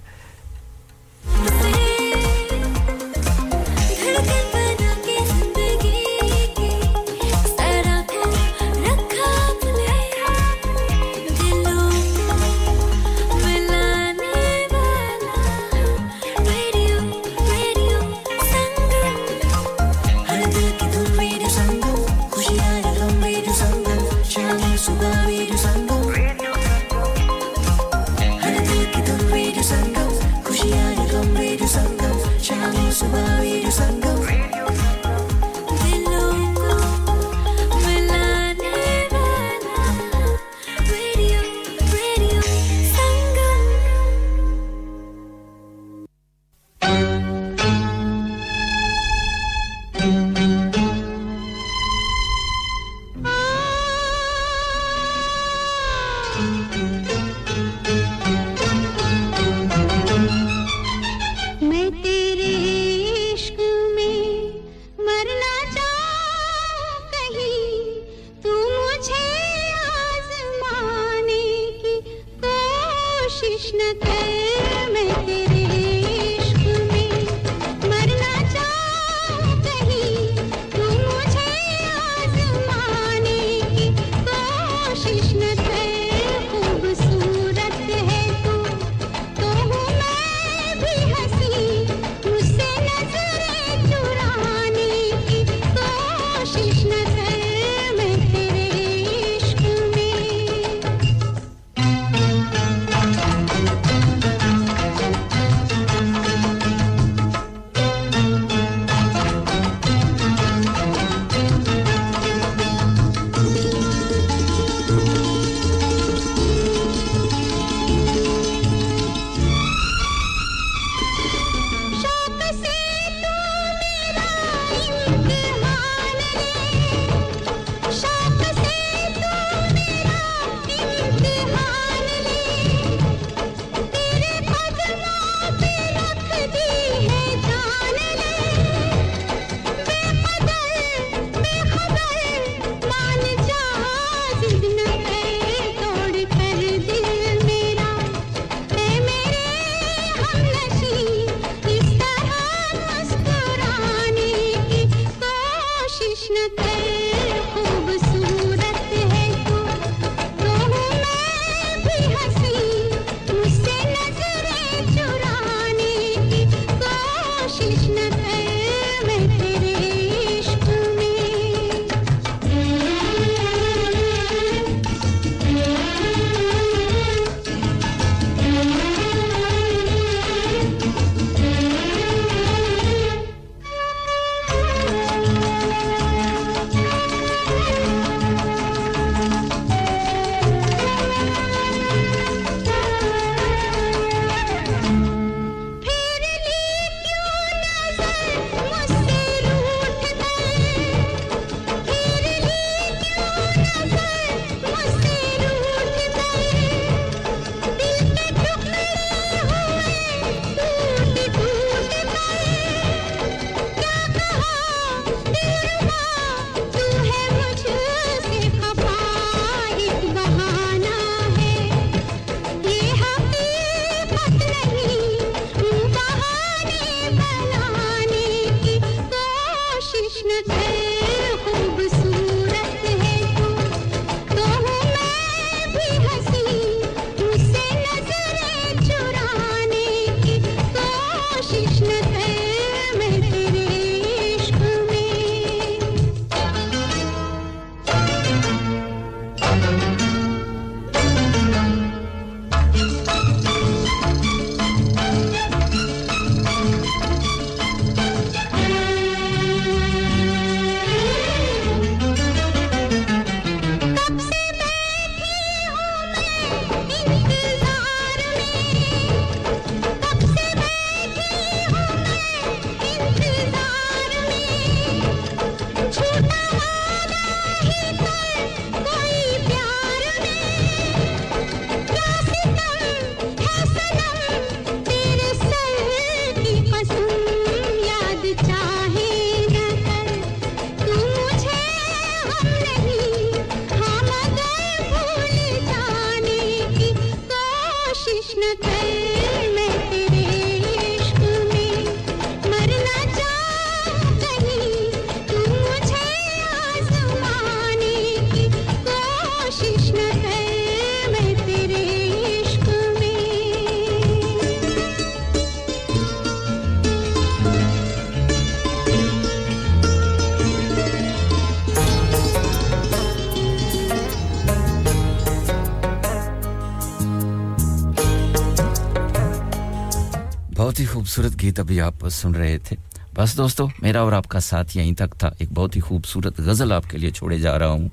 بہت ہی خوبصورت گیت ابھی آپ سن رہے تھے۔ بس دوستو، میرا اور آپ کا ساتھ یہیں تک تھا۔ ایک بہت ہی خوبصورت غزل آپ کے لیے چھوڑے جا رہا ہوں۔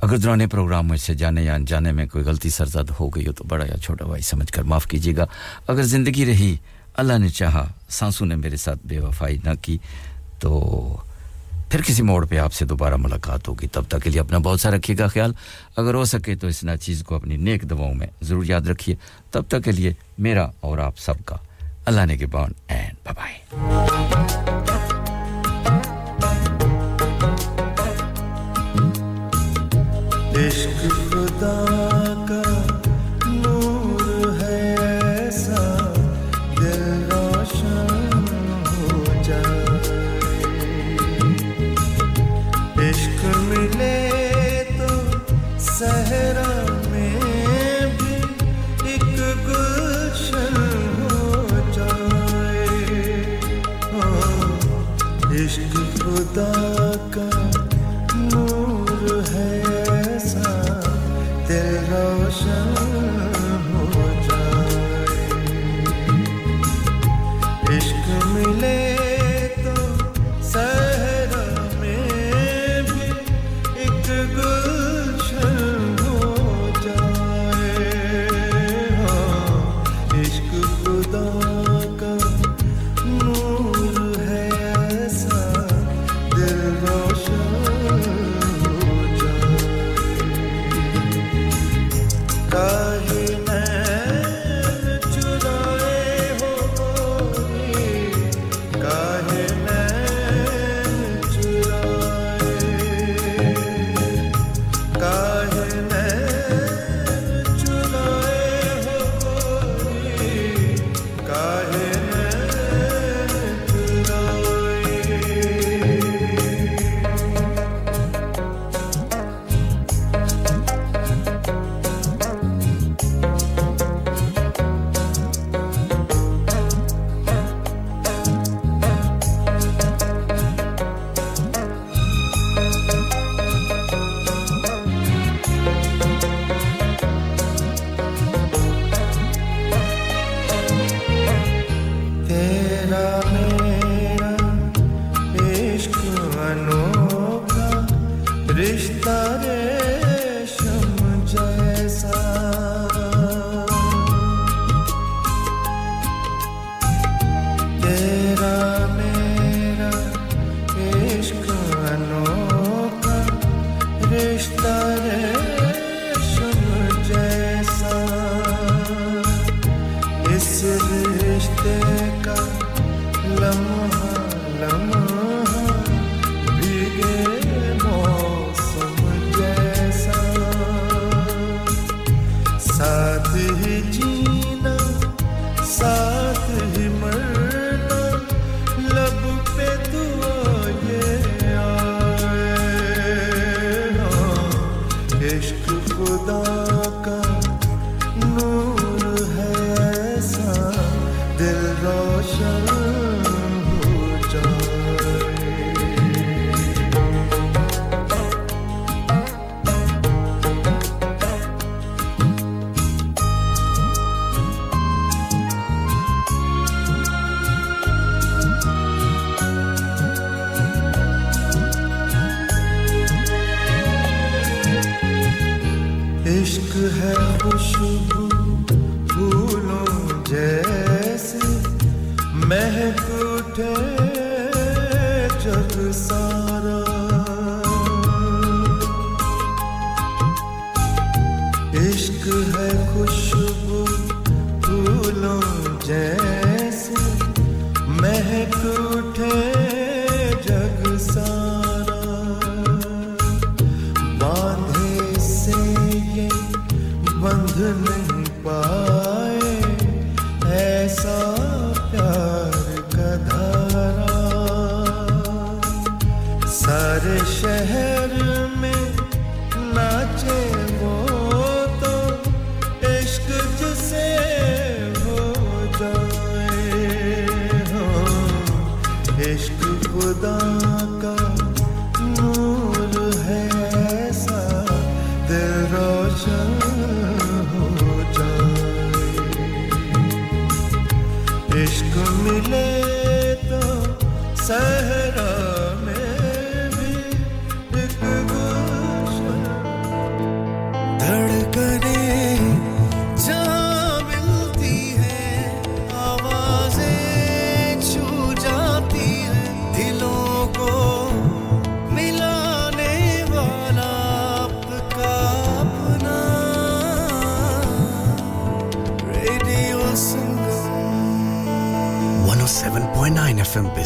اگر دوران پروگرام میں سے جانے یا انجانے میں کوئی غلطی سرزد ہو گئی ہو تو بڑا یا چھوٹا بھائی سمجھ کر معاف کیجیے گا۔ اگر زندگی رہی، اللہ نے چاہا، سانسوں نے میرے ساتھ بے وفائی نہ کی، تو پھر کسی موڑ پہ آپ سے دوبارہ ملاقات ہوگی۔ تب تک کے لیے اپنا بہت سا رکھیے گا خیال۔ اگر ہو سکے تو اس ناچیز کو اپنی نیک دواؤں میں ضرور یاد رکھیے۔ تب تک کے لیے میرا اور آپ سب کا Allah Negibon, and bye bye.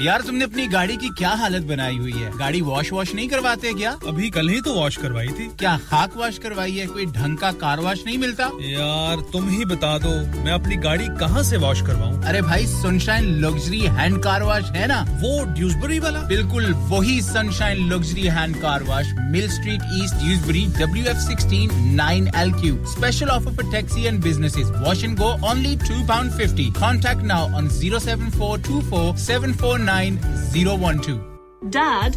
یار تم نے اپنی گاڑی کی کیا حالت بنائی ہوئی ہے؟ گاڑی واش واش نہیں کرواتے کیا؟ ابھی کل ہی تو واش کروائی تھی۔ کیا خاک واش کروائی ہے؟ کوئی ڈھنگ کا کار واش نہیں ملتا؟ یار تم ہی بتا دو میں اپنی گاڑی کہاں سے واش کرواؤں؟ ارے بھائی sunshine luxury hand car wash ہے نا؟ وہ ڈیوزبری والا؟ بالکل وہی sunshine luxury hand car wash mill street east Dewsbury W F sixteen nine L Q special offer for taxi and business wash and go only two pound fifty contact now on zero seven four two four seven four nine zero one two dad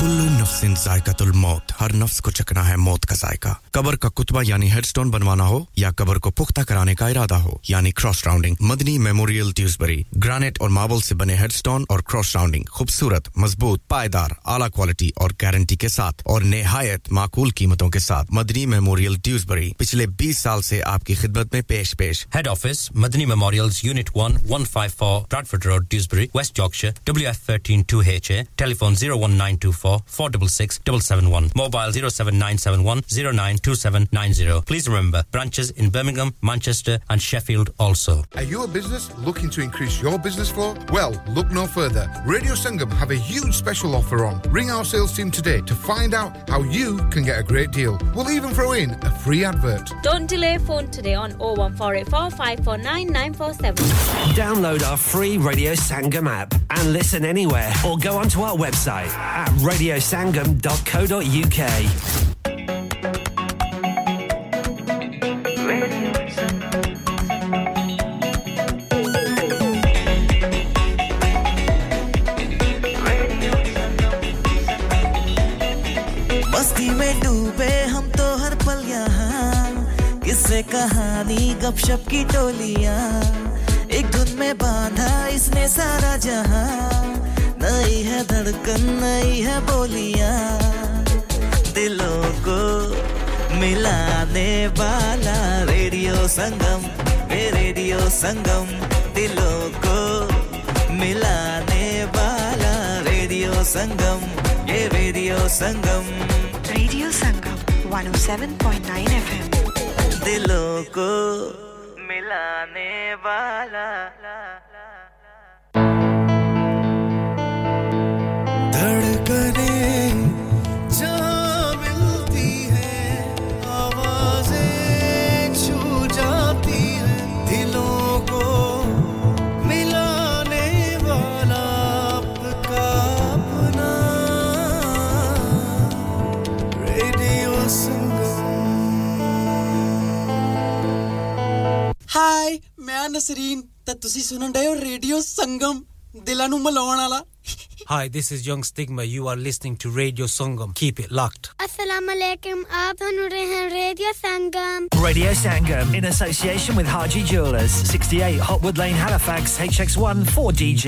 کل نفس ذائقت الموت ہر نفس کو چکنا ہے موت کا ذائقہ۔ قبر کا کتبہ یعنی ہیڈ سٹون بنوانا ہو یا قبر کو پختہ کرانے کا ارادہ ہو یعنی cross rounding. Madani memorial Dewsbury granite اور ماربل سے بنے ہیڈ سٹون اور کراس راؤنڈنگ۔ خوبصورت، مضبوط، پائیدار، اعلیٰ کوالٹی اور گارنٹی کے ساتھ اور نہایت معقول قیمتوں کے ساتھ۔ مدنی میموریل ڈیوزبری، پچھلے بیس سال سے آپ کی خدمت میں پیش پیش۔ Head office Madni memorial unit one one five four road west W F telephone zero one nine two four. 01924 466 771, mobile 07971 092790. Please remember, branches in Birmingham, Manchester and Sheffield also. Are you a business looking to increase your business flow? Well, look no further. Radio Sangam have a huge special offer on. Ring our sales team today to find out how you can get a great deal. We'll even throw in a free advert. Don't delay phone today on 01484 549 947. Download our free Radio Sangam app and listen anywhere or go onto our website at radiosangam.co.uk. کہانی گپ شپ کی ٹولیاں ایک دھن میں باندھا اس نے سارا جہاں آئی ہے دھڑکن آئی ہے بولیاں دلوں کو ملانے والا ریڈیو سنگم اے ریڈیو سنگم دلوں کو ملانے والا ریڈیو سنگم یہ radio Sangam radio Sangam 107.9 F M دلوں کو ملانے والا ਹਾਈ ਮੈਂ ਨਸਰੀਨ ਤਾਂ ਤੁਸੀਂ ਸੁਣਨ ਡਏ ਹੋ ਰੇਡੀਓ ਸੰਗਮ ਦਿਲਾਂ ਨੂੰ ਮਲਾਉਣ Hi, this is Young Stigma. You are listening to Radio Sangam. Keep it locked. Assalamu alaikum. Aap Radio Sangam. Radio Sangam in association with Haji Jewelers, 68 Hotwood Lane, Halifax, HX1 4DG.